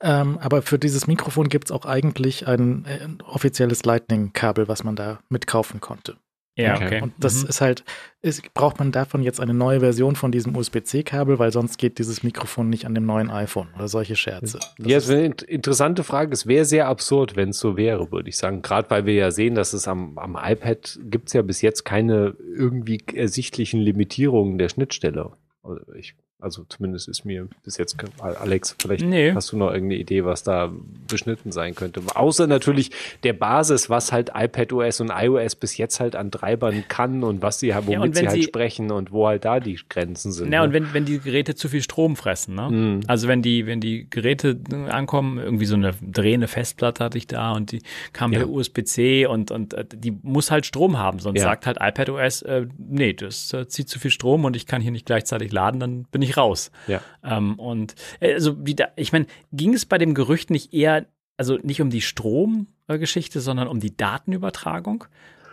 Ähm, aber für dieses Mikrofon gibt es auch eigentlich ein, äh, ein offizielles Lightning-Kabel, was man da mitkaufen konnte. Ja, Okay. okay. Und das Mhm. ist halt, ist, braucht man davon jetzt eine neue Version von diesem USB-C-Kabel, weil sonst geht dieses Mikrofon nicht an dem neuen iPhone oder solche Scherze. Das Ja, ist- eine int- interessante Frage. Es wäre sehr absurd, wenn es so wäre, würde ich sagen. Gerade weil wir ja sehen, dass es am, am iPad gibt es ja bis jetzt keine irgendwie ersichtlichen Limitierungen der Schnittstelle. Also, ich, also zumindest ist mir bis jetzt, Alex, vielleicht Nee. hast du noch irgendeine Idee, was da beschnitten sein könnte. Außer natürlich der Basis, was halt iPadOS und iOS bis jetzt halt an Treibern kann und was sie, womit und sie halt sie- sprechen und wo halt da die Grenzen sind. Ja, ne? und wenn, wenn die Geräte zu viel Strom fressen, ne? Mhm. Also wenn die, wenn die Geräte ankommen, irgendwie so eine drehende Festplatte hatte ich da und die kam Ja. per USB-C und, und äh, die muss halt Strom haben, sonst Ja. sagt halt iPadOS, äh, nee, das äh, zieht zu viel Strom und ich kann hier nicht gleichzeitig laden, dann bin ich nicht raus. Ja. Ähm, und äh, also, da- ich meine, ging es bei dem Gerücht nicht eher, also nicht um die Stromgeschichte, sondern um die Datenübertragung?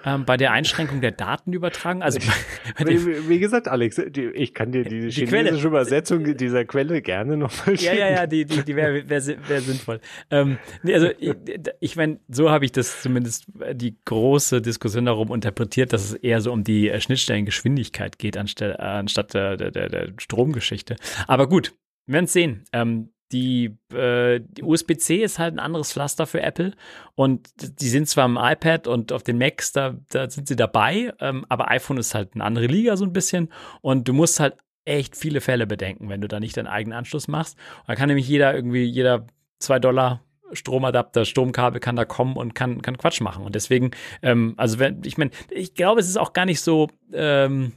Ähm, bei der Einschränkung der Datenübertragung, also Wie, wie gesagt, Alex, die, ich kann dir die, Die chinesische Quelle. Übersetzung dieser Quelle gerne nochmal Ja, schicken. ja, ja, die, die, die wäre wär, wär sinnvoll. Ähm, nee, also ich, ich meine, so habe ich das zumindest äh, die große Diskussion darum interpretiert, dass es eher so um die äh, Schnittstellengeschwindigkeit geht, anstelle, äh, anstatt der, der, der, der Stromgeschichte. Aber gut, wir werden es sehen. Ähm, die, äh, die USB-C ist halt ein anderes Pflaster für Apple und die sind zwar im iPad und auf den Macs, da, da sind sie dabei, ähm, aber iPhone ist halt eine andere Liga so ein bisschen und du musst halt echt viele Fälle bedenken, wenn du da nicht deinen eigenen Anschluss machst. Und da kann nämlich jeder irgendwie, jeder 2 Dollar Stromadapter, Stromkabel kann da kommen und kann, kann Quatsch machen. Und deswegen, ähm, also wenn, ich meine, ich glaube, es ist auch gar nicht so ähm,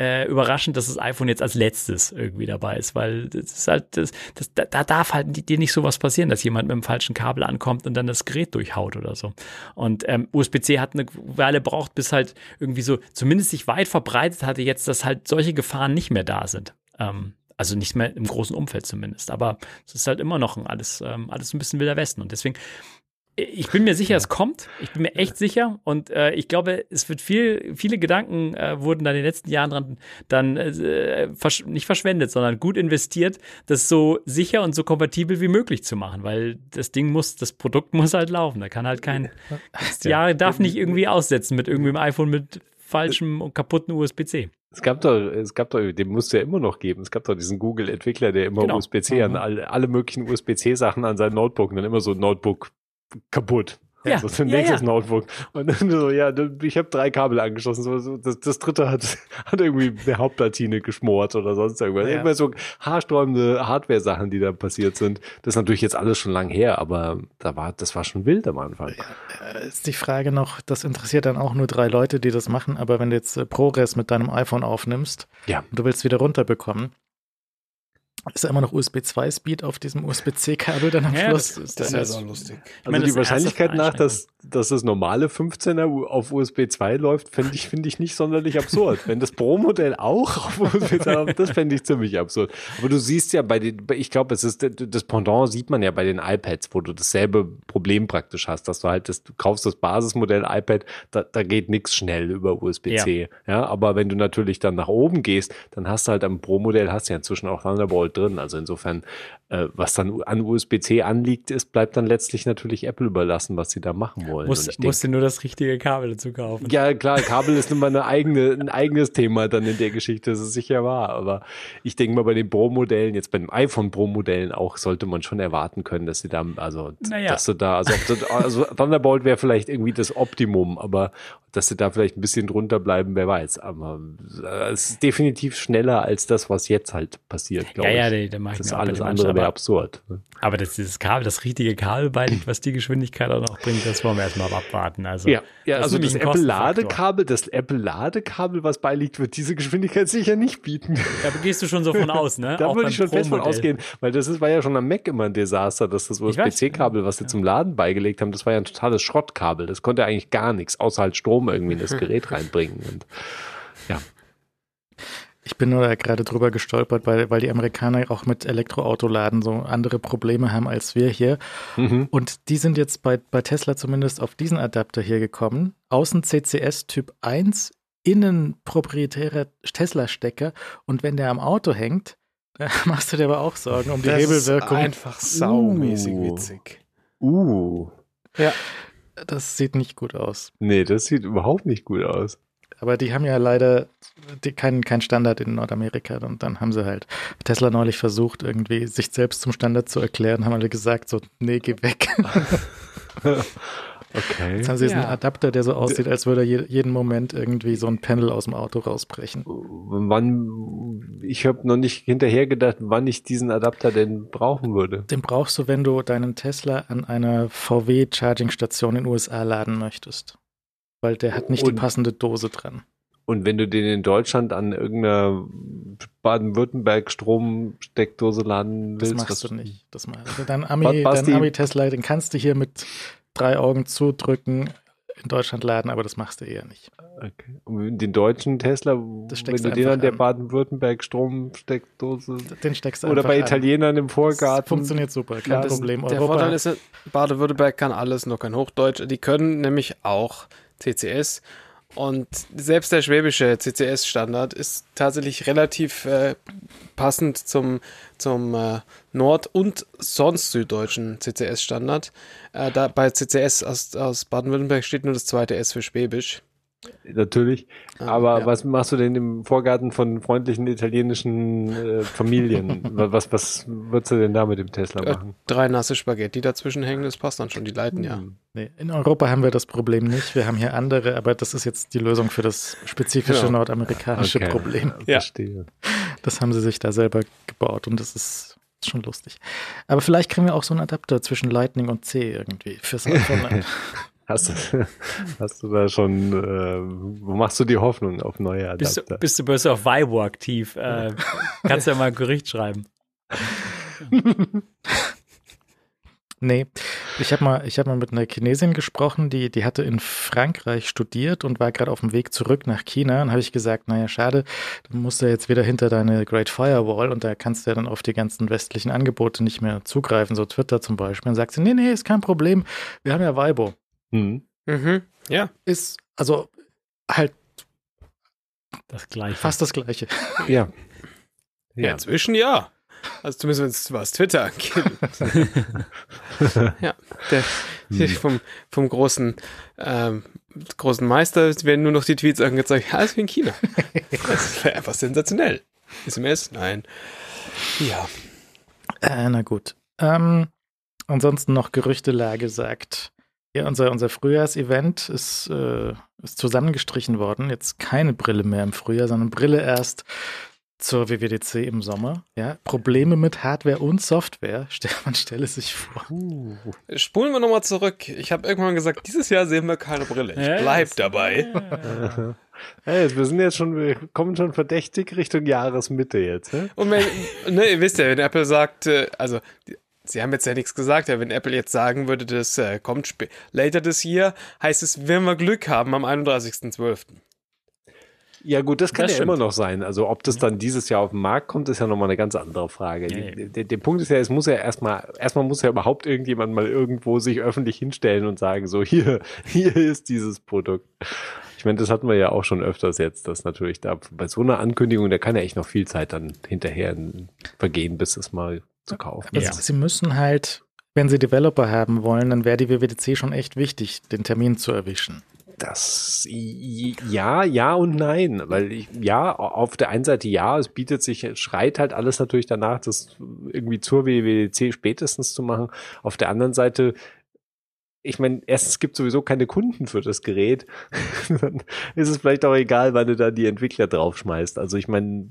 äh, überraschend, dass das iPhone jetzt als letztes irgendwie dabei ist, weil das ist halt, das, das, da, da darf halt dir nicht sowas passieren, dass jemand mit dem falschen Kabel ankommt und dann das Gerät durchhaut oder so. Und ähm, USB-C hat eine Weile braucht, bis halt irgendwie so, zumindest sich weit verbreitet hatte jetzt, dass halt solche Gefahren nicht mehr da sind. Ähm, also nicht mehr im großen Umfeld zumindest. Aber es ist halt immer noch ein alles, ähm, alles ein bisschen wilder Westen. Und deswegen, ich bin mir sicher, es kommt. Ich bin mir echt sicher. Und äh, ich glaube, es wird viel, viele Gedanken äh, wurden da in den letzten Jahren dran dann äh, versch nicht verschwendet, sondern gut investiert, das so sicher und so kompatibel wie möglich zu machen. Weil das Ding muss, das Produkt muss halt laufen. Da kann halt kein Jahre darf nicht irgendwie aussetzen mit irgendwie einem iPhone mit falschem und kaputten USB-C. Es gab doch, es gab doch, den musst du ja immer noch geben. Es gab doch diesen Google-Entwickler, der immer Genau. USB-C an Mhm. alle, alle möglichen USB-C-Sachen an sein Notebook und dann immer so Notebook kaputt. Ja, So das ja, nächstes ja. Notebook. Und dann so, ja, ich habe drei Kabel angeschlossen. So, so, das, das dritte hat, hat irgendwie eine Hauptplatine geschmort oder sonst irgendwas. Ja. Irgendwas so haarsträubende Hardware-Sachen, die da passiert sind. Das ist natürlich jetzt alles schon lang her, aber da war, das war schon wild am Anfang. Äh, Ist die Frage noch, das interessiert dann auch nur drei Leute, die das machen, aber wenn du jetzt äh, ProRes mit deinem iPhone aufnimmst Ja. und du willst wieder runterbekommen, ist da immer noch USB 2 Speed auf diesem USB-C-Kabel dann am Ja, Schluss? das ist- Das ist- so lustig. Also meine, die Wahrscheinlichkeit nach, dass, dass das normale 15er U- auf USB 2 läuft, finde ich, finde ich nicht sonderlich absurd. Wenn das Pro-Modell auch auf USB 2 läuft, das fände ich ziemlich absurd. Aber du siehst ja bei den, ich glaube, es ist, das Pendant sieht man ja bei den iPads, wo du dasselbe Problem praktisch hast, dass du halt, das, du kaufst das Basismodell iPad, da, da geht nichts schnell über USB-C. Ja. aber wenn du natürlich dann nach oben gehst, dann hast du halt am Pro-Modell hast du ja inzwischen auch Thunderbolt drin. Also insofern, äh, was dann an USB-C anliegt, ist, bleibt dann letztlich natürlich Apple überlassen, was sie da machen wollen. Muss, ich musst du nur das richtige Kabel dazu kaufen. ja, klar, Kabel ist immer eine eigene, ein eigenes Thema dann in der Geschichte, das ist sicher wahr. Aber ich denke mal, bei den Pro-Modellen, jetzt bei den iPhone Pro-Modellen auch, sollte man schon erwarten können, dass sie da, also, Naja. dass du da, also, also Thunderbolt wäre vielleicht irgendwie das Optimum, aber dass sie da vielleicht ein bisschen drunter bleiben, wer weiß. Aber äh, es ist definitiv schneller als das, was jetzt halt passiert, glaube Ja, ja, ich. da- da mach ich das auch alles andere wäre aber- absurd. ne? Aber das, dieses Kabel, das richtige Kabel beiliegt, was die Geschwindigkeit auch noch bringt, das wollen wir erstmal abwarten. Also, Ja, ja das ist also das. Apple-Ladekabel, das Apple-Ladekabel, was beiliegt, wird diese Geschwindigkeit sicher nicht bieten. Da gehst du schon so von aus, ne? Da Auch würde ich schon fest von ausgehen, weil das ist, war ja schon am Mac immer ein Desaster, dass das. USB-C-Kabel, was sie zum Laden beigelegt haben, das war ja ein totales Schrottkabel. Das konnte eigentlich gar nichts, außer halt Strom irgendwie in das Gerät reinbringen. Und ja, Ich bin nur da gerade drüber gestolpert, weil, weil die Amerikaner auch mit Elektroautoladen so andere Probleme haben als wir hier. mhm. Und die sind jetzt bei, bei Tesla zumindest auf diesen Adapter hier gekommen. Außen CCS Typ 1, innen proprietärer Tesla-Stecker. Und wenn der am Auto hängt, machst du dir aber auch Sorgen um die das Hebelwirkung. Ist einfach saumäßig Uh. witzig. uh, Das sieht nicht gut aus. nee, das sieht überhaupt nicht gut aus. Aber die haben ja leider die, keinen kein Standard in Nordamerika. Und dann haben sie halt Tesla neulich versucht, irgendwie sich selbst zum Standard zu erklären, haben alle gesagt, so, nee, geh weg. Okay. Jetzt haben sie diesen Ja. Adapter, der so aussieht, als würde je, jeden Moment irgendwie so ein Panel aus dem Auto rausbrechen. Wann, ich habe noch nicht hinterher gedacht, wann ich diesen Adapter denn brauchen würde. Den brauchst du, wenn du deinen Tesla an einer VW-Charging-Station in den USA laden möchtest. Weil der hat nicht die Und- passende Dose dran. Und wenn du den in Deutschland an irgendeiner Baden-Württemberg-Stromsteckdose laden Das willst, machst was- du nicht. Das mal. Also dein Ami, dein Ami-Tesla, den kannst du hier mit drei Augen zudrücken in Deutschland laden, aber das machst du eher nicht. Okay. Und den deutschen Tesla, Das wenn du den an der an. Baden-Württemberg-Stromsteckdose Den steckst du oder bei an. Italienern im Das Vorgarten. funktioniert super, kein Ja, das, Problem. Der Europa, Vorteil ist, ja, Baden-Württemberg kann alles, nur kein Hochdeutsch. Die können nämlich auch CCS. Und selbst der schwäbische CCS-Standard ist tatsächlich relativ äh, passend zum, zum äh, nord- und sonst süddeutschen CCS-Standard. Äh, da bei CCS aus, aus Baden-Württemberg steht nur das zweite S für Schwäbisch. Natürlich. Ah, Aber ja. was machst du denn im Vorgarten von freundlichen italienischen äh, Familien? Wa- was, was würdest du denn da mit dem Tesla Äh, machen? Drei nasse Spaghetti dazwischen hängen, das passt dann schon. Die leiten ja. Hm. nee, in Europa haben wir das Problem nicht. Wir haben hier andere, aber das ist jetzt die Lösung für das spezifische Genau. nordamerikanische Okay, Problem. Ja. Verstehe. Das haben sie sich da selber gebaut und das ist schon lustig. Aber vielleicht kriegen wir auch so einen Adapter zwischen Lightning und C irgendwie fürs iPhone. Hast du, hast du da schon, äh, wo machst du die Hoffnung auf neue Adapter? bist du bist du auf Vibo aktiv? Äh, kannst ja mal ein Gericht schreiben. Nee, ich habe mal, ich hab mal mit einer Chinesin gesprochen, die, die hatte in Frankreich studiert und war gerade auf dem Weg zurück nach China. Und habe ich gesagt, naja, schade, du musst ja jetzt wieder hinter deine Great Firewall und da kannst du ja dann auf die ganzen westlichen Angebote nicht mehr zugreifen, so Twitter zum Beispiel. Und sagt sie, nee, nee, ist kein Problem, wir haben ja Weibo. Hm. Mhm. Ja. Ist, also halt Das gleiche. fast das Gleiche. Ja. Ja, inzwischen ja. Also zumindest was Twitter angeht. ja, der, der vom, vom großen, ähm, großen Meister werden nur noch die Tweets angezeigt. Alles wie in China. Das wäre einfach sensationell. SMS? Nein. Ja. Äh, na gut. Ähm, ansonsten noch Gerüchtelage sagt, ja, unser, unser Frühjahrsevent ist, äh, ist zusammengestrichen worden. Jetzt keine Brille mehr im Frühjahr, sondern Brille erst zur WWDC im Sommer. Ja, Probleme mit Hardware und Software. Stell- Man stelle sich vor. Uh, Spulen wir nochmal zurück. Ich habe irgendwann gesagt, dieses Jahr sehen wir keine Brille. Ich Ja, bleib dabei. Hey, wir sind jetzt schon, wir kommen schon verdächtig Richtung Jahresmitte jetzt. Hä? Und wenn, ne, ihr wisst ja, wenn Apple sagt, äh, also, sie haben jetzt ja nichts gesagt, ja, wenn Apple jetzt sagen würde, das äh, kommt later this year, heißt es, wenn wir Glück haben am 31.12. Ja gut, das kann Das ja stimmt. immer noch sein. Also ob das dann dieses Jahr auf den Markt kommt, ist ja nochmal eine ganz andere Frage. Ja, der, der Punkt ist ja, es muss ja erstmal, erstmal muss ja überhaupt irgendjemand mal irgendwo sich öffentlich hinstellen und sagen, so hier, hier ist dieses Produkt. Ich meine, das hatten wir ja auch schon öfters jetzt, dass natürlich da bei so einer Ankündigung, da kann ja echt noch viel Zeit dann hinterher vergehen, bis es mal zu kaufen Aber Ja. sie, müssen halt, wenn sie Developer haben wollen, dann wäre die WWDC schon echt wichtig, den Termin zu erwischen. Das ja, ja und nein, weil ich, ja, auf der einen Seite ja, es bietet sich, es schreit halt alles natürlich danach, das irgendwie zur WWDC spätestens zu machen. Auf der anderen Seite, ich meine, erstens gibt sowieso keine Kunden für das Gerät. Dann ist es vielleicht auch egal, wann du da die Entwickler draufschmeißt. Also ich meine,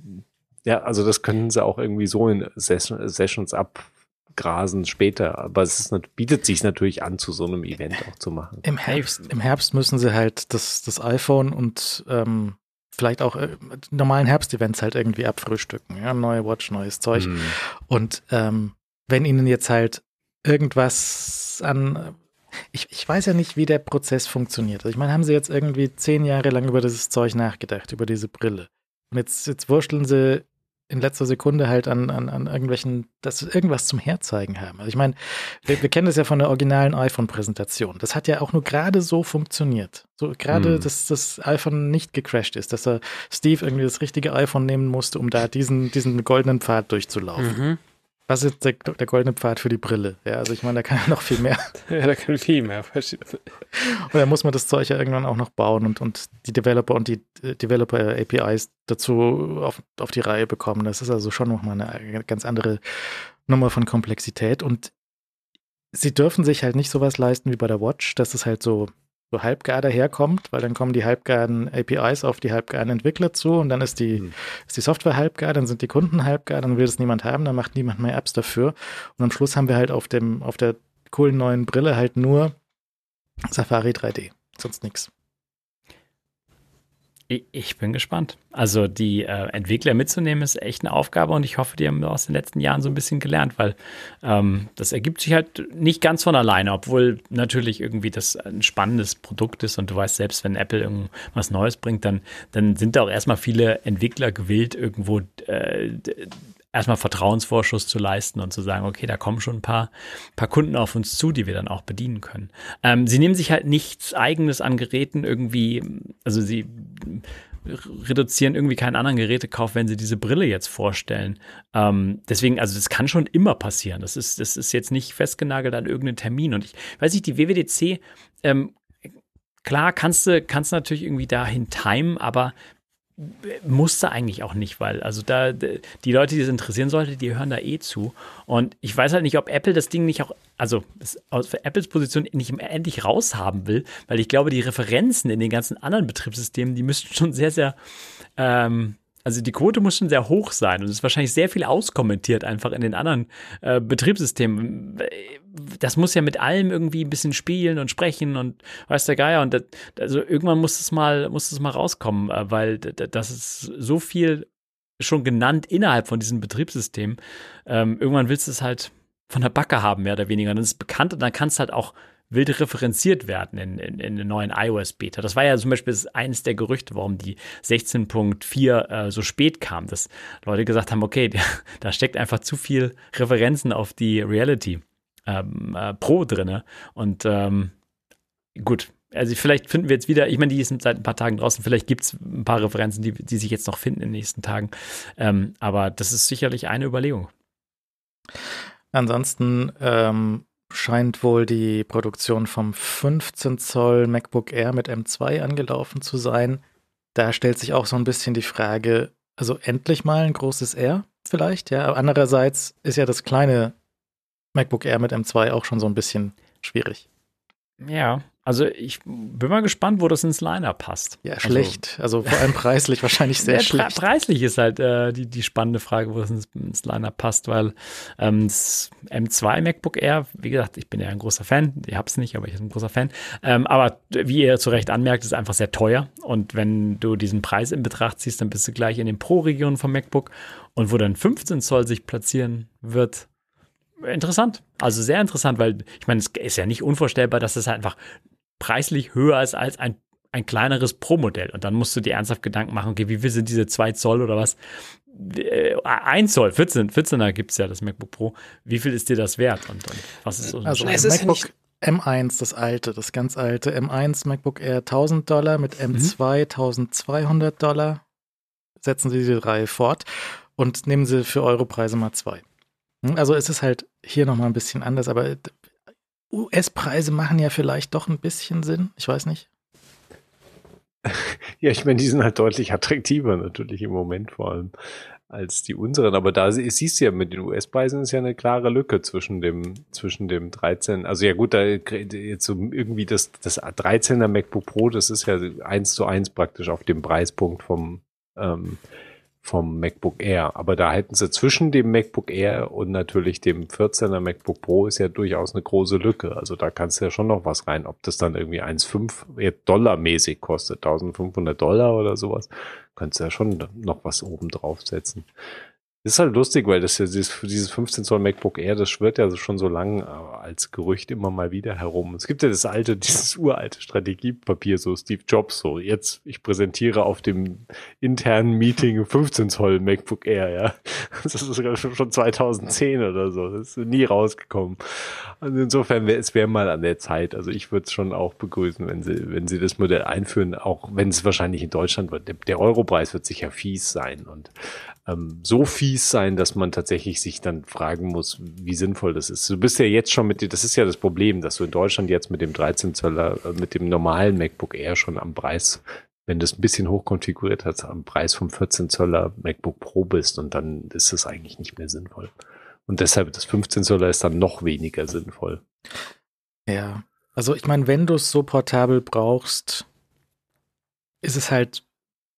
ja, also das können sie auch irgendwie so in Session, Sessions abgrasen später. Aber es ist, bietet sich natürlich an, zu so einem Event auch zu machen. Im Herbst, im Herbst müssen sie halt das, das iPhone und ähm, vielleicht auch äh, normalen Herbstevents halt irgendwie abfrühstücken. Ja, neue Watch, neues Zeug. Hm. Und ähm, wenn ihnen jetzt halt irgendwas an. Ich, ich weiß ja nicht, wie der Prozess funktioniert. Also ich meine, haben sie jetzt irgendwie zehn Jahre lang über dieses Zeug nachgedacht, über diese Brille. Und jetzt, jetzt wurschteln sie in letzter Sekunde halt an, an, an irgendwelchen, dass sie irgendwas zum Herzeigen haben. Also ich meine, wir, wir kennen das ja von der originalen iPhone-Präsentation. Das hat ja auch nur gerade so funktioniert. So gerade, Hm. dass das iPhone nicht gecrashed ist, dass er Steve irgendwie das richtige iPhone nehmen musste, um da diesen, diesen goldenen Pfad durchzulaufen. Mhm. Was ist der, der goldene Pfad für die Brille? Ja, also ich meine, da kann ja noch viel mehr. Ja, da kann viel mehr. Und da muss man das Zeug ja irgendwann auch noch bauen und, und die Developer und die äh, Developer-APIs dazu auf, auf die Reihe bekommen. Das ist also schon nochmal eine ganz andere Nummer von Komplexität. Und sie dürfen sich halt nicht sowas leisten wie bei der Watch, dass es halt so, so halbgar daherkommt, weil dann kommen die halbgaren APIs auf die halbgaren Entwickler zu und dann ist die, Hm. ist die Software halbgar, dann sind die Kunden halbgar, dann will es niemand haben, dann macht niemand mehr Apps dafür. Und am Schluss haben wir halt auf dem, auf der coolen neuen Brille halt nur Safari 3D, sonst nichts. Ich bin gespannt. Also die äh, Entwickler mitzunehmen ist echt eine Aufgabe und ich hoffe, die haben aus den letzten Jahren so ein bisschen gelernt, weil ähm, das ergibt sich halt nicht ganz von alleine, obwohl natürlich irgendwie das ein spannendes Produkt ist und du weißt selbst, wenn Apple irgendwas Neues bringt, dann, dann sind da auch erstmal viele Entwickler gewillt, irgendwo äh, erstmal Vertrauensvorschuss zu leisten und zu sagen, okay, da kommen schon ein paar, paar Kunden auf uns zu, die wir dann auch bedienen können. Ähm, sie nehmen sich halt nichts eigenes an Geräten irgendwie, also sie reduzieren irgendwie keinen anderen Gerätekauf, wenn sie diese Brille jetzt vorstellen. Ähm, deswegen, also das kann schon immer passieren. Das ist, das ist jetzt nicht festgenagelt an irgendeinen Termin. Und ich weiß nicht, die WWDC, ähm, klar kannst du, kannst du natürlich irgendwie dahin timen, aber musste eigentlich auch nicht, weil also da die Leute, die es interessieren sollte, die hören da eh zu. Und ich weiß halt nicht, ob Apple das Ding nicht auch, also aus Apples Position nicht endlich raushaben will, weil ich glaube, die Referenzen in den ganzen anderen Betriebssystemen, die müssten schon sehr, sehr ähm, also die Quote muss schon sehr hoch sein und es ist wahrscheinlich sehr viel auskommentiert einfach in den anderen äh, Betriebssystemen. Das muss ja mit allem irgendwie ein bisschen spielen und sprechen und weiß der Geier und das, also irgendwann muss es mal muss es mal rauskommen, äh, weil das ist so viel schon genannt innerhalb von diesem Betriebssystem. Ähm, irgendwann willst du es halt von der Backe haben, mehr oder weniger. dann ist es bekannt und dann kannst du halt auch wild referenziert werden in, in, in der neuen iOS-Beta. Das war ja zum Beispiel eines der Gerüchte, warum die 16.4 äh, so spät kam, dass Leute gesagt haben, okay, da steckt einfach zu viel Referenzen auf die Reality ähm, äh, Pro drinne und ähm, gut, also vielleicht finden wir jetzt wieder, ich meine, die sind seit ein paar Tagen draußen, vielleicht gibt es ein paar Referenzen, die, die sich jetzt noch finden in den nächsten Tagen. Ähm, aber das ist sicherlich eine Überlegung. Ansonsten ähm, scheint wohl die Produktion vom 15 Zoll MacBook Air mit M2 angelaufen zu sein. Da stellt sich auch so ein bisschen die Frage, also endlich mal ein großes R vielleicht, ja. andererseits ist ja das kleine MacBook Air mit M2 auch schon so ein bisschen schwierig. Ja, also ich bin mal gespannt, wo das ins Liner passt. Ja, also schlecht. Also, also vor allem preislich wahrscheinlich sehr ja, schlecht. Preislich ist halt äh, die, die spannende Frage, wo es ins, ins Liner passt, weil ähm, das M2 MacBook Air, wie gesagt, ich bin ja ein großer Fan. Ich hab's nicht, aber ich bin ein großer Fan. Ähm, aber wie ihr zu Recht anmerkt, ist einfach sehr teuer. Und wenn du diesen Preis in Betracht ziehst, dann bist du gleich in den Pro-Regionen vom MacBook. Und wo dann 15 Zoll sich platzieren wird, interessant. Also sehr interessant, weil ich meine, es ist ja nicht unvorstellbar, dass es halt einfach preislich höher ist als ein, ein kleineres Pro-Modell. Und dann musst du dir ernsthaft Gedanken machen, okay, wie viel sind diese 2 Zoll oder was? 1 äh, Zoll, 14, 14er gibt es ja das MacBook Pro. Wie viel ist dir das wert? Und, und was ist so? Also ein MacBook M1, das alte, das ganz alte M1 MacBook Air 1000 Dollar mit M2 mhm. 1200 Dollar. Setzen Sie diese Reihe fort und nehmen Sie für Europreise mal zwei. Hm, also es ist halt hier nochmal ein bisschen anders, aber US-Preise machen ja vielleicht doch ein bisschen Sinn. Ich weiß nicht. Ja, ich meine, die sind halt deutlich attraktiver natürlich im Moment vor allem als die unseren. Aber da siehst du ja mit den US-Preisen ist ja eine klare Lücke zwischen dem, zwischen dem 13. Also ja gut, da jetzt so irgendwie das, das 13er MacBook Pro, das ist ja eins zu eins praktisch auf dem Preispunkt vom, ähm, vom MacBook Air. Aber da hätten sie zwischen dem MacBook Air und natürlich dem 14er MacBook Pro ist ja durchaus eine große Lücke. Also da kannst du ja schon noch was rein. Ob das dann irgendwie 1,5 Dollar mäßig kostet, 1500 Dollar oder sowas, kannst du ja schon noch was oben draufsetzen. Das ist halt lustig, weil das ja dieses, dieses 15 Zoll MacBook Air, das schwirrt ja schon so lang äh, als Gerücht immer mal wieder herum. Es gibt ja das alte, dieses uralte Strategiepapier, so Steve Jobs, so jetzt, ich präsentiere auf dem internen Meeting 15 Zoll MacBook Air, ja. Das ist schon 2010 oder so. Das ist nie rausgekommen. Also insofern wäre es wäre mal an der Zeit. Also ich würde es schon auch begrüßen, wenn sie, wenn sie das Modell einführen, auch wenn es wahrscheinlich in Deutschland wird. Der, der Europreis wird sicher fies sein und ähm, so fies sein, dass man tatsächlich sich dann fragen muss, wie sinnvoll das ist. Du bist ja jetzt schon mit dir, das ist ja das Problem, dass du in Deutschland jetzt mit dem 13 Zöller, äh, mit dem normalen MacBook Air schon am Preis, wenn du es ein bisschen hoch konfiguriert hast, am Preis vom 14 Zöller MacBook Pro bist und dann ist es eigentlich nicht mehr sinnvoll. Und deshalb das 15 Zöller ist dann noch weniger sinnvoll. Ja, also ich meine, wenn du es so portabel brauchst, ist es halt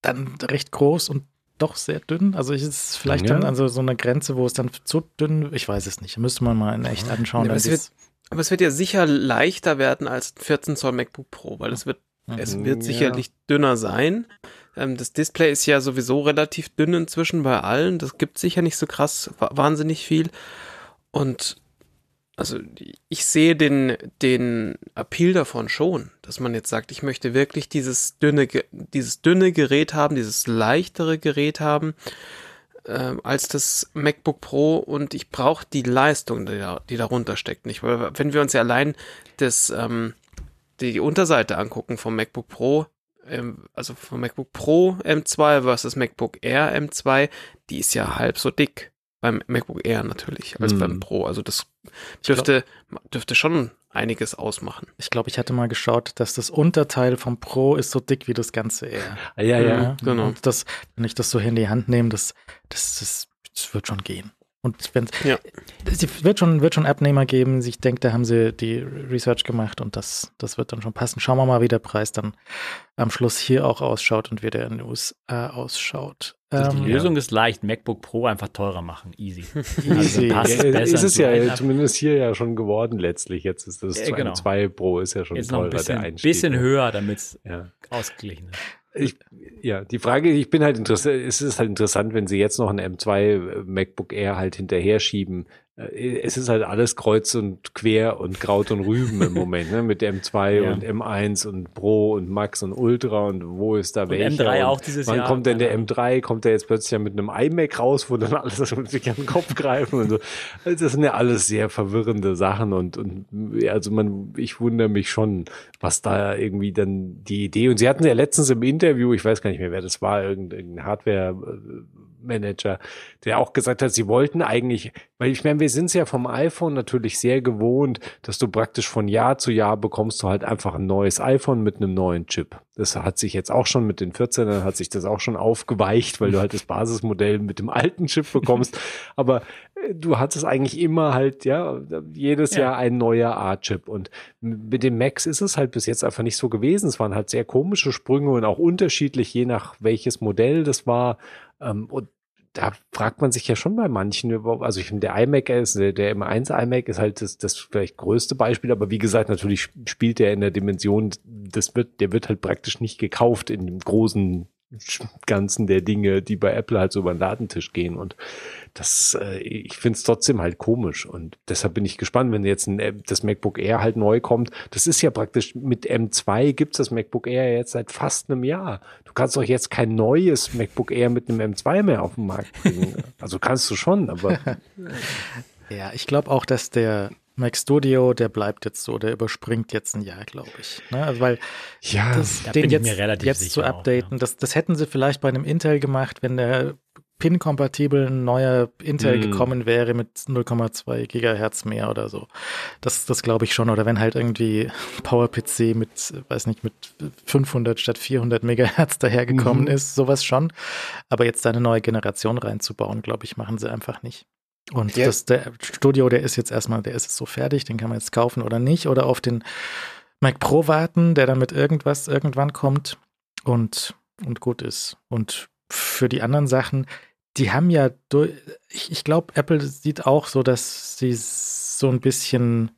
dann recht groß und doch sehr dünn. Also ist es vielleicht ja. dann also so eine Grenze, wo es dann zu dünn, ich weiß es nicht. Müsste man mal in echt anschauen. Ja, aber, es wird, aber, es wird, ja sicher leichter werden als 14 Zoll MacBook Pro, weil es wird Es Mhm, wird ja. sicherlich dünner sein. Ähm, das Display ist ja sowieso relativ dünn inzwischen bei allen. Das gibt sicher nicht so krass wa- wahnsinnig viel. Und also ich sehe den, den Appeal davon schon, dass man jetzt sagt, ich möchte wirklich dieses dünne, dieses dünne Gerät haben, dieses leichtere Gerät haben ähm, als das MacBook Pro und ich brauche die Leistung, die, da, die darunter steckt nicht. Weil wenn wir uns ja allein das, ähm, die, die Unterseite angucken vom MacBook Pro, ähm, also vom MacBook Pro M2 versus MacBook Air M2, die ist ja halb so dick. Beim MacBook Air natürlich, als Hm. beim Pro. Also das dürfte, dürfte schon einiges ausmachen. Ich glaube, ich hatte mal geschaut, dass das Unterteil vom Pro ist so dick wie das ganze R. Ah, ja, ja. genau. Und das, wenn ich das so in die Hand nehme, das, das, das, das wird schon gehen. Und wenn Ja. es wird schon, wird schon Abnehmer geben. Ich denke, da haben sie die Research gemacht und das, das wird dann schon passen. Schauen wir mal, wie der Preis dann am Schluss hier auch ausschaut und wie der in den USA ausschaut. Also die Ähm, Lösung ist leicht, MacBook Pro einfach teurer machen. Easy. Easy. passt Ja, ist es ja Line-Up. zumindest hier ja schon geworden letztlich. Jetzt ist das Ja, genau. 2 Pro ist ja schon Jetzt noch teurer, ein bisschen, der Einstieg. bisschen höher, damit es Ja. ausgeglichen ist. Ich, ja, die Frage, ich bin halt interessant, es ist halt interessant, wenn sie jetzt noch ein M2 MacBook Air halt hinterher schieben. Äh, Es ist halt alles kreuz und quer und Kraut und Rüben im Moment, ne? Mit M2 Ja. und M1 und Pro und Max und Ultra und wo ist da Und welcher? M3 und auch dieses wann Jahr. kommt denn der Keine Ahnung. M3? Kommt der jetzt plötzlich ja mit einem iMac raus, wo dann alles sich an den Kopf greifen und so. Also Das sind ja alles sehr verwirrende Sachen und, und also man, ich wundere mich schon, was da irgendwie dann die Idee und sie hatten ja letztens im Interview, ich weiß gar nicht mehr, wer das war, irgendein Hardware-Manager, der auch gesagt hat, sie wollten eigentlich, weil ich meine, wir sind es ja vom iPhone natürlich sehr gewohnt, dass du praktisch von Jahr zu Jahr bekommst du halt einfach ein neues iPhone mit einem neuen Chip. Das hat sich jetzt auch schon mit den 14ern hat sich das auch schon aufgeweicht, weil du halt das Basismodell mit dem alten Chip bekommst. Aber du hattest eigentlich immer halt, ja, jedes Ja. Jahr ein neuer A-Chip. Und mit den Macs ist es halt bis jetzt einfach nicht so gewesen. Es waren halt sehr komische Sprünge und auch unterschiedlich, je nach welches Modell das war. Ähm, Und da fragt man sich ja schon bei manchen also ich finde, der iMac ist, der, der M1 iMac ist halt das, das vielleicht größte Beispiel, aber wie gesagt, natürlich spielt der in der Dimension, das wird, der wird halt praktisch nicht gekauft in dem großen Ganzen der Dinge, die bei Apple halt so über den Ladentisch gehen und das, äh, ich finde es trotzdem halt komisch und deshalb bin ich gespannt, wenn jetzt ein, das MacBook Air halt neu kommt. Das ist ja praktisch mit M2 gibt's das MacBook Air jetzt seit fast einem Jahr. Du kannst doch jetzt kein neues MacBook Air mit einem M2 mehr auf den Markt bringen. Also kannst du schon, aber Ja, ich glaube auch, dass der Mac Studio, der bleibt jetzt so, der überspringt jetzt ein Jahr, glaube ich. Ne? Also, weil ja, das, da den bin ich jetzt, mir relativ jetzt zu auch, updaten, das, das hätten sie vielleicht bei einem Intel gemacht, wenn der PIN-kompatibel ein neuer Intel Mm. gekommen wäre mit 0,2 Gigahertz mehr oder so. Das, das glaube ich schon. Oder wenn halt irgendwie PowerPC mit, weiß nicht, mit 500 statt 400 Megahertz dahergekommen Mhm. ist, sowas schon. Aber jetzt da eine neue Generation reinzubauen, glaube ich, machen sie einfach nicht. Und Ja. das, der Studio, der ist jetzt erstmal, der ist jetzt so fertig, den kann man jetzt kaufen oder nicht. Oder auf den Mac Pro warten, der dann mit irgendwas irgendwann kommt und, und gut ist. Und für die anderen Sachen, die haben ja, durch, ich, ich glaube, Apple sieht auch so, dass sie so ein bisschen,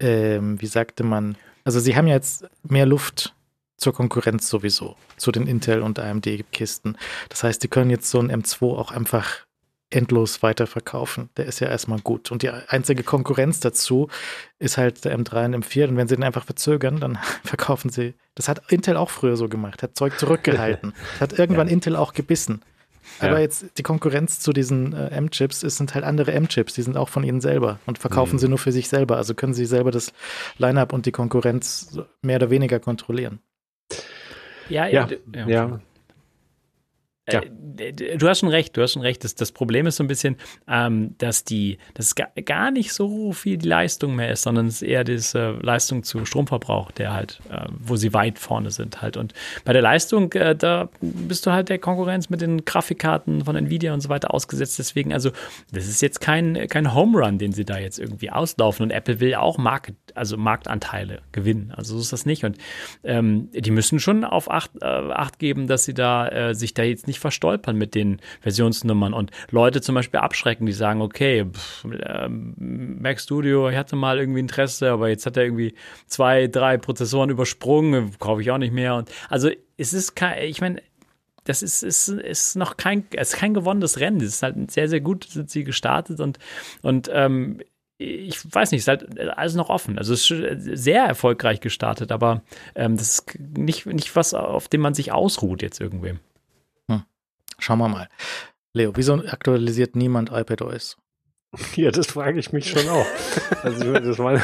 ähm, wie sagte man, also sie haben ja jetzt mehr Luft zur Konkurrenz sowieso, zu den Intel- und AMD-Kisten. Das heißt, die können jetzt so ein M2 auch einfach endlos weiterverkaufen. Der ist ja erstmal gut. Und die einzige Konkurrenz dazu ist halt der M3 und M4. Und wenn sie den einfach verzögern, dann verkaufen sie. Das hat Intel auch früher so gemacht, hat Zeug zurückgehalten. Das hat irgendwann Ja. Intel auch gebissen. Aber Ja. jetzt die Konkurrenz zu diesen äh, M-Chips es sind halt andere M-Chips, die sind auch von ihnen selber und verkaufen Mhm. sie nur für sich selber. Also können sie selber das Line-up und die Konkurrenz mehr oder weniger kontrollieren. Ja, ja, d- ja. Ja. Äh, Du hast schon recht, du hast schon recht. Das, das Problem ist so ein bisschen, ähm, dass die, dass gar nicht so viel die Leistung mehr ist, sondern es ist eher diese Leistung zu Stromverbrauch, der halt, äh, wo sie weit vorne sind halt. Und bei der Leistung, äh, da bist du halt der Konkurrenz mit den Grafikkarten von Nvidia und so weiter ausgesetzt. Deswegen, also, das ist jetzt kein, kein Home Run, den sie da jetzt irgendwie auslaufen. Und Apple will auch Market, also Marktanteile gewinnen. Also so ist das nicht. Und ähm, die müssen schon auf Acht, äh, Acht geben, dass sie da äh, sich da jetzt nicht nicht verstolpern mit den Versionsnummern und Leute zum Beispiel abschrecken, die sagen, okay, pff, äh, Mac Studio, ich hatte mal irgendwie Interesse, aber jetzt hat er irgendwie zwei, drei Prozessoren übersprungen, kaufe ich auch nicht mehr. Und also es ist kein, ich meine, das ist, ist, ist noch kein, ist kein gewonnenes Rennen. Es ist halt sehr, sehr gut sind sie gestartet und, und ähm, ich weiß nicht, es ist halt alles noch offen. Also es ist sehr erfolgreich gestartet, aber ähm, das ist nicht, nicht was, auf dem man sich ausruht jetzt irgendwie. Schauen wir mal. Leo, wieso aktualisiert niemand iPadOS? Ja, das frage ich mich schon auch. also das waren,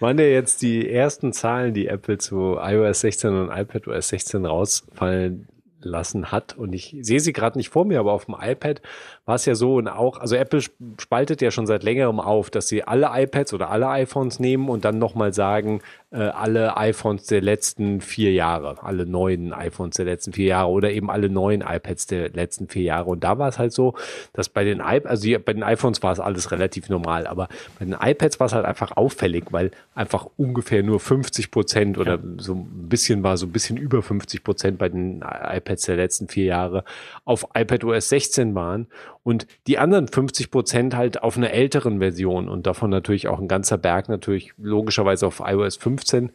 waren ja jetzt die ersten Zahlen, die Apple zu iOS 16 und iPadOS 16 rausfallen lassen hat. Und ich sehe sie gerade nicht vor mir, aber auf dem iPad war es ja so und auch, also Apple spaltet ja schon seit längerem auf, dass sie alle iPads oder alle iPhones nehmen und dann nochmal sagen, äh, alle iPhones der letzten vier Jahre, alle neuen iPhones der letzten vier Jahre oder eben alle neuen iPads der letzten vier Jahre. Und da war es halt so, dass bei den iPads, also bei den iPhones war es alles relativ normal, aber bei den iPads war es halt einfach auffällig, weil einfach ungefähr nur 50 Prozent oder ja. so ein bisschen war so ein bisschen über 50 Prozent bei den iPads der letzten vier Jahre auf iPadOS 16 waren und die anderen 50 Prozent halt auf einer älteren Version und davon natürlich auch ein ganzer Berg natürlich logischerweise auf iOS 15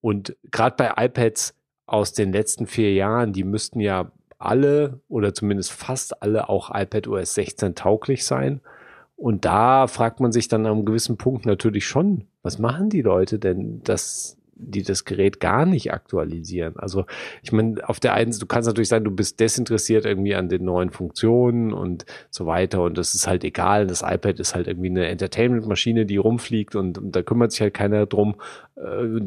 und gerade bei iPads aus den letzten vier Jahren, die müssten ja alle oder zumindest fast alle auch iPadOS 16 tauglich sein. Und da fragt man sich dann an einem gewissen Punkt natürlich schon, was machen die Leute denn, dass die das Gerät gar nicht aktualisieren. Also ich meine, auf der einen, du kannst natürlich sagen, du bist desinteressiert irgendwie an den neuen Funktionen und so weiter und das ist halt egal. Das iPad ist halt irgendwie eine Entertainment-Maschine, die rumfliegt und, und, da kümmert sich halt keiner drum. Äh,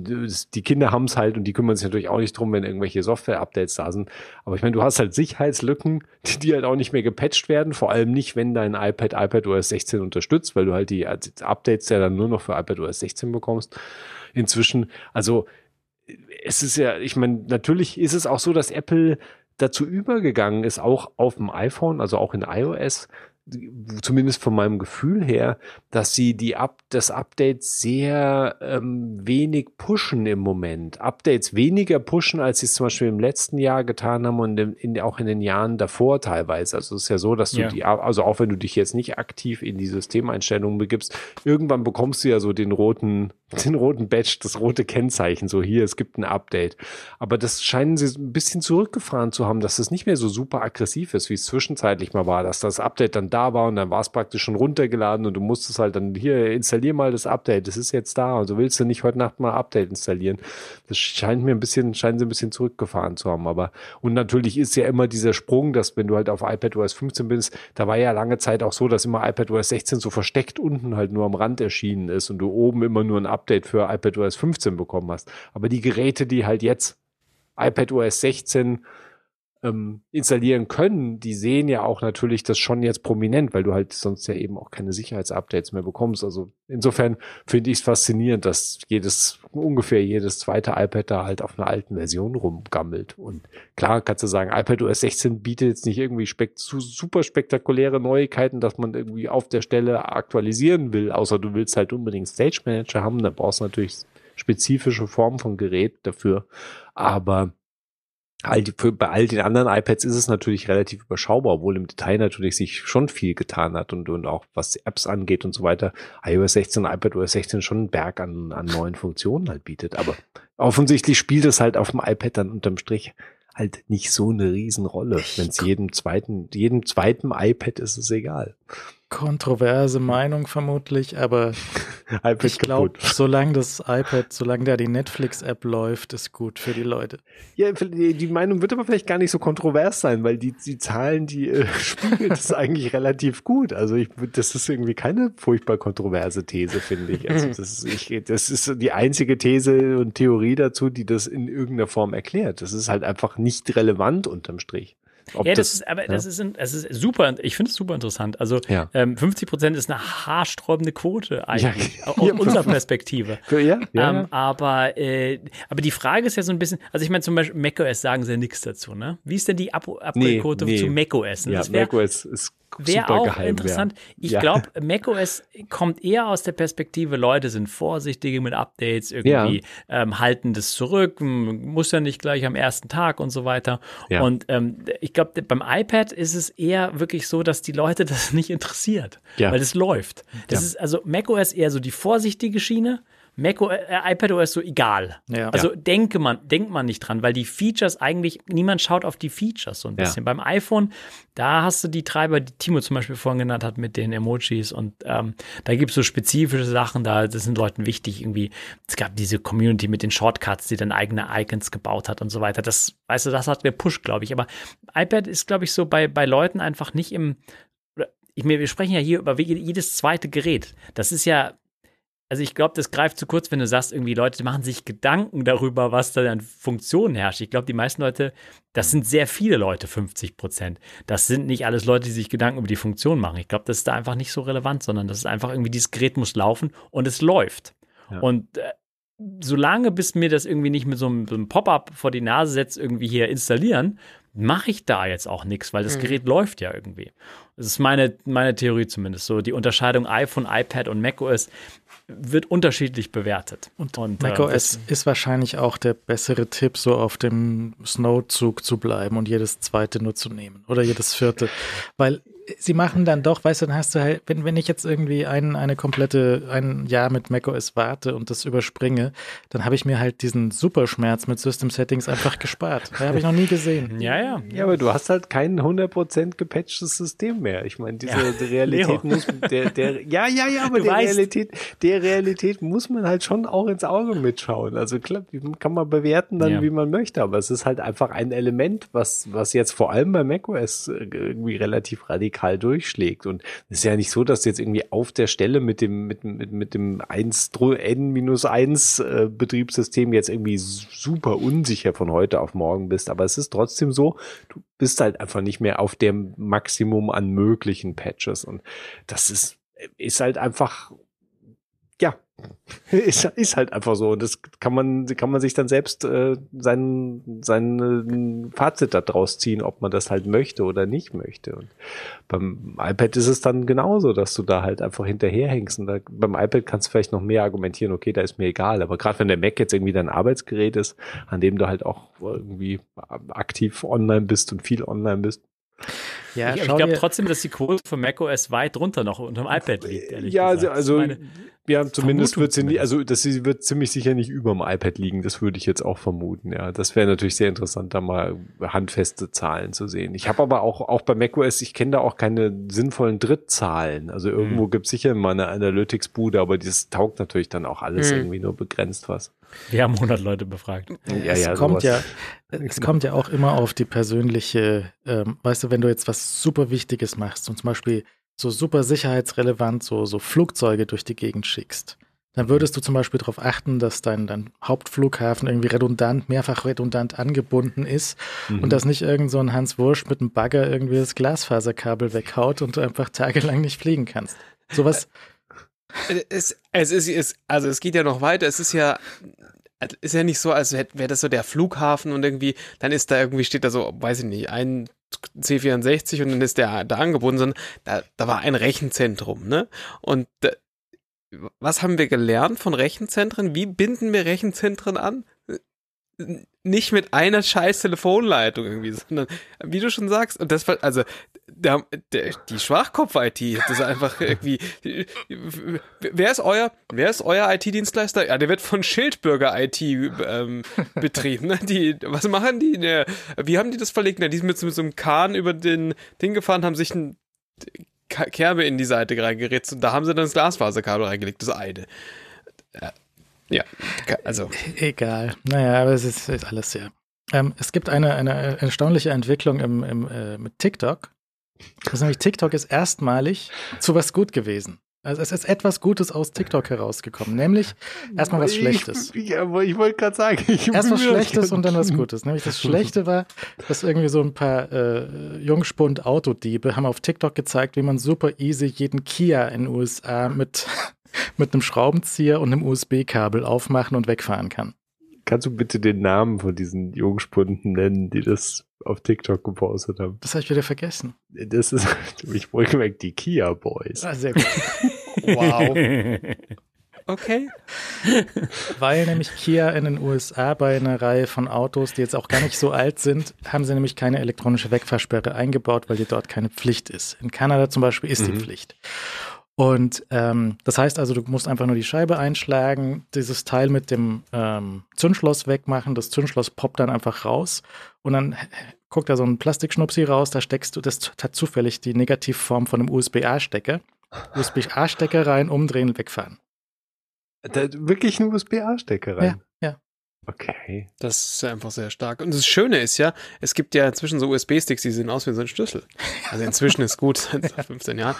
die Kinder haben es halt und die kümmern sich natürlich auch nicht drum, wenn irgendwelche Software-Updates da sind. Aber ich meine, du hast halt Sicherheitslücken, die, die halt auch nicht mehr gepatcht werden, vor allem nicht, wenn dein iPad iPadOS 16 unterstützt, weil du halt die Updates ja dann nur noch für iPadOS 16 bekommst inzwischen. Also es ist ja, ich meine, natürlich ist es auch so, dass Apple dazu übergegangen ist, auch auf dem iPhone, also auch in iOS, zumindest von meinem Gefühl her, dass sie die Up das Update sehr ähm, wenig pushen im Moment. Updates weniger pushen, als sie es zum Beispiel im letzten Jahr getan haben und in, in, auch in den Jahren davor teilweise. Also es ist ja so, dass du ja. die, also auch wenn du dich jetzt nicht aktiv in die Systemeinstellungen begibst, irgendwann bekommst du ja so den roten, den roten Badge, das rote Kennzeichen, so hier, es gibt ein Update. Aber das scheinen sie ein bisschen zurückgefahren zu haben, dass es nicht mehr so super aggressiv ist, wie es zwischenzeitlich mal war, dass das Update dann da war und dann war es praktisch schon runtergeladen und du musstest halt dann hier installier mal das Update, das ist jetzt da und so willst du nicht heute Nacht mal Update installieren. Das scheint mir ein bisschen, scheinen sie ein bisschen zurückgefahren zu haben, aber und natürlich ist ja immer dieser Sprung, dass wenn du halt auf iPadOS 15 bist, da war ja lange Zeit auch so, dass immer iPadOS 16 so versteckt unten halt nur am Rand erschienen ist und du oben immer nur ein Update für iPadOS 15 bekommen hast. Aber die Geräte, die halt jetzt iPadOS 16 ähm, installieren können, die sehen ja auch natürlich das schon jetzt prominent, weil du halt sonst ja eben auch keine Sicherheitsupdates mehr bekommst. Also insofern finde ich es faszinierend, dass jedes, ungefähr jedes zweite iPad da halt auf einer alten Version rumgammelt. Und klar kannst du sagen, iPad OS 16 bietet jetzt nicht irgendwie spek super spektakuläre Neuigkeiten, dass man irgendwie auf der Stelle aktualisieren will, außer du willst halt unbedingt Stage Manager haben, da brauchst du natürlich spezifische Formen von Gerät dafür. Aber all die, für, bei all den anderen iPads ist es natürlich relativ überschaubar, obwohl im Detail natürlich sich schon viel getan hat und, und auch was Apps angeht und so weiter. iOS 16 und iPadOS 16 schon einen Berg an, an neuen Funktionen halt bietet. Aber offensichtlich spielt es halt auf dem iPad dann unterm Strich halt nicht so eine Riesenrolle. Wenn es jedem zweiten, jedem zweiten iPad ist es egal kontroverse Meinung vermutlich, aber ich glaube, solange das iPad, solange da die Netflix-App läuft, ist gut für die Leute. Ja, die Meinung wird aber vielleicht gar nicht so kontrovers sein, weil die, die Zahlen, die äh, spiegeln das eigentlich relativ gut. Also ich, das ist irgendwie keine furchtbar kontroverse These, finde ich. Also das ist, ich, das ist die einzige These und Theorie dazu, die das in irgendeiner Form erklärt. Das ist halt einfach nicht relevant unterm Strich. Ob ja, das, das, ist, aber ja. das, ist, das ist super, ich finde es super interessant. Also ja. ähm, 50 Prozent ist eine haarsträubende Quote eigentlich, ja. aus unserer Perspektive. Ja, ähm, aber, äh, aber die Frage ist ja so ein bisschen, also ich meine zum Beispiel macOS sagen sie ja nichts dazu, ne? Wie ist denn die Upgrade-Quote nee, nee. zu macOS? Ne? Ja, macOS ist Wäre auch geheim, interessant. Ja. Ich ja. glaube, macOS kommt eher aus der Perspektive, Leute sind vorsichtiger mit Updates, irgendwie ja. ähm, halten das zurück, muss ja nicht gleich am ersten Tag und so weiter. Und ähm, ich glaube, beim iPad ist es eher wirklich so, dass die Leute das nicht interessiert, Ja. weil es läuft. Das Ja. ist also macOS eher so die vorsichtige Schiene. Mac äh, iPadOS so egal. Ja. Also denke man, denkt man nicht dran, weil die Features eigentlich, niemand schaut auf die Features so ein Ja. bisschen. Beim iPhone, da hast du die Treiber, die Timo zum Beispiel vorhin genannt hat mit den Emojis und ähm, da gibt es so spezifische Sachen, da das sind Leuten wichtig irgendwie. Es gab diese Community mit den Shortcuts, die dann eigene Icons gebaut hat und so weiter. Das, weißt du, das hat gepusht, glaube ich. Aber iPad ist, glaube ich, so bei, bei Leuten einfach nicht im, ich mir, wir sprechen ja hier über jedes zweite Gerät. Das ist ja also ich glaube, das greift zu kurz, wenn du sagst, irgendwie Leute machen sich Gedanken darüber, was da an Funktionen herrscht. Ich glaube, die meisten Leute, das sind sehr viele Leute, 50 Prozent. Das sind nicht alles Leute, die sich Gedanken über die Funktion machen. Ich glaube, das ist da einfach nicht so relevant, sondern das ist einfach irgendwie, dieses Gerät muss laufen und es läuft. Ja. Und äh, solange bis mir das irgendwie nicht mit so einem, so einem Pop-up vor die Nase setzt, irgendwie hier installieren, mache ich da jetzt auch nichts, weil das Mhm. Gerät läuft ja irgendwie. Das ist meine, meine Theorie zumindest. So die Unterscheidung iPhone, iPad und macOS wird unterschiedlich bewertet. Und, Und, äh, macOS das- ist wahrscheinlich auch der bessere Tipp, so auf dem Snow-Zug zu bleiben und jedes zweite nur zu nehmen oder jedes vierte. Weil sie machen dann doch, weißt du, dann hast du halt, wenn, wenn ich jetzt irgendwie ein, eine komplette, ein Jahr mit macOS warte und das überspringe, dann habe ich mir halt diesen Superschmerz mit System Settings einfach gespart. Da habe ich noch nie gesehen. Ja, ja. Ja, aber du hast halt kein 100% gepatchtes System mehr. Ich meine, diese Ja. Realität Leo. muss, der, der, ja, ja, ja, aber Du der weißt- Realität, der Realität muss man halt schon auch ins Auge mitschauen. Also klar, kann man bewerten dann, Ja. wie man möchte, aber es ist halt einfach ein Element, was, was jetzt vor allem bei macOS äh, irgendwie relativ radikal durchschlägt. Und es ist ja nicht so, dass jetzt irgendwie auf der Stelle mit dem, mit, mit, mit dem 1, N-1 äh, Betriebssystem jetzt irgendwie super unsicher von heute auf morgen bist. Aber es ist trotzdem so, du bist halt einfach nicht mehr auf dem Maximum an möglichen Patches. Und das ist, ist halt einfach, ja, ist, ist halt einfach so. Und das kann man, kann man sich dann selbst äh, sein, sein äh, Fazit daraus ziehen, ob man das halt möchte oder nicht möchte. Und beim iPad ist es dann genauso, dass du da halt einfach hinterherhängst. Und da, beim iPad kannst du vielleicht noch mehr argumentieren, okay, da ist mir egal. Aber gerade wenn der Mac jetzt irgendwie dein Arbeitsgerät ist, an dem du halt auch irgendwie aktiv online bist und viel online bist, Ja, ich ich glaube trotzdem, dass die Quote für macOS weit drunter noch unter dem iPad liegt. Ehrlich ja, gesagt. also, Das ist also meine- ja, zumindest Vermutung wird sie nicht, also das sie wird ziemlich sicher nicht über dem iPad liegen, das würde ich jetzt auch vermuten, ja. Das wäre natürlich sehr interessant, da mal handfeste Zahlen zu sehen. Ich habe aber auch, auch bei macOS, ich kenne da auch keine sinnvollen Drittzahlen. Also irgendwo Mhm. gibt's sicher mal eine Analytics-Bude, aber das taugt natürlich dann auch alles Mhm. irgendwie nur begrenzt was. Wir haben 100 Leute befragt. Ja, es ja, kommt sowas. ja, es kommt ja auch immer auf die persönliche, ähm, weißt du, wenn du jetzt was super Wichtiges machst und zum Beispiel so super sicherheitsrelevant so, so Flugzeuge durch die Gegend schickst, dann würdest du zum Beispiel darauf achten, dass dein, dein Hauptflughafen irgendwie redundant, mehrfach redundant angebunden ist Mhm. und dass nicht irgend so ein Hans Wursch mit einem Bagger irgendwie das Glasfaserkabel weghaut und du einfach tagelang nicht fliegen kannst. Sowas, Es, es ist, es, also es geht ja noch weiter. Es ist ja, es ist ja nicht so, als wäre wär das so der Flughafen und irgendwie, dann ist da irgendwie, steht da so, weiß ich nicht, ein C64 und dann ist der da angebunden, sondern da, da war ein Rechenzentrum, ne? Und was haben wir gelernt von Rechenzentren? Wie binden wir Rechenzentren an? Nicht mit einer scheiß Telefonleitung irgendwie, sondern wie du schon sagst, und das war, also der, der, die Schwachkopf-IT, das ist einfach irgendwie. Wer ist euer, euer IT-Dienstleister? Ja, der wird von Schildbürger IT ähm, betrieben. Ne? Die, was machen die? Ne, wie haben die das verlegt? Ne, die sind mit, so- mit so einem Kahn über den Ding gefahren, haben sich ein Kerbe in die Seite reingeritzt und da haben sie dann das Glasfaserkabel reingelegt, das eine. Ja, also. Egal. Naja, aber es ist, ist alles sehr. Ähm, es gibt eine, eine erstaunliche Entwicklung im, im, äh, mit TikTok. Das ist nämlich TikTok ist erstmalig zu was gut gewesen. Also es ist etwas Gutes aus TikTok herausgekommen, nämlich erstmal was Schlechtes. Ich, ich, ich wollte gerade sagen, ich Erst was Schlechtes und dann was. Gutes. Nämlich das Schlechte war, dass irgendwie so ein paar äh, Jungspund Autodiebe haben auf TikTok gezeigt, wie man super easy jeden Kia in den USA mit, mit einem Schraubenzieher und einem USB-Kabel aufmachen und wegfahren kann. Kannst du bitte den Namen von diesen Jungspunden nennen, die das auf TikTok gepostet haben? Das habe ich wieder vergessen. Das ist, ich wohlgemerkt, die Kia Boys. Ah, sehr gut. Wow. Okay. Weil nämlich Kia in den USA bei einer Reihe von Autos, die jetzt auch gar nicht so alt sind, haben sie nämlich keine elektronische Wegfahrsperre eingebaut, weil die dort keine Pflicht ist. In Kanada zum Beispiel ist Mhm. die Pflicht. Und ähm, das heißt also, du musst einfach nur die Scheibe einschlagen, dieses Teil mit dem ähm, Zündschloss wegmachen, das Zündschloss poppt dann einfach raus und dann guckt da so ein Plastikschnupsi raus, da steckst du, das hat zufällig die Negativform von einem USB-A-Stecker. USB-A-Stecker rein, umdrehen, wegfahren. Da, wirklich ein USB-A-Stecker rein. Ja, ja. Okay. Das ist einfach sehr stark. Und das Schöne ist ja, es gibt ja inzwischen so USB-Sticks, die sehen aus wie so ein Schlüssel. Also inzwischen ist gut, seit 15 Jahren.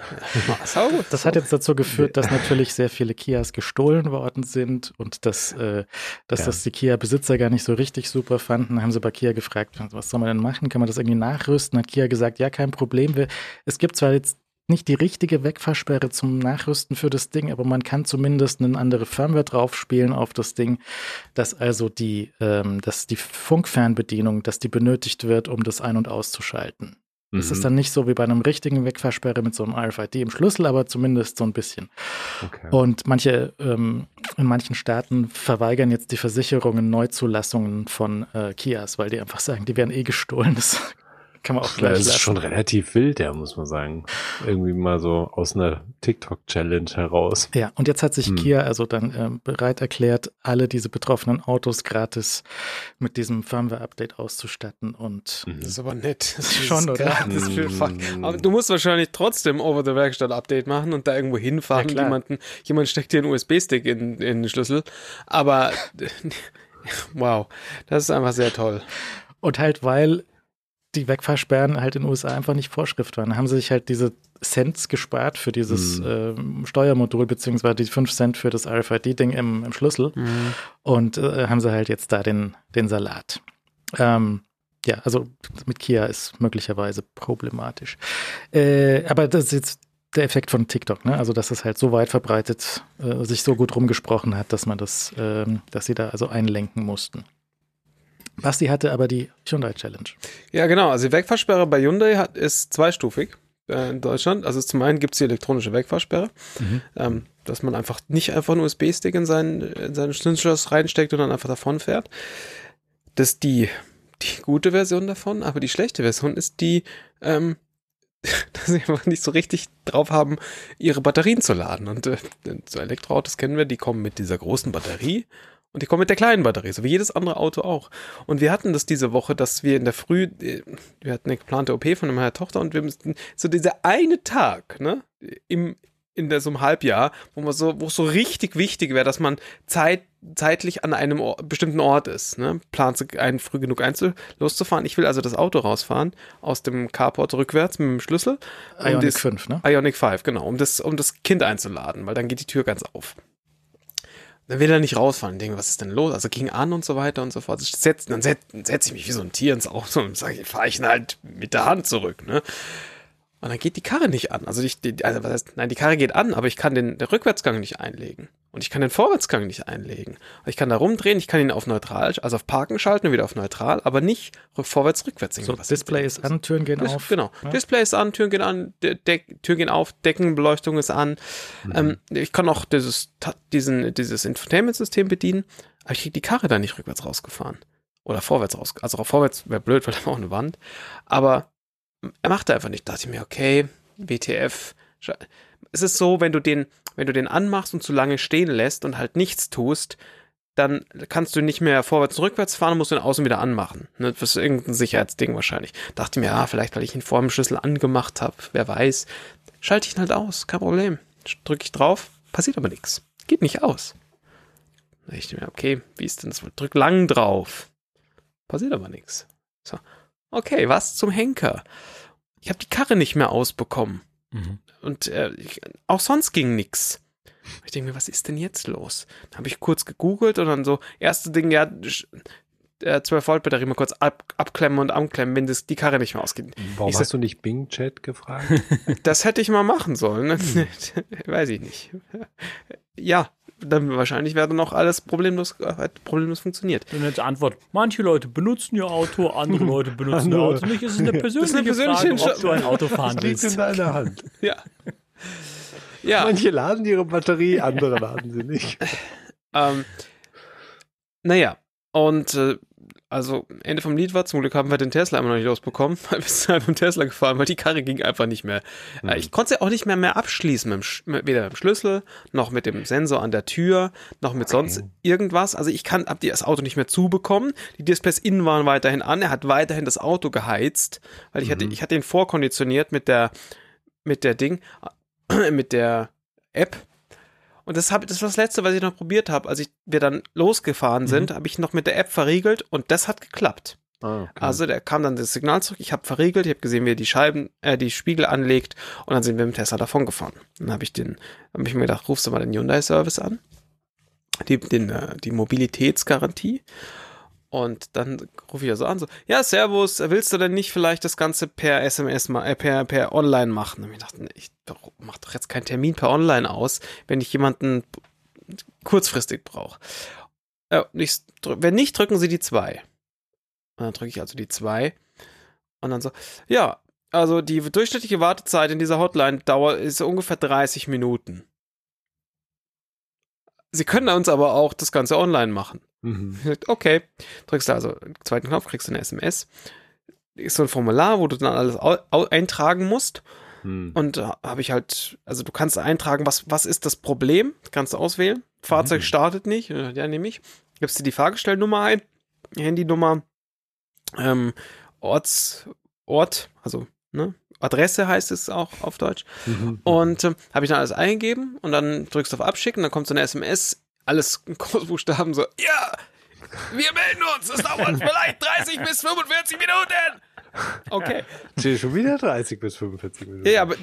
Das hat jetzt dazu geführt, dass natürlich sehr viele Kias gestohlen worden sind und dass, äh, dass Ja. das die Kia-Besitzer gar nicht so richtig super fanden. Dann haben sie bei Kia gefragt, was soll man denn machen? Kann man das irgendwie nachrüsten? Hat Kia gesagt, ja, kein Problem. Wir, es gibt zwar jetzt nicht die richtige Wegfahrsperre zum Nachrüsten für das Ding, aber man kann zumindest eine andere Firmware draufspielen auf das Ding, dass also die, ähm, dass die Funkfernbedienung, dass die benötigt wird, um das ein- und auszuschalten. Das Mhm. ist dann nicht so wie bei einem richtigen Wegfahrsperre mit so einem RFID im Schlüssel, aber zumindest so ein bisschen. okay. Und manche, ähm, in manchen Staaten verweigern jetzt die Versicherungen Neuzulassungen von äh, Kias, weil die einfach sagen, die werden eh gestohlen. Das kann man auch gleich das ist lassen. schon relativ wild, ja, muss man sagen. Irgendwie mal so aus einer TikTok-Challenge heraus. Ja, und jetzt hat sich Hm. Kia also dann ähm, bereit erklärt, alle diese betroffenen Autos gratis mit diesem Firmware-Update auszustatten. Und Mhm. Das ist aber nett. Das ist Schon, oder? gratis für Fuck. Mm. Aber du musst wahrscheinlich trotzdem Over-the-Werkstatt-Update machen und da irgendwo hinfahren. Ja, jemanden, jemand steckt dir einen USB-Stick in, in den Schlüssel. Aber wow, das ist einfach sehr toll. Und halt, weil die Wegfahrsperren halt in den USA einfach nicht Vorschrift waren, haben sie sich halt diese Cents gespart für dieses Mhm. ähm, Steuermodul, beziehungsweise die 5 Cent für das RFID-Ding im, im Schlüssel. Und äh, haben sie halt jetzt da den, den Salat. Ähm, ja, also mit Kia ist möglicherweise problematisch. Äh, aber das ist jetzt der Effekt von TikTok, ne? Also dass es halt so weit verbreitet, äh, sich so gut rumgesprochen hat, dass man das, ähm, dass sie da also einlenken mussten. Basti hatte aber die Hyundai Challenge. Ja, genau. Also die Wegfahrsperre bei Hyundai hat, ist zweistufig äh, in Deutschland. Also zum einen gibt es die elektronische Wegfahrsperre, Mhm. ähm, dass man einfach nicht einfach einen USB-Stick in seinen, in seinen Schlüsselschloss reinsteckt und dann einfach davon fährt. Das ist die, die gute Version davon, aber die schlechte Version ist die, ähm, dass sie einfach nicht so richtig drauf haben, ihre Batterien zu laden. Und äh, so Elektroautos kennen wir, die kommen mit dieser großen Batterie und die kommen mit der kleinen Batterie, so wie jedes andere Auto auch. Und wir hatten das diese Woche, dass wir in der Früh, äh, wir hatten eine geplante OP von meiner Tochter und wir müssten so dieser eine Tag, ne, im, in der, so einem Halbjahr, wo man so, wo es so richtig wichtig wäre, dass man Zeit, zeitlich an einem Or bestimmten Ort ist, ne, plant einen früh genug einzu loszufahren. Ich will also das Auto rausfahren, aus dem Carport rückwärts mit dem Schlüssel. um Ionic das- 5, ne? Ionic 5, genau, um das, um das Kind einzuladen, weil dann geht die Tür ganz auf. Dann will er nicht rausfahren. Ich denke, was ist denn los? Also ging an und so weiter und so fort. Setz, dann setze setz ich mich wie so ein Tier ins Auto und sage, fahre ich ihn halt mit der Hand zurück. Ne? Und dann geht die Karre nicht an. Also, ich, die, also was heißt, nein, die Karre geht an, aber ich kann den, den Rückwärtsgang nicht einlegen. Und ich kann den Vorwärtsgang nicht einlegen. Ich kann da rumdrehen, ich kann ihn auf neutral, also auf Parken schalten und wieder auf neutral, aber nicht vorwärts, rückwärts. So, Display ist an, Türen gehen Dis- auf. Genau. Ja. Display ist an, Türen gehen an, De Türen gehen auf, Deckenbeleuchtung ist an. Mhm. Ähm, ich kann auch dieses, diesen, dieses Infotainment-System bedienen, aber ich kriege die Karre da nicht rückwärts rausgefahren. Oder vorwärts raus. Also auch vorwärts wäre blöd, weil da war auch eine Wand. Aber er macht einfach nicht. Da dachte ich mir, okay, WTF. Es ist so, wenn du den, wenn du den anmachst und zu lange stehen lässt und halt nichts tust, dann kannst du nicht mehr vorwärts und rückwärts fahren, musst ihn außen wieder anmachen. Ne, das ist irgendein Sicherheitsding wahrscheinlich. Dachte mir, ja, vielleicht, weil ich ihn vor dem Schlüssel angemacht habe, wer weiß. Schalte ich ihn halt aus, kein Problem. Drücke ich drauf, passiert aber nichts. Geht nicht aus. Da dachte ich mir, okay, wie ist denn das? Drück lang drauf. Passiert aber nichts. So. Okay, was zum Henker? Ich habe die Karre nicht mehr ausbekommen. Mhm. Und äh, ich, auch sonst ging nix. Ich denke mir, was ist denn jetzt los? Dann habe ich kurz gegoogelt und dann so, erste Ding, ja, sch- äh, 12 Volt Batterie mal kurz ab, abklemmen und anklemmen, wenn das, die Karre nicht mehr ausgeht. Warum Ich hast du nicht Bing Chat gefragt? Das hätte ich mal machen sollen. ne? Weiß ich nicht. Ja, dann wahrscheinlich wäre dann auch alles problemlos, äh, problemlos funktioniert. Dann jetzt Antwort, manche Leute benutzen ihr Auto, andere Leute benutzen ihr. Auto nicht. Es ist eine persönliche, persönliche Frage, ob Entscheidung. du ein Auto fahren liegt in willst. deiner Hand. Ja. Ja, Manche laden ihre Batterie, andere laden sie nicht. ähm, naja, und äh, also Ende vom Lied war, zum Glück haben wir den Tesla immer noch nicht losbekommen, weil wir sind halt mit dem Tesla gefahren, weil die Karre ging einfach nicht mehr. Äh, ich konnte sie auch nicht mehr mehr abschließen, mit dem, mit, weder mit dem Schlüssel, noch mit dem Sensor an der Tür, noch mit sonst irgendwas. Also ich kann, hab die das Auto nicht mehr zubekommen. Die Displays innen waren weiterhin an. Er hat weiterhin das Auto geheizt, weil ich hatte, ich hatte ihn vorkonditioniert mit der, mit der Ding, mit der App. Und das, hab, das war das Letzte, was ich noch probiert habe. Als ich, wir dann losgefahren sind, habe ich noch mit der App verriegelt und das hat geklappt. Ah, okay. Also der kam dann das Signal zurück, ich habe verriegelt, ich habe gesehen, wie er die Scheiben, äh, die Spiegel anlegt und dann sind wir mit dem Tesla davon gefahren. Dann habe ich den, habe ich mir gedacht, rufst du mal den Hyundai-Service an, die, den, äh, die Mobilitätsgarantie. Und dann rufe ich ja so an, so, ja, Servus, willst du denn nicht vielleicht das Ganze per SMS, äh, per, per Online machen? Und ich dachte, ich mach doch jetzt keinen Termin per Online aus, wenn ich jemanden kurzfristig brauche. Äh, wenn nicht, drücken Sie die zwei. Und dann drücke ich also die zwei. Und dann so, ja, also die durchschnittliche Wartezeit in dieser Hotline dauert ist ungefähr 30 Minuten. Sie können uns aber auch das Ganze online machen. Mhm. Okay, drückst du also den zweiten Knopf, kriegst du eine SMS. Ist so ein Formular, wo du dann alles eintragen musst. Hm. Und da habe ich halt, also du kannst eintragen, was, was ist das Problem? Kannst du auswählen. Fahrzeug Mhm. startet nicht. Ja, nehme ich. Gibst dir die Fahrgestellnummer ein, Handynummer, ähm, Orts, Ort, also ne, Adresse heißt es auch auf Deutsch. Mhm. Und ähm, habe ich dann alles eingegeben und dann drückst du auf Abschicken, dann kommt so eine SMS, alles in Großbuchstaben so, ja, wir melden uns, es dauert vielleicht 30 bis 45 Minuten. Okay. Schon wieder 30 bis 45 Minuten. Ja, aber,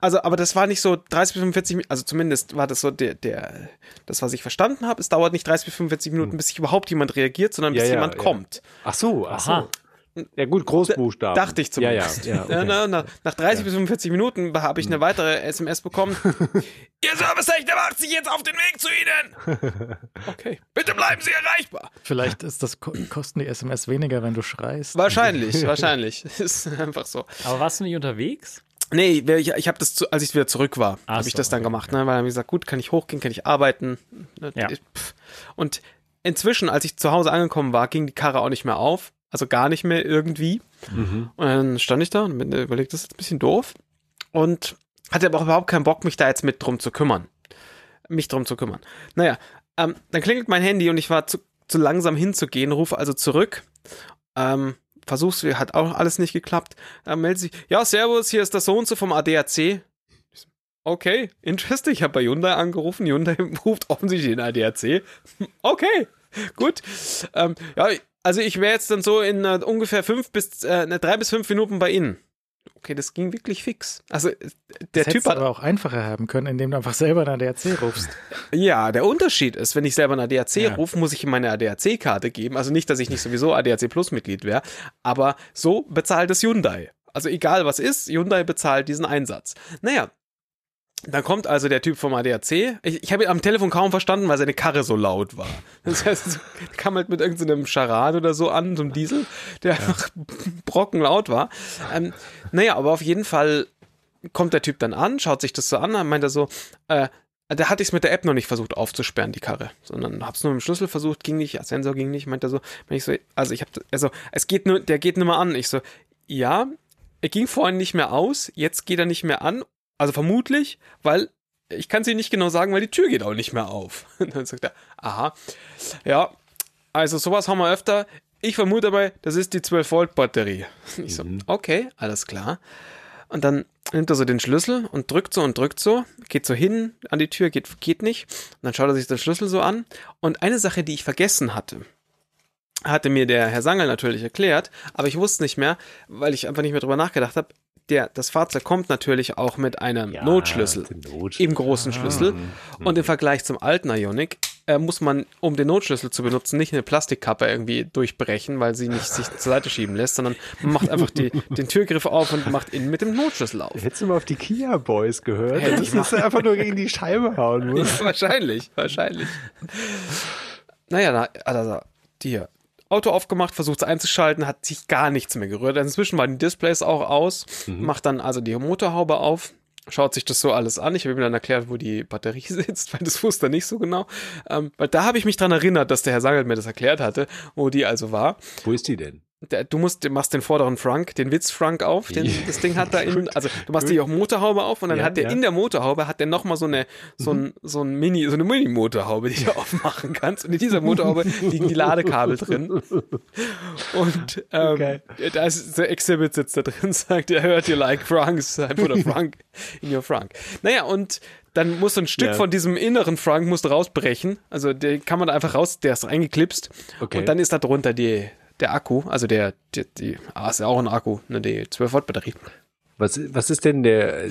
also, aber das war nicht so 30 bis 45 Minuten, also zumindest war das so der, der, das, was ich verstanden habe. Es dauert nicht 30 bis 45 Minuten, bis sich überhaupt jemand reagiert, sondern bis Ja, ja, jemand ja. kommt. Ach so, Aha. Ja gut, Großbuchstaben. Dachte ich Ja, ja, zumindest. ja. Ja, Okay. na, na, nach 30 bis 45 Minuten habe ich eine weitere SMS bekommen. Ihr Servicetechniker macht sich jetzt auf den Weg zu Ihnen. Okay. Bitte bleiben Sie erreichbar. Vielleicht ist das, ko- kosten die SMS weniger, wenn du schreist. Wahrscheinlich, wahrscheinlich. Ist einfach so. Aber warst du nicht unterwegs? Nee, ich, ich habe das, zu, als ich wieder zurück war, habe ich so, das dann okay. gemacht, ne? weil dann hab ich gesagt, gut, kann ich hochgehen, kann ich arbeiten. Ne, Ja. ich-. Und inzwischen, als ich zu Hause angekommen war, ging die Karre auch nicht mehr auf, also gar nicht mehr irgendwie. Mhm. Und dann stand ich da und bin überlegt, das ist jetzt ein bisschen doof und hatte aber auch überhaupt keinen Bock, mich da jetzt mit drum zu kümmern. Mich drum zu kümmern. Naja, ähm, dann klingelt mein Handy und ich war zu, zu langsam hinzugehen, rufe also zurück. Ähm, versuch's, hat auch alles nicht geklappt. Dann meldet sich, ja, servus, hier ist das so und so vom ADAC. Okay, interesting. Ich habe bei Hyundai angerufen. Hyundai ruft offensichtlich den ADAC. Okay, gut. Ähm, ja, also ich wäre jetzt dann so in äh, ungefähr fünf bis äh, drei bis fünf Minuten bei Ihnen. Okay, das ging wirklich fix. Also äh, der das Typ hat aber auch einfacher haben können, indem du einfach selber nach ADAC rufst. Ja, der Unterschied ist, wenn ich selber eine ADAC Ja. rufe, muss ich ihm meine ADAC-Karte geben. Also nicht, dass ich nicht sowieso ADAC Plus Mitglied wäre, aber so bezahlt es Hyundai. Also egal was ist, Hyundai bezahlt diesen Einsatz. Naja, dann kommt also der Typ vom ADAC. Ich, ich habe ihn am Telefon kaum verstanden, weil seine Karre so laut war. Das heißt, so- kam halt mit irgendeinem Charan oder so an, so einem Diesel, der einfach brockenlaut war. Ähm, naja, aber auf jeden Fall kommt der Typ dann an, schaut sich das so an, dann meint er so, äh, da hatte ich es mit der App noch nicht versucht aufzusperren, die Karre, sondern hab's nur mit dem Schlüssel versucht, ging nicht, Sensor ging nicht, meint er so, ich so, also ich hab, also es geht nur, der geht nur mal an. Ich so, ja, er ging vorhin nicht mehr aus, jetzt geht er nicht mehr an, also vermutlich, weil ich kann sie nicht genau sagen, weil die Tür geht auch nicht mehr auf. Und dann sagt er, aha, ja, also sowas haben wir öfter. Ich vermute aber, das ist die 12 Volt Batterie. Ich so, okay, alles klar. Und dann nimmt er so den Schlüssel und drückt so und drückt so, geht so hin an die Tür, geht, geht nicht. Und dann schaut er sich den Schlüssel so an. Und eine Sache, die ich vergessen hatte, hatte mir der Herr Sangel natürlich erklärt, aber ich wusste nicht mehr, weil ich einfach nicht mehr drüber nachgedacht habe. Der, das Fahrzeug kommt natürlich auch mit einem Ja, Notschlüssel Notschlüssel. im großen Schlüssel. Und im Vergleich zum alten Ionic äh, muss man, um den Notschlüssel zu benutzen, nicht eine Plastikkappe irgendwie durchbrechen, weil sie nicht sich zur Seite schieben lässt, sondern man macht einfach die, den Türgriff auf und macht innen mit dem Notschlüssel auf. Hättest du mal auf die Kia Boys gehört? Hätte das ich ist einfach nur gegen die Scheibe hauen muss. wahrscheinlich, wahrscheinlich. Naja, na, also, die hier. Auto aufgemacht, versucht es einzuschalten, hat sich gar nichts mehr gerührt. Inzwischen waren die Displays auch aus, macht dann also die Motorhaube auf schaut sich das so alles an. Ich habe ihm dann erklärt, wo die Batterie sitzt, weil das wusste er nicht so genau. Ähm, weil da habe ich mich dran erinnert, dass der Herr Sangelt mir das erklärt hatte, wo die also war. Wo ist die denn? Du musst, du machst den vorderen Frank, den Witz-Frank auf, den, das Ding hat da in, also du machst die auch Motorhaube auf und dann Ja, hat der ja. Mhm. in der Motorhaube hat der nochmal so eine, so ein, so ein Mini, so eine Mini-Motorhaube, die du aufmachen kannst. Und in dieser Motorhaube liegen die Ladekabel drin. Und ähm, Okay. da ist der Exhibit sitzt da drin, sagt, er hört you like Franks, I put a Frank in your Frank. Naja, und dann muss ein Stück Ja. von diesem inneren Frank musst rausbrechen. Also den kann man da einfach raus, der ist reingeklipst. Okay. Und dann ist da drunter die, der Akku, also der, die, die ah, ist ja auch ein Akku, ne, die 12 Volt Batterie. Was, was ist denn der,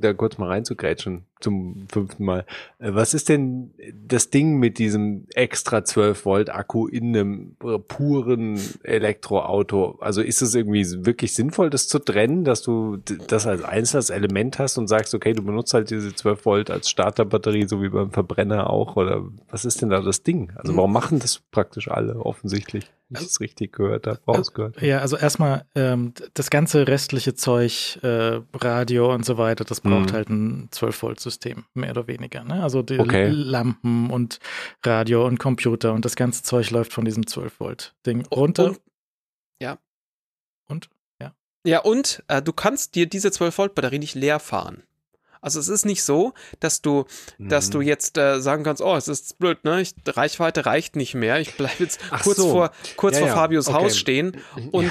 da kurz mal reinzugrätschen zum fünften Mal, äh, was ist denn das Ding mit diesem extra 12 Volt Akku in einem puren Elektroauto? Also ist es irgendwie wirklich sinnvoll, das zu trennen, dass du das als einzelnes Element hast und sagst, okay, du benutzt halt diese 12 Volt als Starterbatterie, so wie beim Verbrenner auch, oder was ist denn da das Ding? Also warum machen das praktisch alle offensichtlich? Wenn ich es richtig gehört habe, rausgehört. Ja, also erstmal ähm, das ganze restliche Zeug, äh, Radio und so weiter, das braucht Mhm. halt ein 12-Volt-System, mehr oder weniger. Ne? Also die Okay. Lampen und Radio und Computer und das ganze Zeug läuft von diesem 12-Volt-Ding runter. Und, ja. Und? Ja, und äh, du kannst dir diese 12 Volt Batterie nicht leer fahren. Also es ist nicht so, dass du, dass Mhm. du jetzt äh, sagen kannst, oh, es ist blöd, ne? Ich, Reichweite reicht nicht mehr. Ich bleibe jetzt Ach kurz so. vor kurz Ja, vor ja. Fabius Okay. Haus stehen und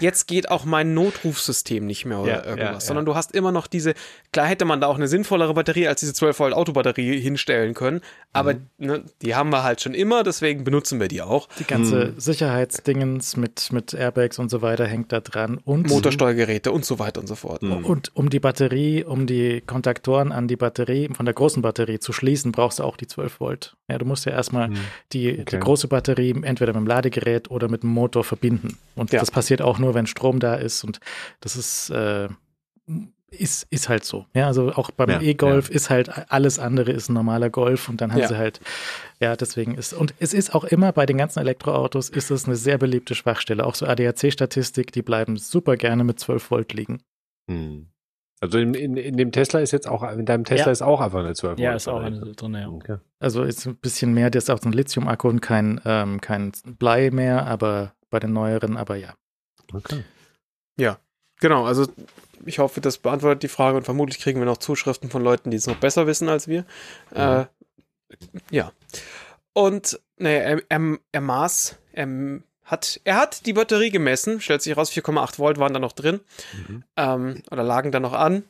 jetzt geht auch mein Notrufsystem nicht mehr oder irgendwas, ja. sondern du hast immer noch diese. Klar hätte man da auch eine sinnvollere Batterie als diese 12 Volt Autobatterie hinstellen können, aber Mhm. ne, die haben wir halt schon immer, deswegen benutzen wir die auch. Die ganze Hm. Sicherheitsdingens mit, mit Airbags und so weiter hängt da dran. Und, Motorsteuergeräte und so weiter und so fort. Mhm. und um die Batterie, um die Kontaktoren an die Batterie, von der großen Batterie zu schließen, brauchst du auch die 12 Volt. Ja, du musst ja erstmal Mhm. die, Okay. die große Batterie entweder mit dem Ladegerät oder mit dem Motor verbinden. Und Ja. das passiert auch nur, wenn Strom da ist. Und das ist, äh, ist, ist halt so. Ja, also auch beim Ja, E-Golf ist halt alles andere ist ein normaler Golf und dann haben Ja. sie halt, ja, deswegen ist, und es ist auch immer bei den ganzen Elektroautos ist es eine sehr beliebte Schwachstelle. Auch so ADAC-Statistik, die bleiben super gerne mit 12 Volt liegen. Hm. Also in, in, in dem Tesla ist jetzt auch, in deinem Tesla Ja. ist auch einfach eine 12 Ja, Volt ist auch eine drin, ja. Okay. Also ist ein bisschen mehr, das ist auch so ein Lithium-Akku und kein, ähm, kein Blei mehr, aber bei den neueren, aber ja. okay. Genau, also ich hoffe, das beantwortet die Frage und vermutlich kriegen wir noch Zuschriften von Leuten, die es noch besser wissen als wir. Äh, ja. Und nee, er, er, er maß, er hat, er hat die Batterie gemessen, stellt sich raus, 4,8 Volt waren da noch drin Mhm. ähm, oder lagen da noch an.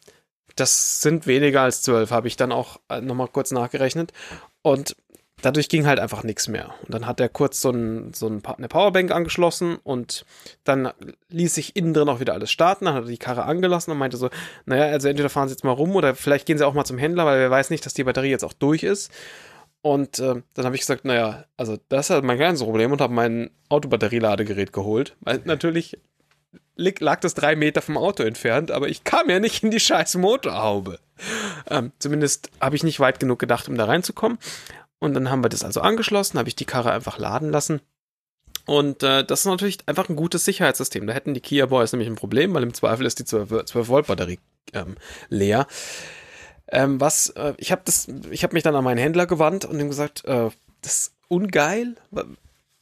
Das sind weniger als 12, habe ich dann auch äh, nochmal kurz nachgerechnet. Und dadurch ging halt einfach nichts mehr. Und dann hat er kurz so, ein, so ein, eine Powerbank angeschlossen und dann ließ sich innen drin auch wieder alles starten. Dann hat er die Karre angelassen und meinte so, naja, also entweder fahren sie jetzt mal rum oder vielleicht gehen sie auch mal zum Händler, weil wer weiß nicht, dass die Batterie jetzt auch durch ist. Und äh, dann habe ich gesagt, naja, also das ist halt mein kleines Problem und habe mein Autobatterieladegerät geholt. Weil natürlich lag das drei Meter vom Auto entfernt, aber ich kam ja nicht in die scheiß Motorhaube. Ähm, zumindest habe ich nicht weit genug gedacht, um da reinzukommen. Und dann haben wir das also angeschlossen, habe ich die Karre einfach laden lassen. Und äh, das ist natürlich einfach ein gutes Sicherheitssystem. Da hätten die Kia Boys nämlich ein Problem, weil im Zweifel ist die 12, 12 Volt Batterie ähm, leer. Ähm, was, äh, ich habe das, ich habe mich dann an meinen Händler gewandt und ihm gesagt, äh, das ist ungeil. Wa-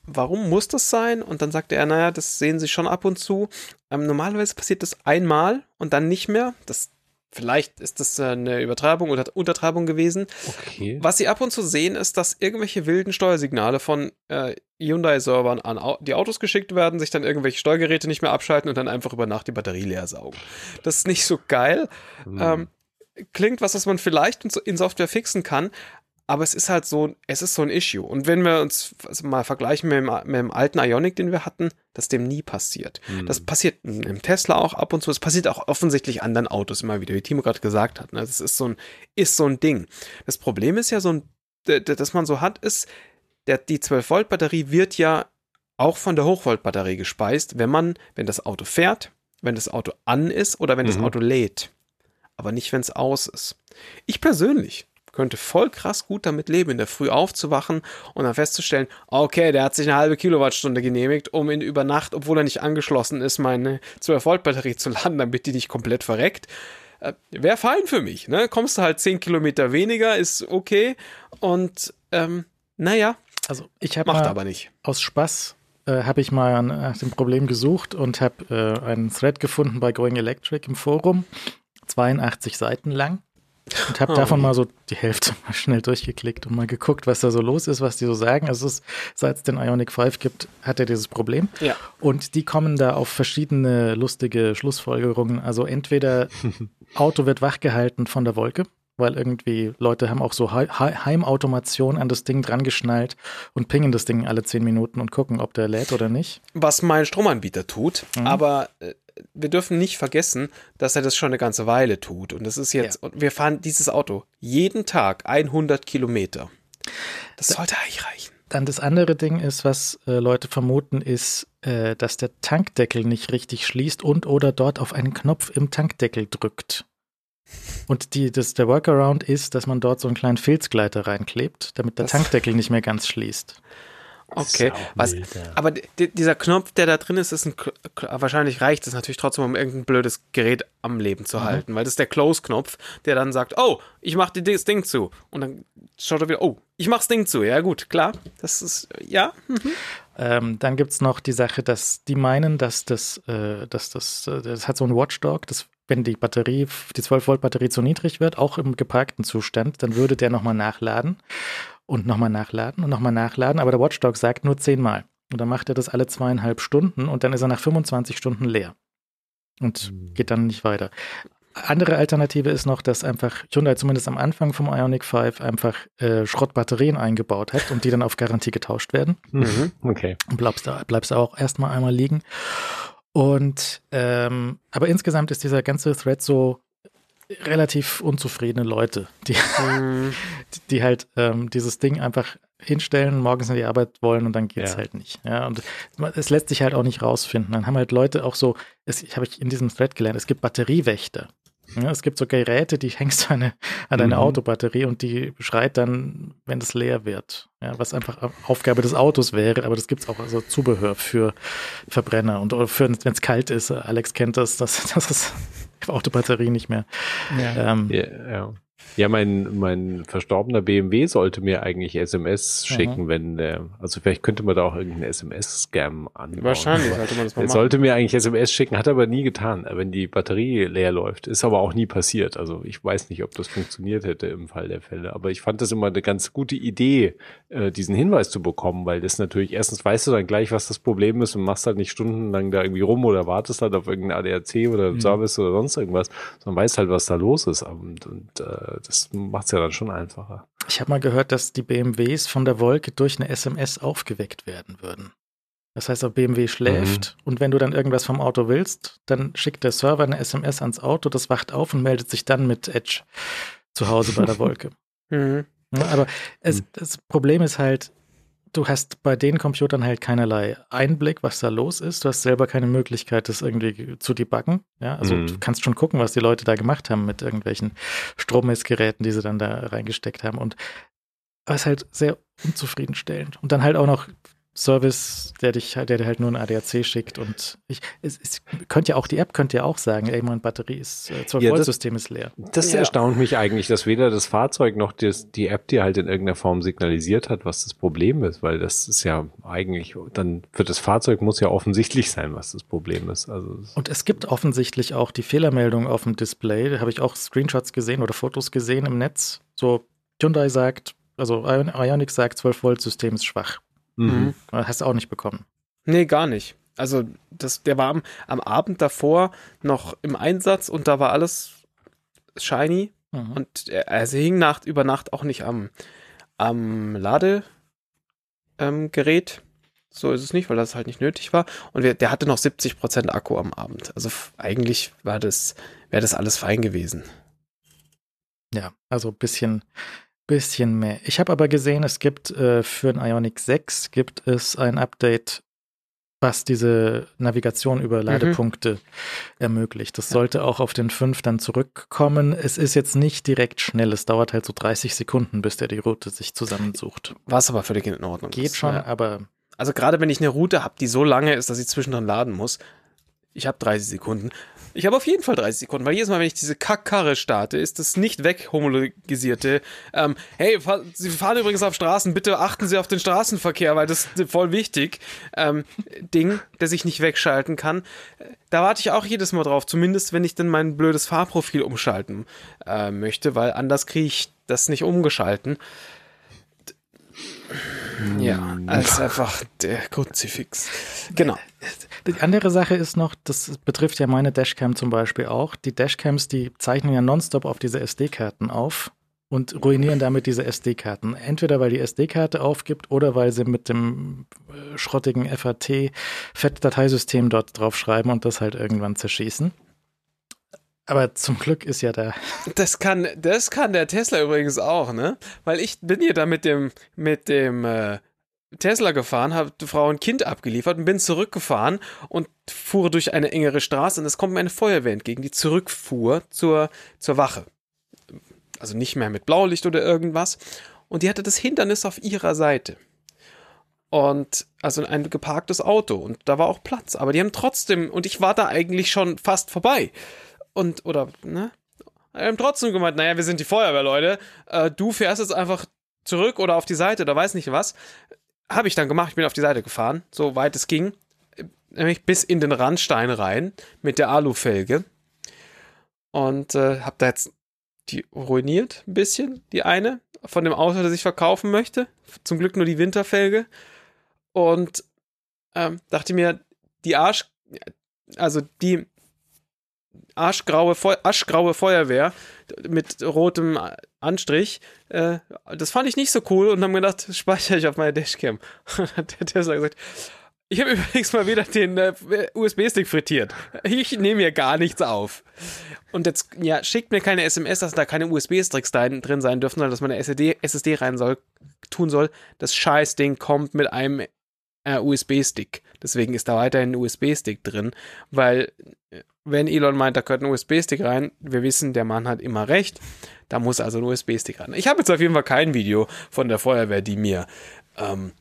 Warum muss das sein? Und dann sagte er, naja, das sehen Sie schon ab und zu. Ähm, normalerweise passiert das einmal und dann nicht mehr. Das, vielleicht ist das äh, eine Übertreibung oder Untertreibung gewesen. Okay. Was sie ab und zu sehen, ist, dass irgendwelche wilden Steuersignale von äh, Hyundai-Servern an Au die Autos geschickt werden, sich dann irgendwelche Steuergeräte nicht mehr abschalten und dann einfach über Nacht die Batterie leer saugen. Das ist nicht so geil. Hm. Ähm, klingt was, was man vielleicht in, so- in Software fixen kann, aber es ist halt so, es ist so ein Issue. Und wenn wir uns also mal vergleichen mit dem, mit dem alten Ionic, den wir hatten, das ist dem nie passiert. Hm. Das passiert im Tesla auch ab und zu. Es passiert auch offensichtlich anderen Autos immer wieder, wie Timo gerade gesagt hat. Ne? Das ist so ein, ist so ein Ding. Das Problem ist ja so ein, das man so hat, ist, der, die 12-Volt-Batterie wird ja auch von der Hochvolt-Batterie gespeist, wenn man, wenn das Auto fährt, wenn das Auto an ist oder wenn das Mhm. Auto lädt. Aber nicht, wenn es aus ist. Ich persönlich könnte voll krass gut damit leben, in der Früh aufzuwachen und dann festzustellen, okay, der hat sich eine halbe Kilowattstunde genehmigt, um in über Nacht, obwohl er nicht angeschlossen ist, meine 12-Volt-Batterie zu laden, damit die nicht komplett verreckt. äh, wäre fein für mich. Ne? Kommst du halt 10 Kilometer weniger, ist okay. Und ähm, naja, Also ich habe macht aber nicht. aus Spaß äh, habe ich mal nach dem Problem gesucht und habe äh, einen Thread gefunden bei Going Electric im Forum, 82 Seiten lang. Und habe Oh davon mal so die Hälfte mal schnell durchgeklickt und mal geguckt, was da so los ist, was die so sagen. Also es ist, seit es den Ionic 5 gibt, hat er dieses Problem. Ja. Und die kommen da auf verschiedene lustige Schlussfolgerungen. Also entweder Auto wird wachgehalten von der Wolke, weil irgendwie Leute haben auch so Hei- Hei- Heimautomation an das Ding dran geschnallt und pingen das Ding alle zehn Minuten und gucken, ob der lädt oder nicht. was mein Stromanbieter tut, Mhm. aber äh, wir dürfen nicht vergessen, dass er das schon eine ganze Weile tut. Und das ist jetzt, und wir fahren dieses Auto jeden Tag 100 Kilometer. Das sollte eigentlich reichen. Dann das andere Ding ist, was äh, Leute vermuten, ist, äh, dass der Tankdeckel nicht richtig schließt und oder dort auf einen Knopf im Tankdeckel drückt. Und die, das, der Workaround ist, dass man dort so einen kleinen Filzgleiter reinklebt, damit der Das- Tankdeckel nicht mehr ganz schließt. Okay. Was, wild, ja. aber di- dieser Knopf, der da drin ist, ist ein, wahrscheinlich reicht es natürlich trotzdem, um irgendein blödes Gerät am Leben zu Mhm. halten, weil das ist der Close-Knopf, der dann sagt, oh, ich mach dir das Ding zu. Und dann schaut er wieder, oh, ich mach's Ding zu. Ja, gut, klar. Das ist, ja. Ähm, dann gibt es noch die Sache, dass die meinen, dass das, äh, dass das, äh, das hat so ein Watchdog, dass wenn die Batterie, die 12-Volt-Batterie zu niedrig wird, auch im geparkten Zustand, dann würde der nochmal nachladen und nochmal nachladen und nochmal nachladen, aber der Watchdog sagt nur zehnmal. Und dann macht er das alle zweieinhalb Stunden und dann ist er nach 25 Stunden leer und Hm. geht dann nicht weiter. Andere Alternative ist noch, dass einfach Hyundai zumindest am Anfang vom Ionic 5 einfach äh, Schrottbatterien eingebaut hat und die dann auf Garantie getauscht werden Mhm. Okay. und bleibst da, bleibst auch erstmal einmal liegen. Und ähm, aber insgesamt ist dieser ganze Thread so relativ unzufriedene Leute, die, Hm, die halt ähm, dieses Ding einfach hinstellen, morgens in die Arbeit wollen und dann geht's Ja. halt nicht. Ja, und es lässt sich halt auch nicht rausfinden. Dann haben halt Leute auch so, es, ich habe ich in diesem Thread gelernt, es gibt Batteriewächter. Ja, es gibt so Geräte, die hängst du an, eine, an deine Mhm. Autobatterie und die schreit dann, wenn es leer wird. Ja, was einfach Aufgabe des Autos wäre, aber das gibt es auch also Zubehör für Verbrenner und wenn es kalt ist. Alex kennt das, das, das ist Autobatterie nicht mehr. Ja. Ähm, Ja, ja. Ja mein, mein verstorbener BMW sollte mir eigentlich SMS schicken, wenn der, also vielleicht könnte man da auch irgendeinen SMS-Scam anbauen. wahrscheinlich sollte man das mal Er machen. sollte mir eigentlich SMS schicken, hat er aber nie getan, wenn die Batterie leer läuft. Ist aber auch nie passiert. Also ich weiß nicht, ob das funktioniert hätte im Fall der Fälle. Aber ich fand das immer eine ganz gute Idee, äh, diesen Hinweis zu bekommen, weil das natürlich, erstens weißt du dann gleich, was das Problem ist und machst halt nicht stundenlang da irgendwie rum oder wartest halt auf irgendeinen ADAC oder Mhm. Service oder sonst irgendwas, sondern weißt halt, was da los ist. Und, und äh, das macht es ja dann schon einfacher. Ich habe mal gehört, dass die BMWs von der Wolke durch eine SMS aufgeweckt werden würden. Das heißt, der BMW schläft und wenn du dann irgendwas vom Auto willst, dann schickt der Server eine SMS ans Auto, das wacht auf und meldet sich dann mit Edge zu Hause bei der Wolke. Mhm. Ja, aber es, Hm. das Problem ist halt, du hast bei den Computern halt keinerlei Einblick, was da los ist. Du hast selber keine Möglichkeit, das irgendwie zu debuggen. Ja, also Mhm. du kannst schon gucken, was die Leute da gemacht haben mit irgendwelchen Strommessgeräten, die sie dann da reingesteckt haben. Und das ist halt sehr unzufriedenstellend. Und dann halt auch noch Service, der dich, der dir halt nur ein ADAC schickt. Und ich, es, es könnte ja auch, die App könnte ja auch sagen, ey, meine Batterie ist, äh, 12 Ja, Volt das- System ist leer. Das Ja. erstaunt mich eigentlich, dass weder das Fahrzeug noch das, die App dir halt in irgendeiner Form signalisiert hat, was das Problem ist, weil das ist ja eigentlich, dann für das Fahrzeug muss ja offensichtlich sein, was das Problem ist. Also Und es gibt offensichtlich auch die Fehlermeldung auf dem Display. Da habe ich auch Screenshots gesehen oder Fotos gesehen im Netz. So, Hyundai sagt, also Ion- Ioniq sagt, 12 Volt System ist schwach. Mhm. Hast du auch nicht bekommen. Nee, gar nicht. Also, das, der war am, am Abend davor noch im Einsatz und da war alles shiny. Mhm. Und er, also hing Nacht über Nacht auch nicht am, am Ladegerät. Ähm, so ist es nicht, weil das halt nicht nötig war. Und wir, der hatte noch 70% Akku am Abend. Also eigentlich war das, wäre das alles fein gewesen. Ja, also ein bisschen, bisschen mehr. Ich habe aber gesehen, es gibt äh, für den Ioniq 6 gibt es ein Update, was diese Navigation über Ladepunkte ermöglicht. Das sollte auch auf den 5 dann zurückkommen. Es ist jetzt nicht direkt schnell. Es dauert halt so 30 Sekunden, bis der die Route sich zusammensucht. Was aber völlig in Ordnung Geht ist. schon, Ja. aber Also gerade wenn ich eine Route habe, die so lange ist, dass ich zwischendrin laden muss, ich habe 30 Sekunden, Ich habe auf jeden Fall 30 Sekunden, weil jedes Mal, wenn ich diese Kackkarre starte, ist das nicht weghomologisierte. Ähm, hey, Sie fahren übrigens auf Straßen, bitte achten Sie auf den Straßenverkehr, weil das ist voll wichtig. Ähm, Ding, das ich nicht wegschalten kann. Da warte ich auch jedes Mal drauf, zumindest wenn ich dann mein blödes Fahrprofil umschalten äh, möchte, weil anders kriege ich das nicht umgeschalten. Ja, als einfach der Kruzifix. Genau. Die andere Sache ist noch, das betrifft ja meine Dashcam zum Beispiel auch. Die Dashcams, die zeichnen ja nonstop auf diese SD-Karten auf und ruinieren damit diese SD-Karten. Entweder weil die SD-Karte aufgibt oder weil sie mit dem äh, schrottigen FAT-Fettdateisystem dort draufschreiben und das halt irgendwann zerschießen. Aber zum Glück ist ja da. Das kann, das kann der Tesla übrigens auch, ne? Weil ich bin hier da mit dem, mit dem äh, Tesla gefahren, habe Frau und Kind abgeliefert und bin zurückgefahren und fuhr durch eine engere Straße und es kommt mir eine Feuerwehr entgegen, die zurückfuhr zur, zur Wache. Also nicht mehr mit Blaulicht oder irgendwas. Und die hatte das Hindernis auf ihrer Seite. Und also ein geparktes Auto und da war auch Platz. Aber die haben trotzdem, und ich war da eigentlich schon fast vorbei und, oder, ne? Wir haben trotzdem gemeint, naja, wir sind die Feuerwehrleute, äh, du fährst jetzt einfach zurück oder auf die Seite oder weiß nicht was. Habe ich dann gemacht, ich bin auf die Seite gefahren, so weit es ging, nämlich bis in den Randstein rein mit der Alufelge und äh, habe da jetzt die ruiniert ein bisschen, die eine von dem Auto, das ich verkaufen möchte. Zum Glück nur die Winterfelge und ähm, dachte mir, die Arsch, also die aschgraue, Feu aschgraue Feuerwehr mit rotem Anstrich. Äh, das fand ich nicht so cool und haben gedacht, speichere ich auf meine Dashcam. der Tesla gesagt, ich habe übrigens mal wieder den äh, USB-Stick frittiert. Ich nehme hier gar nichts auf. Und jetzt, ja, schickt mir keine SMS, dass da keine USB-Sticks drin sein dürfen, sondern dass man eine SSD, SSD rein soll, tun soll. Das Scheißding kommt mit einem äh, USB-Stick. Deswegen ist da weiterhin ein USB-Stick drin, weil wenn Elon meint, da gehört ein USB-Stick rein, wir wissen, der Mann hat immer recht, da muss also ein USB-Stick rein. Ich habe jetzt auf jeden Fall kein Video von der Feuerwehr, die mir ähm,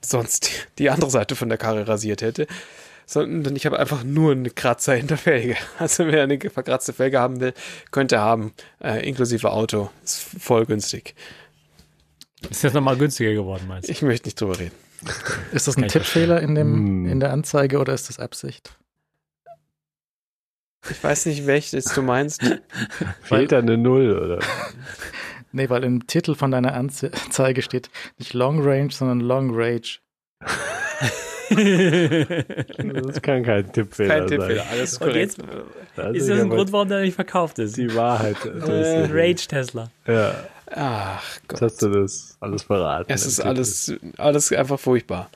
sonst die andere Seite von der Karre rasiert hätte, sondern ich habe einfach nur einen Kratzer in der Felge. Also wer eine verkratzte Felge haben will, könnte haben, äh, inklusive Auto. Ist voll günstig. Ist jetzt nochmal günstiger geworden, meinst du? Ich möchte nicht drüber reden. Ist das ein Tippfehler in, dem, hm. in der Anzeige oder ist das Absicht? Ich weiß nicht, welches du meinst. Fehlt da eine Null, oder? Nee, weil im Titel von deiner Anzeige steht nicht Long Range, sondern Long Rage. das kann kein Tippfehler kein Tippfehler, sein. alles korrekt. Jetzt, ist das ein Grund, warum der nicht verkauft ist? Die Wahrheit. Äh, Rage Tesla. Ja. Ach Gott. Jetzt hast du das alles verraten. Es ist alles, alles einfach furchtbar.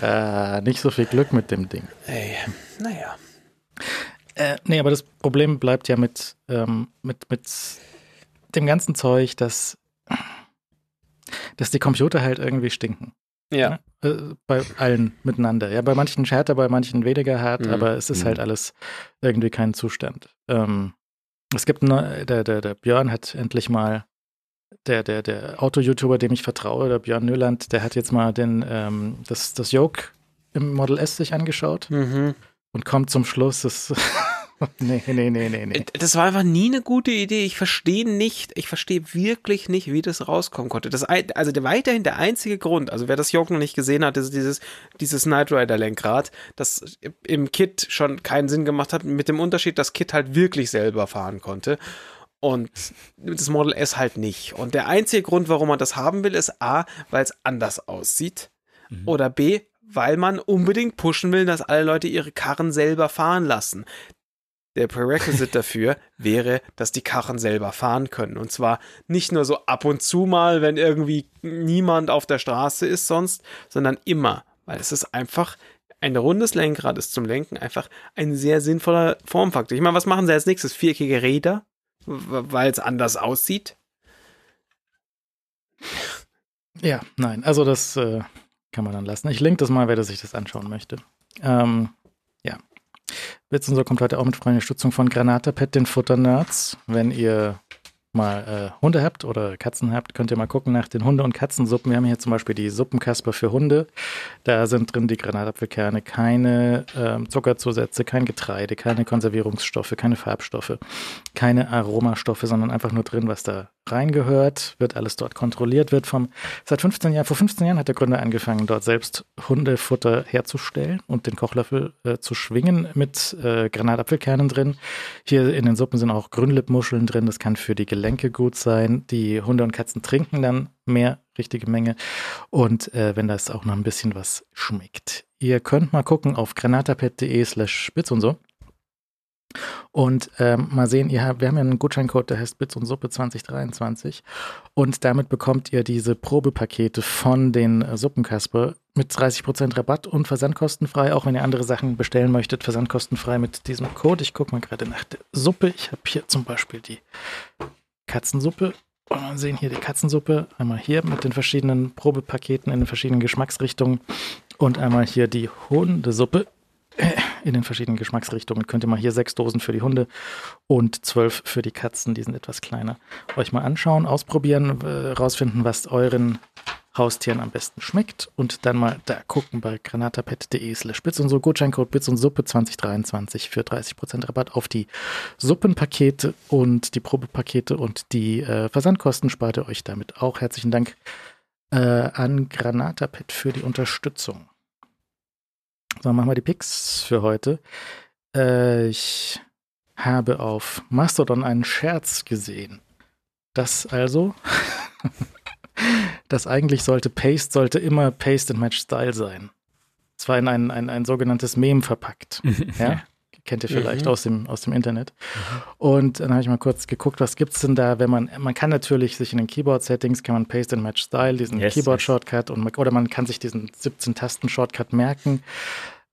Äh, nicht so viel Glück mit dem Ding. Ey, naja. Äh, nee, aber das Problem bleibt ja mit, ähm, mit, mit dem ganzen Zeug, dass, dass die Computer halt irgendwie stinken. Ja. ja? Äh, bei allen miteinander. Ja, bei manchen härter, bei manchen weniger hart, mhm. aber es ist halt mhm. alles irgendwie kein Zustand. Ähm, es gibt eine, der, der, der Björn hat endlich mal, der, der, der Auto-YouTuber, dem ich vertraue, der Björn Nöland, der hat jetzt mal den, ähm, das, das Yoke im Model S sich angeschaut. Mhm und kommt zum Schluss, das nee, nee, nee, nee, nee. Das war einfach nie eine gute Idee. Ich verstehe nicht, ich verstehe wirklich nicht, wie das rauskommen konnte. Das, also der, weiterhin der einzige Grund, also wer das Yoke noch nicht gesehen hat, ist dieses, dieses Knight Rider Lenkrad, das im Kit schon keinen Sinn gemacht hat, mit dem Unterschied, dass Kit halt wirklich selber fahren konnte. Und das Model S halt nicht. Und der einzige Grund, warum man das haben will, ist A, weil es anders aussieht. Mhm. Oder B, weil man unbedingt pushen will, dass alle Leute ihre Karren selber fahren lassen. Der Prerequisite dafür wäre, dass die Karren selber fahren können. Und zwar nicht nur so ab und zu mal, wenn irgendwie niemand auf der Straße ist sonst, sondern immer. Weil es ist einfach, ein rundes Lenkrad ist zum Lenken einfach ein sehr sinnvoller Formfaktor. Ich meine, was machen sie als nächstes? Viereckige Räder? Weil es anders aussieht? Ja, nein, also das äh, kann man dann lassen. Ich link das mal, wer sich das anschauen möchte. Ähm, ja. So kommt heute auch mit freundlicher Stützung von Granatapet, den Futternerds. Wenn ihr mal äh, Hunde habt oder Katzen habt, könnt ihr mal gucken nach den Hunde- und Katzensuppen. Wir haben hier zum Beispiel die Suppenkasper für Hunde. Da sind drin die Granatapfelkerne, keine ähm, Zuckerzusätze, kein Getreide, keine Konservierungsstoffe, keine Farbstoffe, keine Aromastoffe, sondern einfach nur drin, was da reingehört, wird alles dort kontrolliert, wird vom, seit 15 Jahren, vor 15 Jahren hat der Gründer angefangen, dort selbst Hundefutter herzustellen und den Kochlöffel äh, zu schwingen mit äh, Granatapfelkernen drin. Hier in den Suppen sind auch Grünlippmuscheln drin, das kann für die Gelenke gut sein. Die Hunde und Katzen trinken dann mehr, richtige Menge und äh, wenn das auch noch ein bisschen was schmeckt. Ihr könnt mal gucken auf granatapet.de slash spitz und so. Und ähm, mal sehen, ihr wir haben ja einen Gutscheincode, der heißt Bits und Suppe 2023. Und damit bekommt ihr diese Probepakete von den äh, Suppenkasper mit 30% Rabatt und versandkostenfrei. Auch wenn ihr andere Sachen bestellen möchtet, versandkostenfrei mit diesem Code. Ich gucke mal gerade nach der Suppe. Ich habe hier zum Beispiel die Katzensuppe. Und wir sehen hier die Katzensuppe. Einmal hier mit den verschiedenen Probepaketen in den verschiedenen Geschmacksrichtungen. Und einmal hier die Hundesuppe in den verschiedenen Geschmacksrichtungen. Könnt ihr mal hier sechs Dosen für die Hunde und zwölf für die Katzen, die sind etwas kleiner. Euch mal anschauen, ausprobieren, äh, rausfinden, was euren Haustieren am besten schmeckt und dann mal da gucken bei granatapet.de slash Bits und so Gutscheincode Bits und Suppe 2023 für 30% Rabatt auf die Suppenpakete und die Probepakete und die äh, Versandkosten spart ihr euch damit auch. Herzlichen Dank äh, an Granatapet für die Unterstützung. So, machen wir die Picks für heute. Äh, ich habe auf Mastodon einen Scherz gesehen. Das also, das eigentlich sollte Paste, sollte immer Paste and Match Style sein. Es war in ein, ein, ein sogenanntes Meme verpackt. ja? Kennt ihr vielleicht Mhm. aus, dem, aus dem Internet. Und dann habe ich mal kurz geguckt, was gibt's denn da, wenn man, man kann natürlich sich in den Keyboard-Settings, kann man Paste and Match Style, diesen Yes, Keyboard-Shortcut und man- oder man kann sich diesen 17-Tasten-Shortcut merken.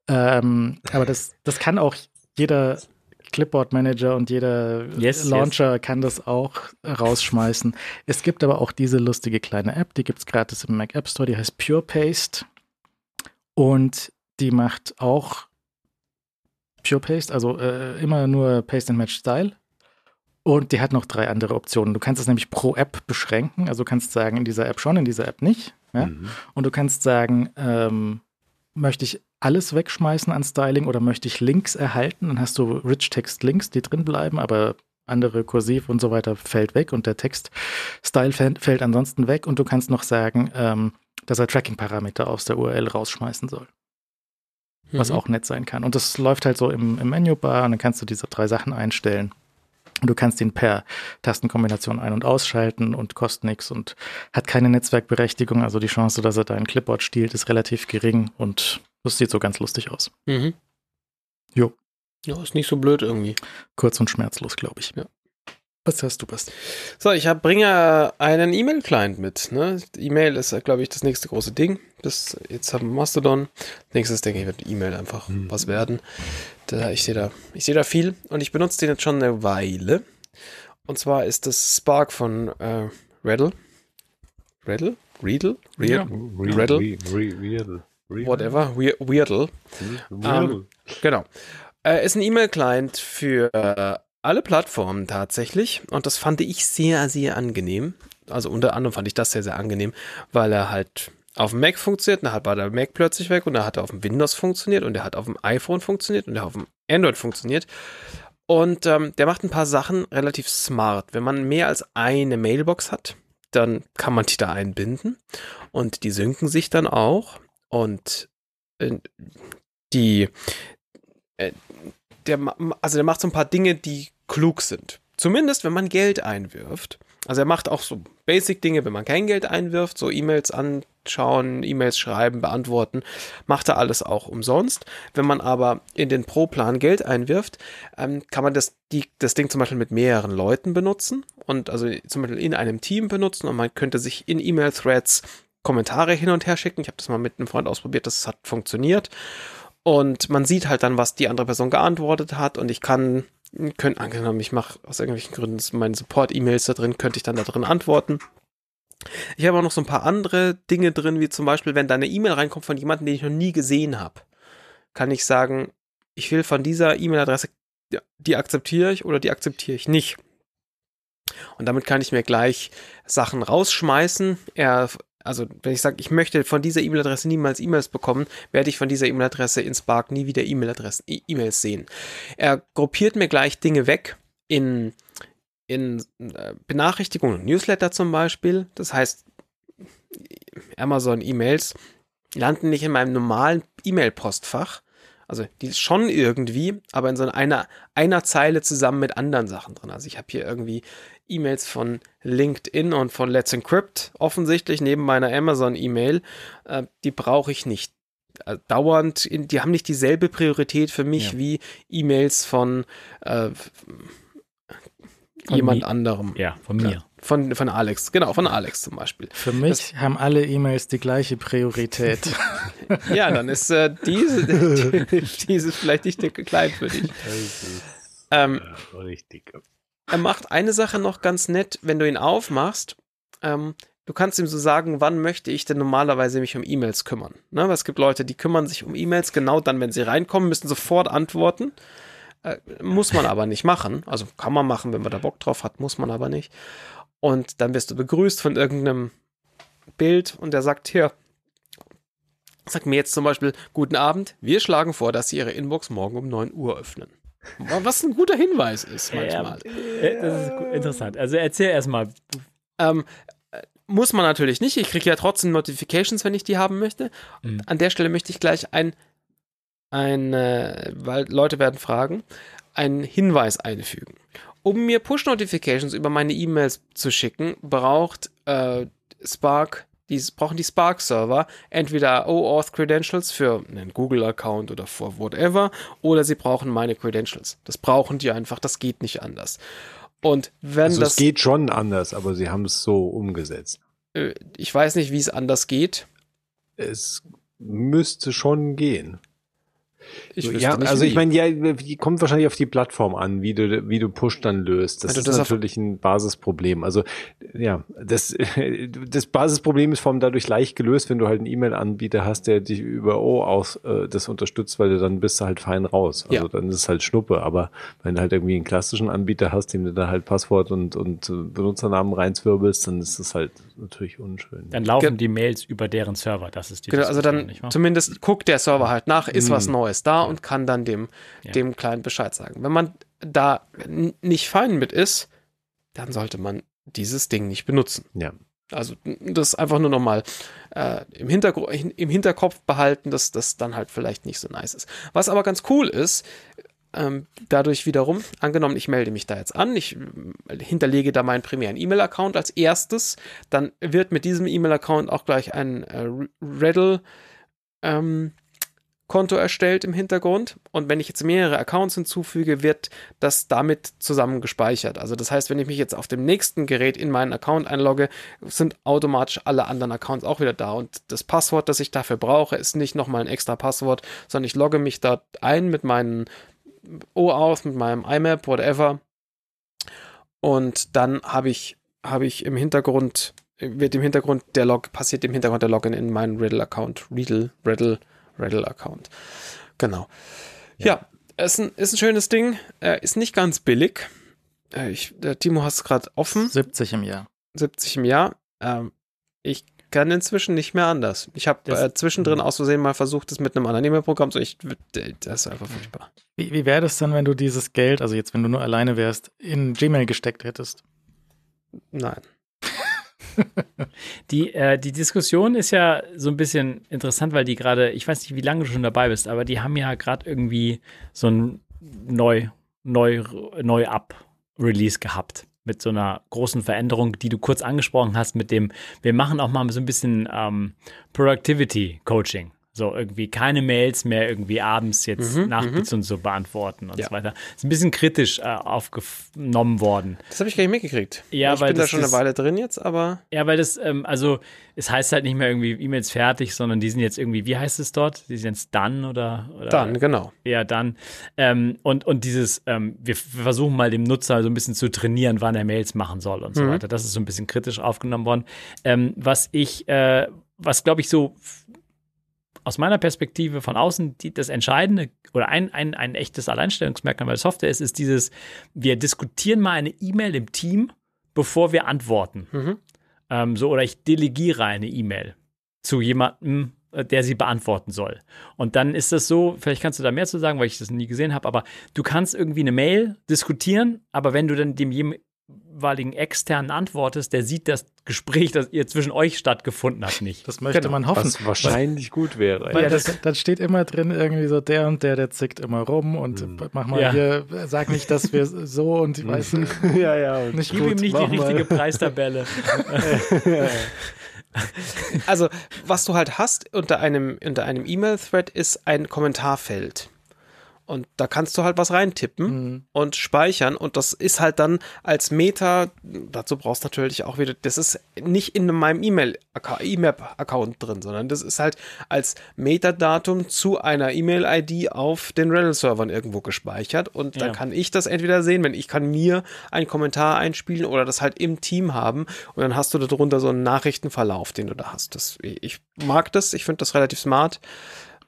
Ähm, aber das, das kann auch jeder Clipboard-Manager und jeder Yes, Launcher kann das auch rausschmeißen. Es gibt aber auch diese lustige kleine App, die gibt's gratis im Mac App Store, die heißt Pure Paste. Und die macht auch Pure Paste, also äh, immer nur Paste and Match Style. Und die hat noch drei andere Optionen. Du kannst es nämlich pro App beschränken. Also du kannst sagen, in dieser App schon, in dieser App nicht. Ja? Mhm. Und du kannst sagen, ähm, möchte ich alles wegschmeißen an Styling oder möchte ich Links erhalten? Dann hast du Rich Text Links, die drin bleiben, aber andere Kursiv und so weiter fällt weg und der Text-Style fällt, fällt ansonsten weg. Und du kannst noch sagen, ähm, dass er Tracking-Parameter aus der URL rausschmeißen soll was Mhm. auch nett sein kann. Und das läuft halt so im, im Menübar und dann kannst du diese drei Sachen einstellen. Und du kannst ihn per Tastenkombination ein- und ausschalten und kostet nichts und hat keine Netzwerkberechtigung. Also die Chance, dass er dein Clipboard stiehlt, ist relativ gering und das sieht so ganz lustig aus. Mhm. Jo. Ja, ist nicht so blöd irgendwie. Kurz und schmerzlos, glaube ich. Ja. Was hast du, Bast? So, ich hab, bringe einen E-Mail-Client mit. Ne? E-Mail ist, glaube ich, das nächste große Ding. Das, jetzt haben wir Mastodon. Nächstes, denke ich, wird E-Mail einfach Mhm. was werden. Da, ich sehe da, ich sehe da viel und ich benutze den jetzt schon eine Weile. Und zwar ist das Spark von äh, Reddle. Reddle? Readle? Ja. Read- Riddle? Riddle. Riddle. Whatever. We- Weirdle. Riddle. Genau. Äh, ist ein E-Mail-Client für äh, alle Plattformen tatsächlich. Und das fand ich sehr, sehr angenehm. Also unter anderem fand ich das sehr, sehr angenehm, weil er halt auf dem Mac funktioniert, dann hat war der Mac plötzlich weg und er hat auf dem Windows funktioniert und er hat auf dem iPhone funktioniert und er hat auf dem Android funktioniert. Und ähm, der macht ein paar Sachen relativ smart. Wenn man mehr als eine Mailbox hat, dann kann man die da einbinden und die synken sich dann auch. Und äh, die, äh, der, also der macht so ein paar Dinge, die klug sind. Zumindest, wenn man Geld einwirft. Also er macht auch so Basic-Dinge, wenn man kein Geld einwirft, so E-Mails anschauen, E-Mails schreiben, beantworten, macht er alles auch umsonst. Wenn man aber in den Pro-Plan Geld einwirft, ähm, kann man das, die, das Ding zum Beispiel mit mehreren Leuten benutzen und also zum Beispiel in einem Team benutzen und man könnte sich in E-Mail-Threads Kommentare hin und her schicken. Ich habe das mal mit einem Freund ausprobiert, das hat funktioniert. Und man sieht halt dann, was die andere Person geantwortet hat und ich kann, können, angenommen, ich mache aus irgendwelchen Gründen meine Support-E-Mails da drin, könnte ich dann da drin antworten. Ich habe auch noch so ein paar andere Dinge drin, wie zum Beispiel, wenn da eine E-Mail reinkommt von jemandem, den ich noch nie gesehen habe, kann ich sagen, ich will von dieser E-Mail-Adresse, die akzeptiere ich oder die akzeptiere ich nicht. Und damit kann ich mir gleich Sachen rausschmeißen. Er also wenn ich sage, ich möchte von dieser E-Mail-Adresse niemals E-Mails bekommen, werde ich von dieser E-Mail-Adresse in Spark nie wieder E-Mail-Adressen, E-Mails sehen. Er gruppiert mir gleich Dinge weg in, in äh, Benachrichtigungen, Newsletter zum Beispiel. Das heißt, Amazon-E-Mails landen nicht in meinem normalen E-Mail-Postfach. Also die schon irgendwie, aber in so einer, einer Zeile zusammen mit anderen Sachen drin. Also ich habe hier irgendwie E-Mails von LinkedIn und von Let's Encrypt offensichtlich neben meiner Amazon-E-Mail. Äh, die brauche ich nicht äh, dauernd, in, die haben nicht dieselbe Priorität für mich ja. wie E-Mails von, äh, von jemand anderem. Ja, von mir. Von, von Alex, genau, von Alex zum Beispiel. Für mich das, haben alle E-Mails die gleiche Priorität. ja, dann ist äh, diese, diese vielleicht nicht klein für dich. Ähm, richtig. Er macht eine Sache noch ganz nett, wenn du ihn aufmachst. Ähm, du kannst ihm so sagen, wann möchte ich denn normalerweise mich um E-Mails kümmern. Ne? Weil es gibt Leute, die kümmern sich um E-Mails genau dann, wenn sie reinkommen, müssen sofort antworten. Äh, muss man aber nicht machen. Also kann man machen, wenn man da Bock drauf hat, muss man aber nicht. Und dann wirst du begrüßt von irgendeinem Bild und der sagt, hier, sagt mir jetzt zum Beispiel, guten Abend, wir schlagen vor, dass Sie Ihre Inbox morgen um 9 Uhr öffnen. Was ein guter Hinweis ist manchmal. Ja, das ist interessant. Also erzähl erstmal. Ähm, muss man natürlich nicht. Ich kriege ja trotzdem Notifications, wenn ich die haben möchte. Mhm. An der Stelle möchte ich gleich ein, ein äh, weil Leute werden fragen, einen Hinweis einfügen. Um mir Push-Notifications über meine E-Mails zu schicken, braucht äh, Spark die brauchen die Spark-Server entweder OAuth-Credentials für einen Google-Account oder für whatever, oder sie brauchen meine Credentials. Das brauchen die einfach, das geht nicht anders. Und wenn also das. Es geht schon anders, aber sie haben es so umgesetzt. Äh, ich weiß nicht, wie es anders geht. Es müsste schon gehen. Ich ja, nicht also wie. ich meine, ja, kommt wahrscheinlich auf die Plattform an, wie du, wie du Push dann löst. Das also ist das natürlich ein Basisproblem. Also ja, das, das Basisproblem ist vor allem dadurch leicht gelöst, wenn du halt einen E-Mail-Anbieter hast, der dich über O aus äh, das unterstützt, weil du dann bist du halt fein raus. Also ja. dann ist es halt Schnuppe. Aber wenn du halt irgendwie einen klassischen Anbieter hast, dem du da halt Passwort und, und Benutzernamen reinzwirbelst, dann ist das halt natürlich unschön. Dann laufen Ge die Mails über deren Server. Das ist die Genau, also dann zumindest guckt der Server halt nach, ist hm. was Neues ist da und kann dann dem, ja. dem Client Bescheid sagen. Wenn man da nicht fein mit ist, dann sollte man dieses Ding nicht benutzen. Ja. Also das einfach nur nochmal äh, im, im Hinterkopf behalten, dass das dann halt vielleicht nicht so nice ist. Was aber ganz cool ist, ähm, dadurch wiederum, angenommen, ich melde mich da jetzt an, ich äh, hinterlege da meinen primären E-Mail-Account als erstes, dann wird mit diesem E-Mail-Account auch gleich ein äh, Redl ähm, Konto erstellt im Hintergrund. Und wenn ich jetzt mehrere Accounts hinzufüge, wird das damit zusammen gespeichert. Also das heißt, wenn ich mich jetzt auf dem nächsten Gerät in meinen Account einlogge, sind automatisch alle anderen Accounts auch wieder da. Und das Passwort, das ich dafür brauche, ist nicht nochmal ein extra Passwort, sondern ich logge mich dort ein mit meinen OAuth, mit meinem IMAP, whatever. Und dann habe ich, habe ich im Hintergrund, wird im Hintergrund der Log, passiert im Hintergrund der Login in meinen Riddle-Account, Riddle, Riddle, Redl-Account. Genau. Ja, ja ist, ein, ist ein schönes Ding. Äh, ist nicht ganz billig. Äh, ich, der Timo hast es gerade offen. 70 im Jahr. 70 im Jahr. Ähm, ich kann inzwischen nicht mehr anders. Ich habe äh, zwischendrin aus Versehen mal versucht, das mit einem anderen E-Mail-Programm. So, ich, das ist einfach furchtbar. Wie, wie wäre das dann, wenn du dieses Geld, also jetzt, wenn du nur alleine wärst, in Gmail gesteckt hättest? Nein. die, äh, die Diskussion ist ja so ein bisschen interessant, weil die gerade, ich weiß nicht, wie lange du schon dabei bist, aber die haben ja gerade irgendwie so ein neu, neu, neu ab Release gehabt mit so einer großen Veränderung, die du kurz angesprochen hast, mit dem, wir machen auch mal so ein bisschen ähm, Productivity Coaching. So irgendwie keine Mails mehr irgendwie abends jetzt mhm, Nachbits mhm. und so beantworten und ja. so weiter. Ist ein bisschen kritisch äh, aufgenommen worden. Das habe ich gar nicht mitgekriegt. Ja, ich weil bin da schon eine Weile drin jetzt, aber. Ja, weil das, ähm, also es heißt halt nicht mehr irgendwie E-Mails fertig, sondern die sind jetzt irgendwie, wie heißt es dort? Die sind jetzt done oder? oder dann, genau. Ja, dann. Ähm, und, und dieses, ähm, wir versuchen mal dem Nutzer so ein bisschen zu trainieren, wann er Mails machen soll und so mhm. weiter. Das ist so ein bisschen kritisch aufgenommen worden. Ähm, was ich, äh, was glaube ich so aus meiner Perspektive von außen die, das Entscheidende oder ein, ein, ein echtes Alleinstellungsmerkmal bei der Software ist, ist dieses, wir diskutieren mal eine E-Mail im Team, bevor wir antworten. Mhm. Ähm, so, oder ich delegiere eine E-Mail zu jemandem, äh, der sie beantworten soll. Und dann ist das so, vielleicht kannst du da mehr zu sagen, weil ich das nie gesehen habe, aber du kannst irgendwie eine Mail diskutieren, aber wenn du dann dem jeweiligen externen antwortest, der sieht das Gespräch, das ihr zwischen euch stattgefunden hat, nicht. Das möchte Genau, man hoffen. Was wahrscheinlich gut wäre. Weil Ja, das, das- dann steht immer drin irgendwie so der und der, der zickt immer rum und Mhm. mach mal Ja. hier, sag nicht, dass wir so und ich weiß nicht, ja, ja. Und nicht Gib gut. ihm nicht die mal. richtige Preistabelle. Also, was du halt hast unter einem, unter einem E-Mail-Thread ist ein Kommentarfeld. Und da kannst du halt was reintippen Mhm. und speichern. Und das ist halt dann als Meta, dazu brauchst du natürlich auch wieder, das ist nicht in meinem E-Mail-E-Map-Account drin, sondern das ist halt als Metadatum zu einer E-Mail-ID auf den Redel-Servern irgendwo gespeichert. Und Ja. dann kann ich das entweder sehen, wenn ich kann mir einen Kommentar einspielen oder das halt im Team haben. Und dann hast du darunter so einen Nachrichtenverlauf, den du da hast. Das, ich mag das, ich finde das relativ smart.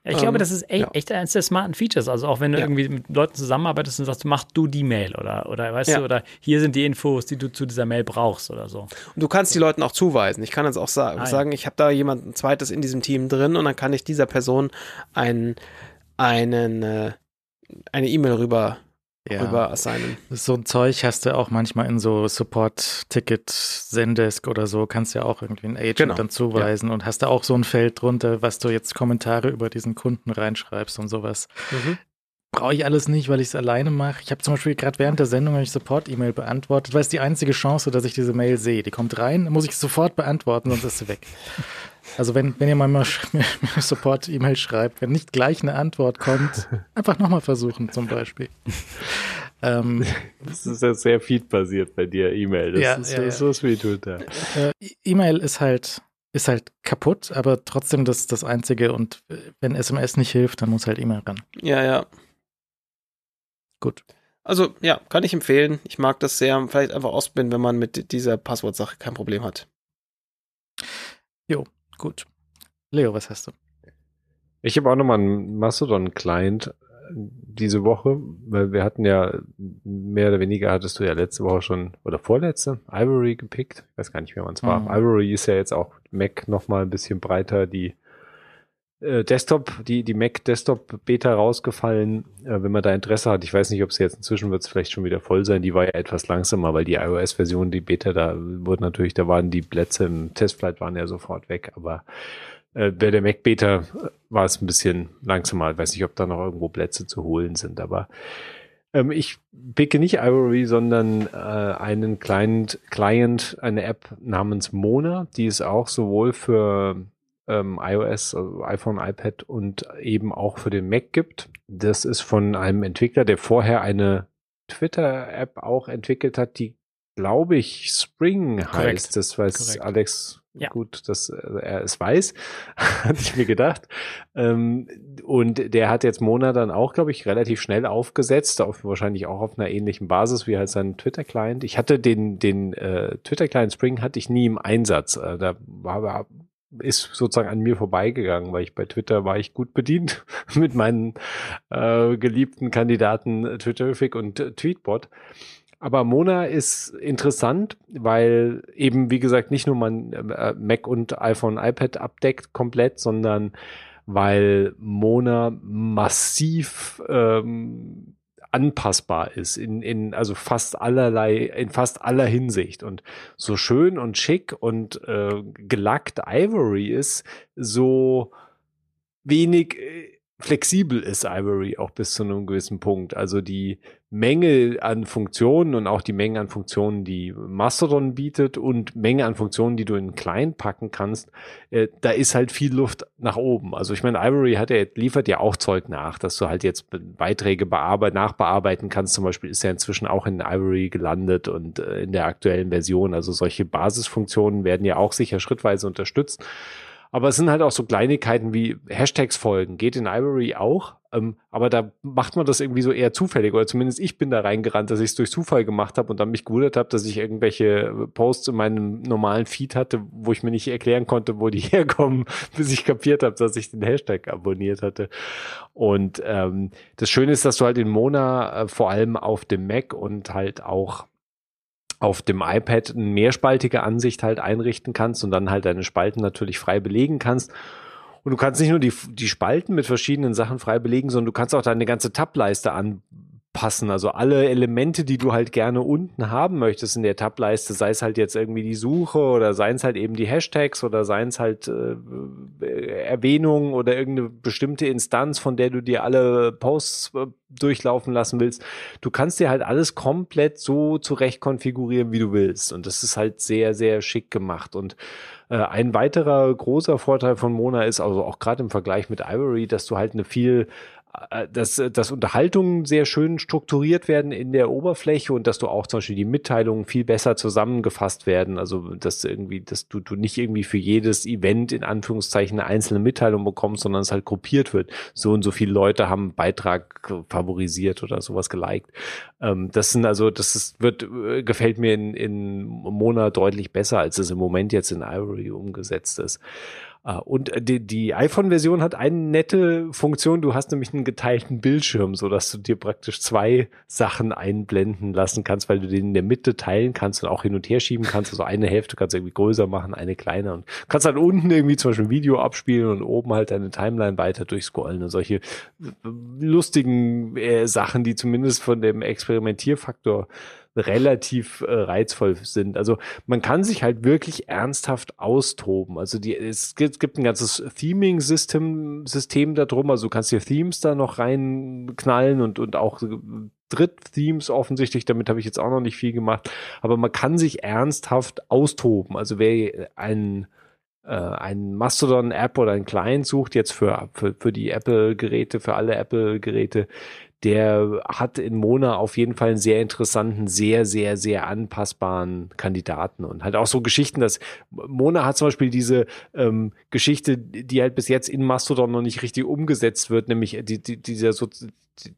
Ich glaube, Ähm, das ist echt, ja. echt eines der smarten Features. Also auch wenn du Ja. irgendwie mit Leuten zusammenarbeitest und sagst, mach du die Mail oder, oder weißt Ja. du, oder hier sind die Infos, die du zu dieser Mail brauchst oder so. Und du kannst die Leuten auch zuweisen. Ich kann jetzt auch sa Ah, sagen, ich habe da jemand ein zweites in diesem Team drin und dann kann ich dieser Person einen, einen, äh, eine E-Mail rüber, Ja. rüber assignen. So ein Zeug hast du auch manchmal in so Support-Ticket, Zendesk oder so, kannst ja auch irgendwie einen Agent Genau. dann zuweisen und hast da auch so ein Feld drunter, was du jetzt Kommentare über diesen Kunden reinschreibst und sowas. Brauche ich alles nicht, weil ich es alleine mache. Ich habe zum Beispiel gerade während der Sendung ich Support-E-Mail beantwortet, weil es die einzige Chance, dass ich diese Mail sehe. Die kommt rein, muss ich sofort beantworten, sonst ist sie weg. Also wenn, wenn ihr mal mal Support-E-Mail schreibt, wenn nicht gleich eine Antwort kommt, einfach nochmal versuchen zum Beispiel. ähm, Das ist ja sehr feedbasiert bei dir, E-Mail. Das Ja, ist ja, so sweet, Twitter. äh, E-Mail ist halt ist halt kaputt, aber trotzdem das das einzige und äh, wenn SMS nicht hilft, dann muss halt E-Mail ran. Ja, ja. Gut. Also, ja, kann ich empfehlen. Ich mag das sehr. Vielleicht einfach ausprobieren, wenn man mit dieser Passwortsache kein Problem hat. Gut. Leo, was hast du? Ich habe auch nochmal einen Mastodon-Client äh, diese Woche, weil wir hatten ja mehr oder weniger hattest du ja letzte Woche schon oder vorletzte Ivory gepickt. Ich weiß gar nicht mehr, wann es war. Mhm. Ivory ist ja jetzt auch Mac nochmal ein bisschen breiter. Die äh, Desktop, die, die Mac Desktop Beta rausgefallen, äh, wenn man da Interesse hat. Ich weiß nicht, ob sie jetzt inzwischen wird es vielleicht schon wieder voll sein. Die war ja etwas langsamer, weil die iOS-Version, die Beta, da wurde natürlich, da waren die Plätze im Testflight waren ja sofort weg, aber äh, bei der Mac Beta äh, war es ein bisschen langsamer. Ich weiß nicht, ob da noch irgendwo Plätze zu holen sind, aber ähm, ich picke nicht Ivory, sondern äh, einen kleinen Client, eine App namens Mona, die es auch sowohl für ähm, iOS, also iPhone, iPad und eben auch für den Mac gibt. Das ist von einem Entwickler, der vorher eine Twitter-App auch entwickelt hat, die glaube ich Spring heißt. Korrekt. Das weiß Korrekt. Alex Ja. gut, dass er es weiß, hatte ich mir gedacht. Ähm, und der hat jetzt Mona dann auch, glaube ich, relativ schnell aufgesetzt, auf, wahrscheinlich auch auf einer ähnlichen Basis wie halt sein Twitter-Client. Ich hatte den, den äh, Twitter-Client Spring hatte ich nie im Einsatz. Äh, da war aber ist sozusagen an mir vorbeigegangen, weil ich bei Twitter war ich gut bedient mit meinen äh, geliebten Kandidaten äh, Twitterific und äh, Tweetbot. Aber Mona ist interessant, weil eben, wie gesagt, nicht nur man äh, Mac und iPhone, iPad abdeckt komplett, sondern weil Mona massiv ähm, anpassbar ist in, in also fast allerlei, in fast aller Hinsicht. Und so schön und schick und äh, gelackt Ivory ist, so wenig äh, flexibel ist Ivory auch bis zu einem gewissen Punkt. Also die Menge an Funktionen und auch die Menge an Funktionen, die Mastodon bietet und Menge an Funktionen, die du in einen Client packen kannst, äh, da ist halt viel Luft nach oben. Also ich meine, Ivory hat ja, liefert ja auch Zeug nach, dass du halt jetzt Beiträge bearbeit, nachbearbeiten kannst. Zum Beispiel ist ja inzwischen auch in Ivory gelandet und äh, in der aktuellen Version. Also solche Basisfunktionen werden ja auch sicher schrittweise unterstützt. Aber es sind halt auch so Kleinigkeiten wie Hashtags folgen, geht in Ivory auch. Ähm, aber da macht man das irgendwie so eher zufällig. Oder zumindest ich bin da reingerannt, dass ich es durch Zufall gemacht habe und dann mich gewundert habe, dass ich irgendwelche Posts in meinem normalen Feed hatte, wo ich mir nicht erklären konnte, wo die herkommen, bis ich kapiert habe, dass ich den Hashtag abonniert hatte. Und ähm, das Schöne ist, dass du halt in Mona äh, vor allem auf dem Mac und halt auch auf dem iPad eine mehrspaltige Ansicht halt einrichten kannst und dann halt deine Spalten natürlich frei belegen kannst. Und du kannst nicht nur die, die Spalten mit verschiedenen Sachen frei belegen, sondern du kannst auch deine ganze Tableiste an, passen. Also alle Elemente, die du halt gerne unten haben möchtest in der Tableiste, sei es halt jetzt irgendwie die Suche oder seien es halt eben die Hashtags oder seien es halt äh, Erwähnungen oder irgendeine bestimmte Instanz, von der du dir alle Posts äh, durchlaufen lassen willst. Du kannst dir halt alles komplett so zurecht konfigurieren, wie du willst. Und das ist halt sehr, sehr schick gemacht. Und äh, ein weiterer großer Vorteil von Mona ist also auch gerade im Vergleich mit Ivory, dass du halt eine viel äh, dass, dass Unterhaltungen sehr schön strukturiert werden in der Oberfläche und dass du auch zum Beispiel die Mitteilungen viel besser zusammengefasst werden. Also dass irgendwie, dass du, du nicht irgendwie für jedes Event in Anführungszeichen eine einzelne Mitteilung bekommst, sondern es halt gruppiert wird. So und so viele Leute haben einen Beitrag favorisiert oder sowas geliked. Ähm, das sind also, das ist, wird, äh, gefällt mir in, in Mona deutlich besser, als es im Moment jetzt in Ivory umgesetzt ist. Ah, und äh, die, die iPhone-Version hat eine nette Funktion. Du hast nämlich einen geteilten Bildschirm, so dass du dir praktisch zwei Sachen einblenden lassen kannst, weil du den in der Mitte teilen kannst und auch hin und her schieben kannst. Also eine Hälfte kannst du irgendwie größer machen, eine kleiner und kannst halt unten irgendwie zum Beispiel ein Video abspielen und oben halt deine Timeline weiter durchscrollen und solche lustigen äh, Sachen, die zumindest von dem Experimentierfaktor relativ äh, reizvoll sind. Also man kann sich halt wirklich ernsthaft austoben. Also die, es gibt, es gibt ein ganzes Theming-System System da drum. Also du kannst dir Themes da noch reinknallen und, und auch Dritt-Themes offensichtlich. Damit habe ich jetzt auch noch nicht viel gemacht. Aber man kann sich ernsthaft austoben. Also wer ein äh, ein Mastodon-App oder ein Client sucht jetzt für, für, für die Apple-Geräte, für alle Apple-Geräte, der hat in Mona auf jeden Fall einen sehr interessanten, sehr, sehr, sehr anpassbaren Kandidaten und halt auch so Geschichten, dass Mona hat zum Beispiel diese ähm, Geschichte, die halt bis jetzt in Mastodon noch nicht richtig umgesetzt wird, nämlich die, die, dieser so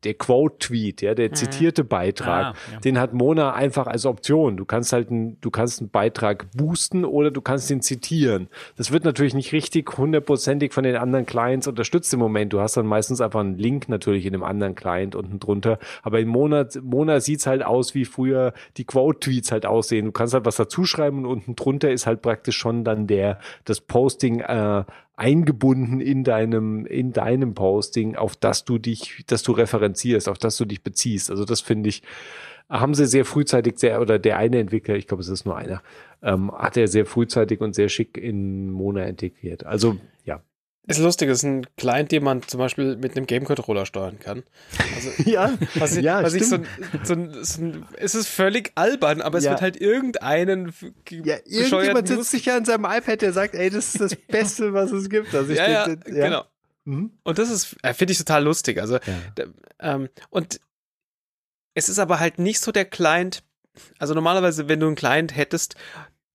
der Quote-Tweet, ja, der mhm. zitierte Beitrag, ah, ja. den hat Mona einfach als Option. Du kannst halt einen, du kannst einen Beitrag boosten oder du kannst ihn zitieren. Das wird natürlich nicht richtig hundertprozentig von den anderen Clients unterstützt im Moment. Du hast dann meistens einfach einen Link natürlich in dem anderen Client unten drunter. Aber im Monat, Monat sieht's halt aus, wie früher die Quote-Tweets halt aussehen. Du kannst halt was dazuschreiben und unten drunter ist halt praktisch schon dann der, das Posting, äh, eingebunden in deinem, in deinem Posting, auf das du dich, dass du referenzierst, auf das du dich beziehst. Also das finde ich, haben sie sehr frühzeitig sehr, oder der eine Entwickler, ich glaube, es ist nur einer, ähm, hat er sehr frühzeitig und sehr schick in Mona integriert. Also ja, ist lustig, es ist ein Client, den man zum Beispiel mit einem Game-Controller steuern kann. Also, ja, was, ja, was ich so, so, so, es ist völlig albern, aber es ja. wird halt irgendeinen ja, irgendjemand sitzt sich ja an seinem iPad, der sagt, ey, das ist das Beste, was es gibt. Also ich ja, ja, ja, genau. Mhm. Und das ist, äh, finde ich total lustig. Also, ja. ähm, und es ist aber halt nicht so der Client, also normalerweise, wenn du einen Client hättest,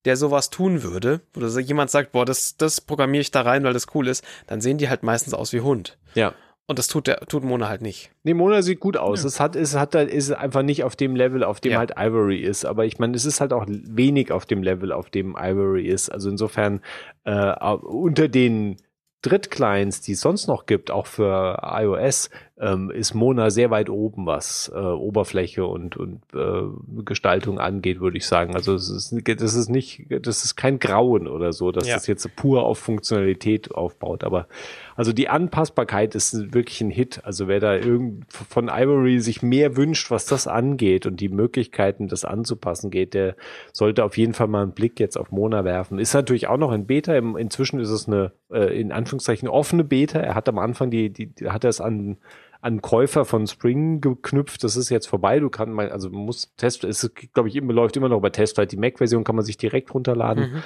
der sowas tun würde, oder jemand sagt, boah, das, das programmiere ich da rein, weil das cool ist, dann sehen die halt meistens aus wie Hund. Ja. Und das tut der, tut Mona halt nicht. Nee, Mona sieht gut aus. Ja. Es hat, es hat halt, ist einfach nicht auf dem Level, auf dem ja. halt Ivory ist. Aber ich meine, es ist halt auch wenig auf dem Level, auf dem Ivory ist. Also insofern, äh, unter den Drittclients, die es sonst noch gibt, auch für iOS, ähm, ist Mona sehr weit oben, was äh, Oberfläche und, und äh, Gestaltung angeht, würde ich sagen. Also es ist, das ist nicht, das ist kein Grauen oder so, dass ja. das jetzt pur auf Funktionalität aufbaut. Aber also die Anpassbarkeit ist wirklich ein Hit. Also wer da irgend von Ivory sich mehr wünscht, was das angeht und die Möglichkeiten, das anzupassen geht, der sollte auf jeden Fall mal einen Blick jetzt auf Mona werfen. Ist natürlich auch noch in Beta. Inzwischen ist es eine äh, in Anführungszeichen offene Beta. Er hat am Anfang die, die hat er es an an Käufer von Spring geknüpft. Das ist jetzt vorbei. Du kannst mal, also muss Test, es glaube ich immer läuft immer noch über Testflight. Die Mac-Version kann man sich direkt runterladen. Mhm.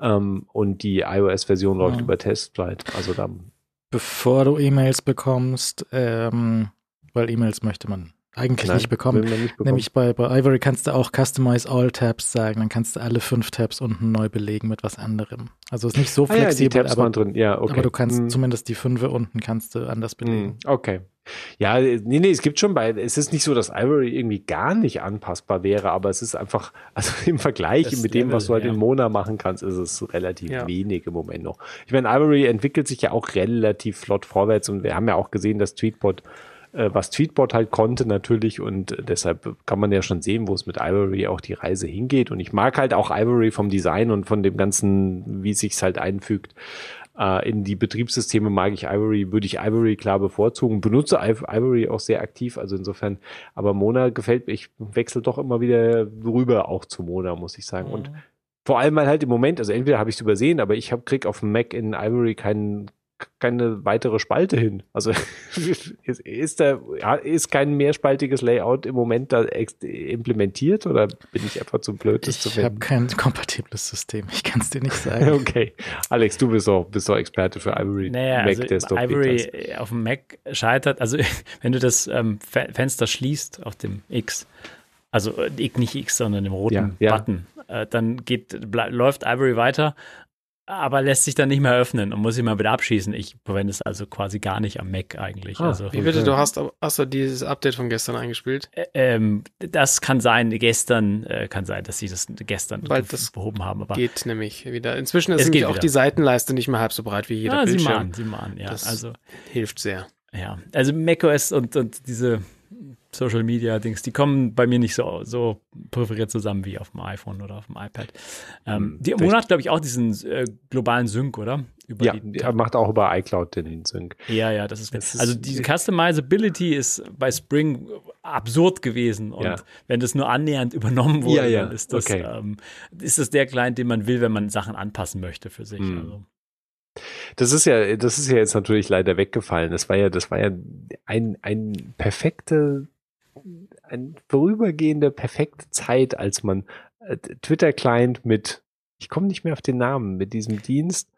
Ähm, und die iOS-Version läuft mhm. über Testflight. Also da. Bevor du E-Mails bekommst, ähm, weil E-Mails möchte man eigentlich Nein, nicht, bekommen. nicht bekommen. Nämlich bei, bei Ivory kannst du auch Customize All Tabs sagen. Dann kannst du alle fünf Tabs unten neu belegen mit was anderem. Also ist nicht so flexibel, ah, ja, aber, ja, okay. aber, du kannst hm. zumindest die fünf unten kannst du anders belegen. Hm. Okay. Ja, nee, nee, es gibt schon bei, es ist nicht so, dass Ivory irgendwie gar nicht anpassbar wäre, aber es ist einfach, also im Vergleich das mit dem, was du halt ja. in Mona machen kannst, ist es relativ ja. wenig im Moment noch. Ich meine, Ivory entwickelt sich ja auch relativ flott vorwärts und wir haben ja auch gesehen, dass Tweetbot äh, was Tweetbot halt konnte natürlich und deshalb kann man ja schon sehen, wo es mit Ivory auch die Reise hingeht und ich mag halt auch Ivory vom Design und von dem ganzen, wie es sich halt einfügt. Äh, in die Betriebssysteme mag ich Ivory, würde ich Ivory klar bevorzugen, benutze Ivory auch sehr aktiv, also insofern, aber Mona gefällt mir, ich wechsle doch immer wieder rüber auch zu Mona, muss ich sagen. Mhm. Und vor allem halt im Moment, also entweder habe ich es übersehen, aber ich hab, krieg auf dem Mac in Ivory keinen keine weitere Spalte hin. Also ist, ist da ist kein mehrspaltiges Layout im Moment da implementiert oder bin ich einfach zu blöd, das ich zu finden? Ich habe kein kompatibles System. Ich kann es dir nicht sagen. okay, Alex, du bist auch bist auch Experte für Ivory. Naja, Mac also Desktop Ivory auf dem Mac scheitert. Also wenn du das ähm, Fenster schließt auf dem X, also äh, nicht X, sondern dem roten ja, ja. Button, äh, dann geht läuft Ivory weiter aber lässt sich dann nicht mehr öffnen und muss sich mal wieder abschießen. Ich verwende es also quasi gar nicht am Mac eigentlich. Ah, also, wie bitte, du hast, hast du dieses Update von gestern eingespielt? ähm, das kann sein, gestern äh, kann sein, dass sie das gestern das behoben haben. Aber geht nämlich wieder. Inzwischen ist auch wieder. die Seitenleiste nicht mehr halb so breit wie jeder ah, Bildschirm. Sie machen, sie machen, ja. Das also hilft sehr. Ja, also macOS und, und diese Social Media Dings, die kommen bei mir nicht so, so präferiert zusammen wie auf dem iPhone oder auf dem iPad. Ähm, hm, die Monat, glaube ich, auch diesen äh, globalen Sync, oder? Über ja, die, er macht auch über iCloud den Sync. Ja, ja, das ist, das also diese Customizability ist bei Spring absurd gewesen und ja. wenn das nur annähernd übernommen wurde, ja, ja. dann ist das, okay. ähm, ist das der Client, den man will, wenn man Sachen anpassen möchte für sich. Mhm. Also. Das ist ja, das ist ja jetzt natürlich leider weggefallen. Das war ja, das war ja ein, ein perfekte eine vorübergehende perfekte Zeit, als man äh, Twitter-Client mit, ich komme nicht mehr auf den Namen, mit diesem Dienst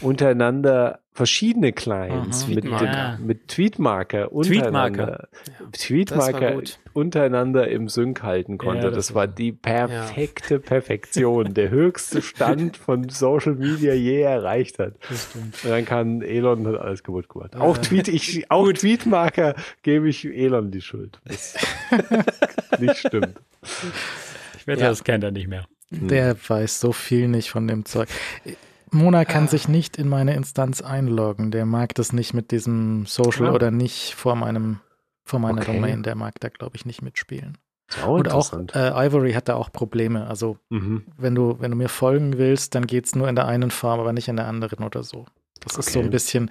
untereinander verschiedene Clients Aha, mit, ja. mit Tweetmarker untereinander, Tweetmarker, Tweetmarker untereinander im Sync halten konnte. Ja, das, das, war die perfekte ja. Perfektion, der höchste Stand von Social Media je erreicht hat. Und dann kann Elon hat alles kaputt gemacht. Auch Tweet, ich, auch Tweetmarker gebe ich Elon die Schuld. Das nicht stimmt. Ich wette, das kennt er nicht mehr. Der weiß so viel nicht von dem Zeug. Mona kann ah. sich nicht in meine Instanz einloggen. Der mag das nicht mit diesem Social ah. oder nicht vor meinem vor meiner okay. Domain. Der mag da, glaube ich, nicht mitspielen. Auch Und auch äh, Ivory hat da auch Probleme. Also mhm. wenn du wenn du mir folgen willst, dann geht es nur in der einen Farm, aber nicht in der anderen oder so. Das okay. ist so ein bisschen,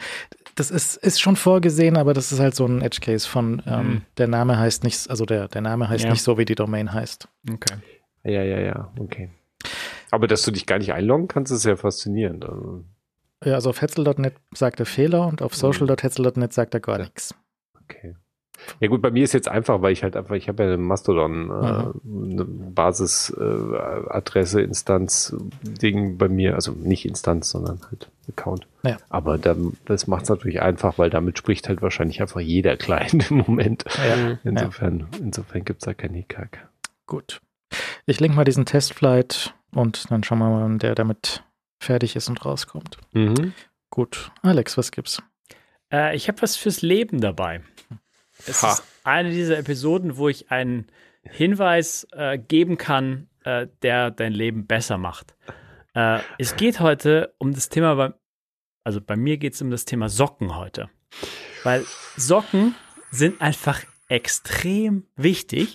das ist, ist schon vorgesehen, aber das ist halt so ein Edge Case von ähm, mhm. der Name heißt nicht, also der, der Name heißt ja. nicht so, wie die Domain heißt. Okay. Ja, ja, ja, okay. Aber dass du dich gar nicht einloggen kannst, ist ja faszinierend. Also. Ja, also auf hetzel.net sagt er Fehler und auf mhm. social.hetzel.net sagt er gar nichts. Okay. Ja gut, bei mir ist jetzt einfach, weil ich halt einfach, ich habe ja eine Mastodon, äh, mhm. eine Basisadresse, äh, Instanz, Ding bei mir, also nicht Instanz, sondern halt Account. Ja. Aber dann, das macht es natürlich einfach, weil damit spricht halt wahrscheinlich einfach jeder Client im Moment. Ja. Insofern, ja. insofern gibt es da keinen Hickhack. Gut. Ich link mal diesen Testflight und dann schauen wir mal, wann der damit fertig ist und rauskommt. Mhm. Gut. Alex, was gibt's? Äh, ich habe was fürs Leben dabei. Es ha. ist eine dieser Episoden, wo ich einen Hinweis äh, geben kann, äh, der dein Leben besser macht. Äh, es geht heute um das Thema, bei, also bei mir geht es um das Thema Socken heute. Weil Socken sind einfach extrem wichtig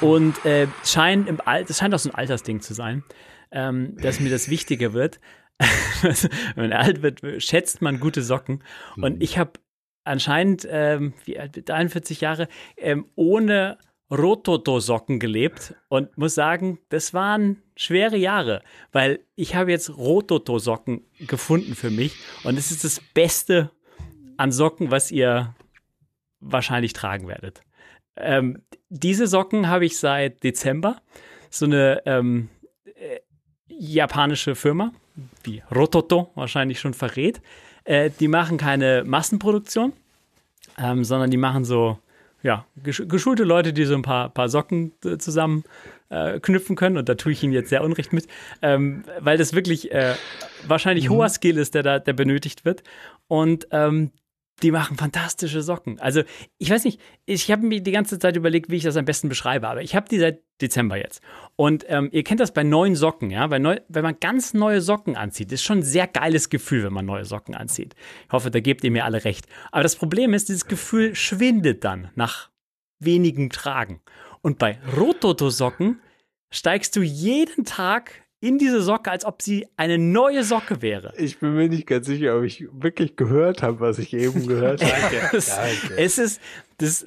und äh, scheint im Al das scheint auch so ein Altersding zu sein, ähm, dass mir das wichtiger wird. Wenn man alt wird, schätzt man gute Socken. Und mhm. ich habe anscheinend, ähm, wie alt, 41 Jahre, ähm, ohne Rototo-Socken gelebt und muss sagen, das waren schwere Jahre, weil ich habe jetzt Rototo-Socken gefunden für mich und es ist das Beste an Socken, was ihr wahrscheinlich tragen werdet. Ähm, diese Socken habe ich seit Dezember. So eine ähm, äh, japanische Firma, wie Rototo wahrscheinlich schon verrät. Äh, die machen keine Massenproduktion, ähm, sondern die machen so, ja, geschulte Leute, die so ein paar, paar Socken äh, zusammen äh, knüpfen können. Und da tue ich Ihnen jetzt sehr unrecht mit, ähm, weil das wirklich äh, wahrscheinlich mhm. hoher Skill ist, der da der benötigt wird. Und ähm, die machen fantastische Socken. Also, ich weiß nicht, ich habe mir die ganze Zeit überlegt, wie ich das am besten beschreibe, aber ich habe die seit Dezember jetzt. Und ähm, ihr kennt das bei neuen Socken, ja? Bei neu, wenn man ganz neue Socken anzieht, ist schon ein sehr geiles Gefühl, wenn man neue Socken anzieht. Ich hoffe, da gebt ihr mir alle recht. Aber das Problem ist, dieses Gefühl schwindet dann nach wenigen Tragen. Und bei Rototo-Socken steigst du jeden Tag in diese Socke, als ob sie eine neue Socke wäre. Ich bin mir nicht ganz sicher, ob ich wirklich gehört habe, was ich eben gehört habe. es, es ist das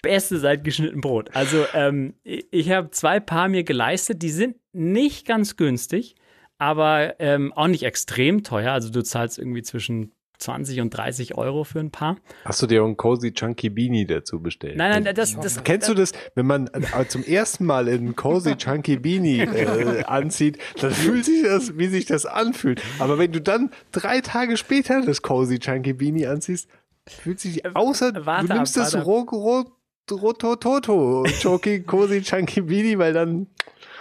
Beste seit geschnitten Brot. Also ähm, ich habe zwei Paar mir geleistet, die sind nicht ganz günstig, aber ähm, auch nicht extrem teuer. Also du zahlst irgendwie zwischen 20 und 30 Euro für ein Paar. Hast du dir auch einen Cozy Chunky Beanie dazu bestellt? Nein, nein, das, das Kennst du das, wenn man äh, zum ersten Mal einen Cozy Chunky Beanie äh, anzieht, dann fühlt sich das, wie sich das anfühlt. Aber wenn du dann drei Tage später das Cozy Chunky Beanie anziehst, fühlt sich außer Warte du nimmst ab, das Rotototo Choki Cozy Chunky Beanie, weil dann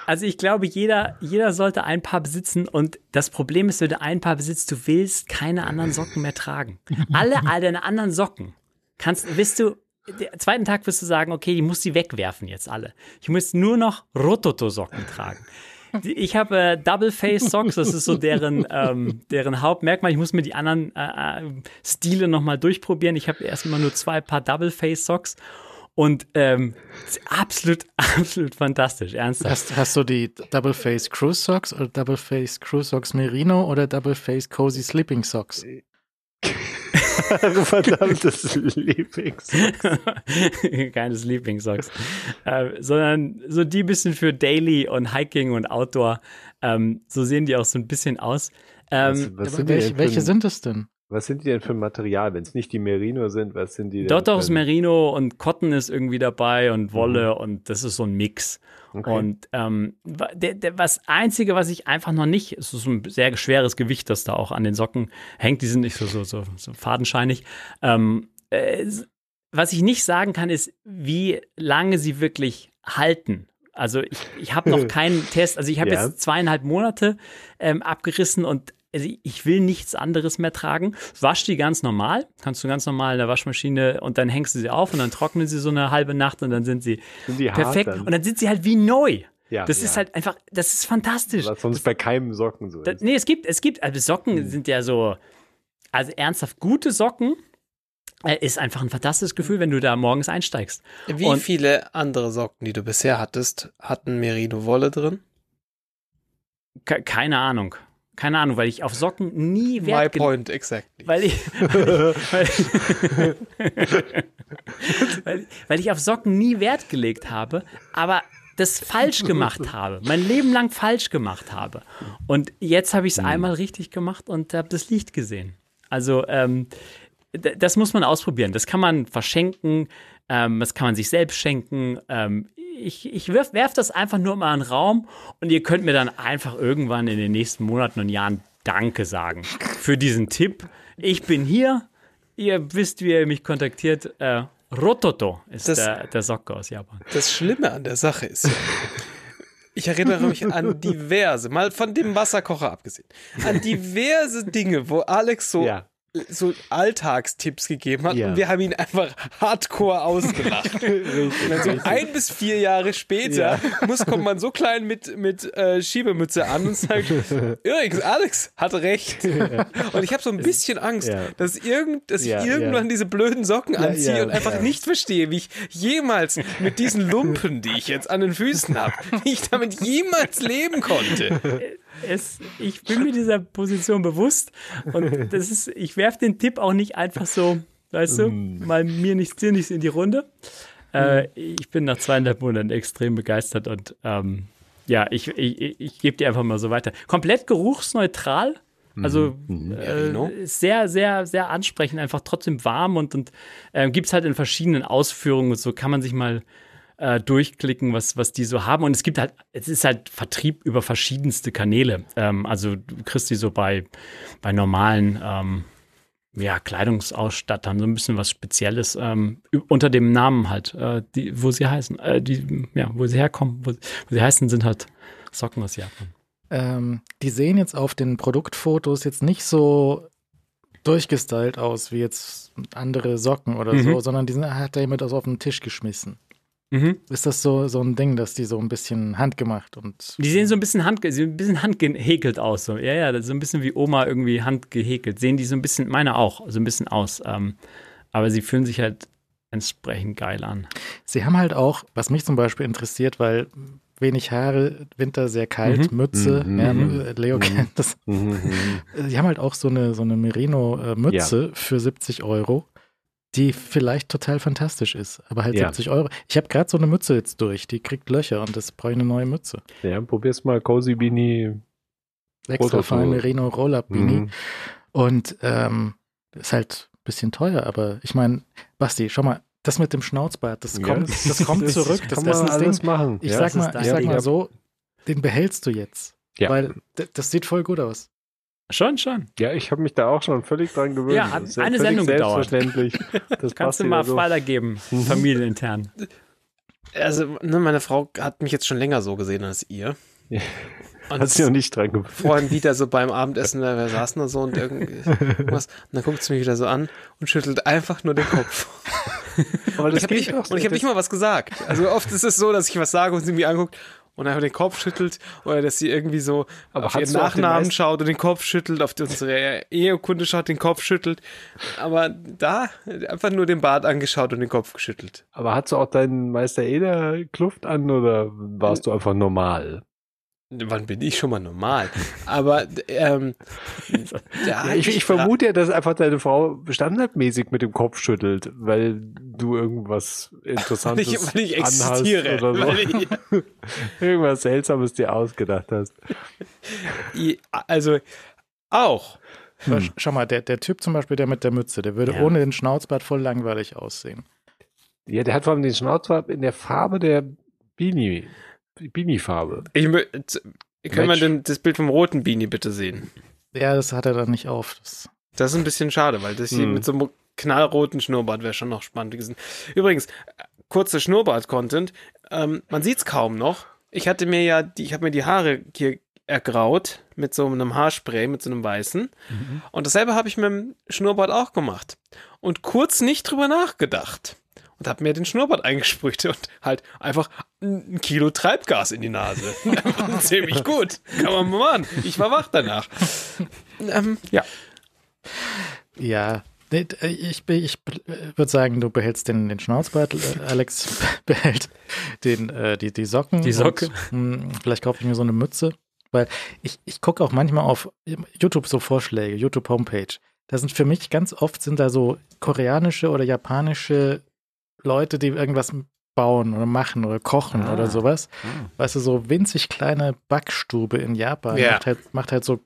Also ich glaube, jeder, jeder sollte ein Paar besitzen und das Problem ist, wenn du ein Paar besitzt, du willst keine anderen Socken mehr tragen. Alle, all deine anderen Socken kannst, wirst du, den zweiten Tag wirst du sagen, okay, ich muss sie wegwerfen jetzt alle. Ich muss nur noch Rototo-Socken tragen. Die- Ich habe äh, Double Face Socks, das ist so deren, ähm, deren Hauptmerkmal. Ich muss mir die anderen äh, äh, Stile nochmal durchprobieren. Ich habe erstmal nur zwei Paar Double Face Socks und ähm, absolut, absolut fantastisch, ernsthaft. Hast, hast du die Double Face Cruise Socks oder Double Face Cruise Socks Merino oder Double Face Cozy Sleeping Socks? verdammtes Lieblings. Keine Sleeping-Socks. äh, sondern so die bisschen für Daily und Hiking und Outdoor. Ähm, so sehen die auch so ein bisschen aus. Ähm, was, Aber sind welche, welche sind es denn? Was sind die denn für ein Material? Wenn es nicht die Merino sind, was sind die denn? Dort für ein- Merino und Cotton ist irgendwie dabei und Wolle und das ist so ein Mix. Okay. Und ähm, der, der, was Einzige, was ich einfach noch nicht, es ist so ein sehr schweres Gewicht, das da auch an den Socken hängt, die sind nicht so, so, so, so fadenscheinig. Ähm, äh, was ich nicht sagen kann, ist, wie lange sie wirklich halten. Also ich, ich habe noch keinen Test, also ich habe Ja. jetzt zweieinhalb Monate ähm, abgerissen und also ich will nichts anderes mehr tragen. Wasch die ganz normal, kannst du ganz normal in der Waschmaschine und dann hängst du sie auf und dann trocknen sie so eine halbe Nacht und dann sind sie Sind perfekt dann? und dann sind sie halt wie neu. Ja, das ja. ist halt einfach, das ist fantastisch. Was sonst bei keinem Socken so ist. nee, es gibt, es gibt, also Socken Hm. sind ja so, also ernsthaft gute Socken äh, ist einfach ein fantastisches Gefühl, wenn du da morgens einsteigst. Wie Und- viele andere Socken, die du bisher hattest, hatten Merino-Wolle drin? Ke keine Ahnung. Keine Ahnung, weil ich auf Socken nie My Wert ge- point, exactly. weil ich, weil, weil, weil ich auf Socken nie Wert gelegt habe, aber das falsch gemacht habe, mein Leben lang falsch gemacht habe. Und jetzt habe ich es einmal richtig gemacht und habe das Licht gesehen. Also ähm, das muss man ausprobieren. Das kann man verschenken, ähm, das kann man sich selbst schenken. Ähm, ich ich werf, werf das einfach nur mal in den Raum und ihr könnt mir dann einfach irgendwann in den nächsten Monaten und Jahren Danke sagen für diesen Tipp. Ich bin hier. Ihr wisst, wie ihr mich kontaktiert. Äh, Rototo ist Das- der, der Socke aus Japan. Das Schlimme an der Sache ist, ich erinnere mich an diverse, mal von dem Wasserkocher abgesehen, an diverse Dinge, wo Alex so, Ja. So Alltagstipps gegeben hat Ja. und wir haben ihn einfach hardcore ausgelacht. Und dann so ein bis vier Jahre später muss, kommt man so klein mit, mit äh, Schiebemütze an und sagt, übrigens, Alex hat recht. Und ich habe so ein bisschen Angst, Ja. dass, irgend, dass Ja, ich irgendwann ja. diese blöden Socken anziehe ja, und einfach ja. nicht verstehe, wie ich jemals mit diesen Lumpen, die ich jetzt an den Füßen habe, wie ich damit jemals leben konnte. es, ich bin mir dieser Position bewusst und das ist, ich werfe den Tipp auch nicht einfach so, weißt du, mal mir nichts, dir nichts in die Runde. Äh, ich bin nach zweieinhalb Monaten extrem begeistert und ähm, ja, ich, ich, ich, gebe dir einfach mal so weiter. Komplett geruchsneutral. Also Merino? äh, sehr, sehr, sehr ansprechend, einfach trotzdem warm und, und äh, gibt es halt in verschiedenen Ausführungen und so kann man sich mal äh, durchklicken, was, was die so haben. Und es gibt halt, es ist halt Vertrieb über verschiedenste Kanäle. Ähm, also du kriegst die so bei, bei normalen ähm, ja, Kleidungsausstattern, so ein bisschen was Spezielles ähm, unter dem Namen halt, äh, die, wo sie heißen, äh, die, ja, wo sie herkommen, wo, wo sie heißen, sind halt Socken aus Japan. Ähm, die sehen jetzt auf den Produktfotos jetzt nicht so durchgestylt aus, wie jetzt andere Socken oder Mhm. so, sondern die sind, hat da jemand auf den Tisch geschmissen. Mhm. Ist das so, so ein Ding, dass die so ein bisschen handgemacht und. Die sehen so ein bisschen, hand, sie ein bisschen handgehäkelt aus. So. Ja, ja, das ist so ein bisschen wie Oma irgendwie handgehäkelt. Sehen die so ein bisschen, meine auch, so ein bisschen aus. Ähm, aber sie fühlen sich halt entsprechend geil an. Sie haben halt auch, was mich zum Beispiel interessiert, weil wenig Haare, Winter sehr kalt, Mhm. Mütze, Mhm. ja, Mhm. Leo Mhm. kennt das. Mhm. Sie haben halt auch so eine, so eine Merino-Mütze für 70 Euro, die vielleicht total fantastisch ist, aber halt Ja. 70 Euro. Ich habe gerade so eine Mütze jetzt durch, die kriegt Löcher und das brauche ich eine neue Mütze. Ja, probier's mal Cozy Beanie. Extra Rotor- fein Merino Roll-Up Beanie. Mhm. Und ähm, ist halt ein bisschen teuer, aber ich meine, Basti, schau mal, das mit dem Schnauzbart, das Ja. kommt, das kommt zurück. Das, kann das man ist das alles Ding. machen. Ich ja. sag mal, ich sag mal so, den behältst du jetzt. Ja. Weil das sieht voll gut aus. Schon, schon. Ja, ich habe mich da auch schon völlig dran gewöhnt. Ja, hat ja eine Sendung gedauert. Selbstverständlich. Das Kannst du dir mal so. weitergeben, Mhm. familienintern. Also, ne, meine Frau hat mich jetzt schon länger so gesehen als ihr. Ja. Und Hat sich noch nicht dran gewöhnt. vorhin wieder so beim Abendessen, da wir saßen da so und irgendwas. Und dann guckt sie mich wieder so an und schüttelt einfach nur den Kopf. Aber Und ich habe nicht, hab nicht mal was gesagt. Also oft ist es so, dass ich was sage und sie mich anguckt und einfach den Kopf schüttelt oder dass sie irgendwie so Aber auf ihren Nachnamen schaut und den Kopf schüttelt, auf unsere Ehekunde schaut, den Kopf schüttelt. Aber da einfach nur den Bart angeschaut und den Kopf geschüttelt. Aber hast du auch deinen Meister Eder Kluft an oder warst du einfach normal? Wann bin ich schon mal normal? Aber ähm, Ja, ich, ich vermute ja, dass einfach deine Frau standardmäßig mit dem Kopf schüttelt, weil du irgendwas weil Interessantes ich, weil ich anhast existiere. oder so. Weil ich, irgendwas Seltsames dir ausgedacht hast. Also auch. Sch- Schau mal, der, der Typ zum Beispiel, der mit der Mütze, der würde Ja. ohne den Schnauzbart voll langweilig aussehen. Ja, der hat vor allem den Schnauzbart in der Farbe der Beanie. Beanie-Farbe. Ich, mö- z- können wir denn das Bild vom roten Beanie bitte sehen? Ja, das hat er dann nicht auf. Das, Das ist ein bisschen schade, weil das hier Hm. mit so einem knallroten Schnurrbart wäre schon noch spannend gewesen. Übrigens, kurzer Schnurrbart-Content. Ähm, man sieht es kaum noch. Ich hatte mir ja, die, ich habe mir die Haare hier ergraut mit so einem Haarspray, mit so einem weißen. Mhm. Und dasselbe habe ich mit dem Schnurrbart auch gemacht. Und kurz nicht drüber nachgedacht. Und habe mir den Schnurrbart eingesprüht und halt einfach ein Kilo Treibgas in die Nase. Ziemlich gut. Kann man mal machen. Ich war wach danach. Ähm, ja. ja, äh, ich, bin- ich würde sagen, du behältst den, den Schnauzbart, äh, Alex behält den, äh, die, die Socken. Die Socke. Und, mh, vielleicht kaufe ich mir so eine Mütze, weil ich, ich gucke auch manchmal auf YouTube so Vorschläge, YouTube Homepage. Da sind für mich ganz oft sind da so koreanische oder japanische Leute, die irgendwas bauen oder machen oder kochen Ah. oder sowas. Ah. Weißt du, so winzig kleine Backstube in Japan Ja. macht, halt, macht halt so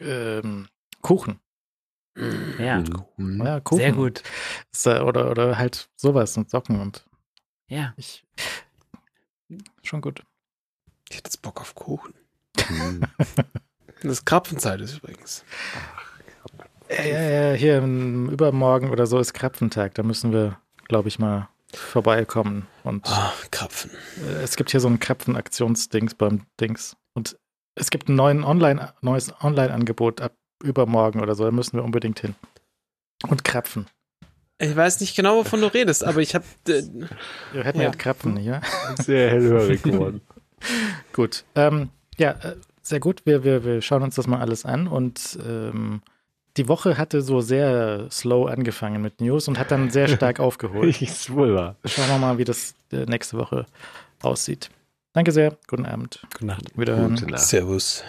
ähm, Kuchen. Ja, Mhm. Ja, Kuchen. sehr gut. Oder, oder halt sowas und Socken und Ja. ich. Schon gut. Ich hätte jetzt Bock auf Kuchen. Mhm. Das ist Krapfenzeit ist übrigens. Ja, ja, ja, hier im übermorgen oder so ist Krapfentag. Da müssen wir, glaube ich, mal vorbeikommen. Und Ah, Krapfen. äh, es gibt hier so ein Krapfen-Aktionsdings beim Dings. Und es gibt ein neuen Online, neues Online-Angebot ab übermorgen oder so. Da müssen wir unbedingt hin. Und Krapfen. Ich weiß nicht genau, wovon du redest, aber ich habe äh, Wir hätten Ja. ja Krapfen, ja. Sehr hellhörig geworden. Gut. Ähm, ja, äh, sehr gut. Wir, wir, wir schauen uns das mal alles an und ähm, die Woche hatte so sehr slow angefangen mit News und hat dann sehr stark aufgeholt. Ist wohl wahr. Schauen wir mal, wie das äh, nächste Woche aussieht. Danke sehr. Guten Abend. Gute Nacht. Wiederhören. Gute Nacht. Servus.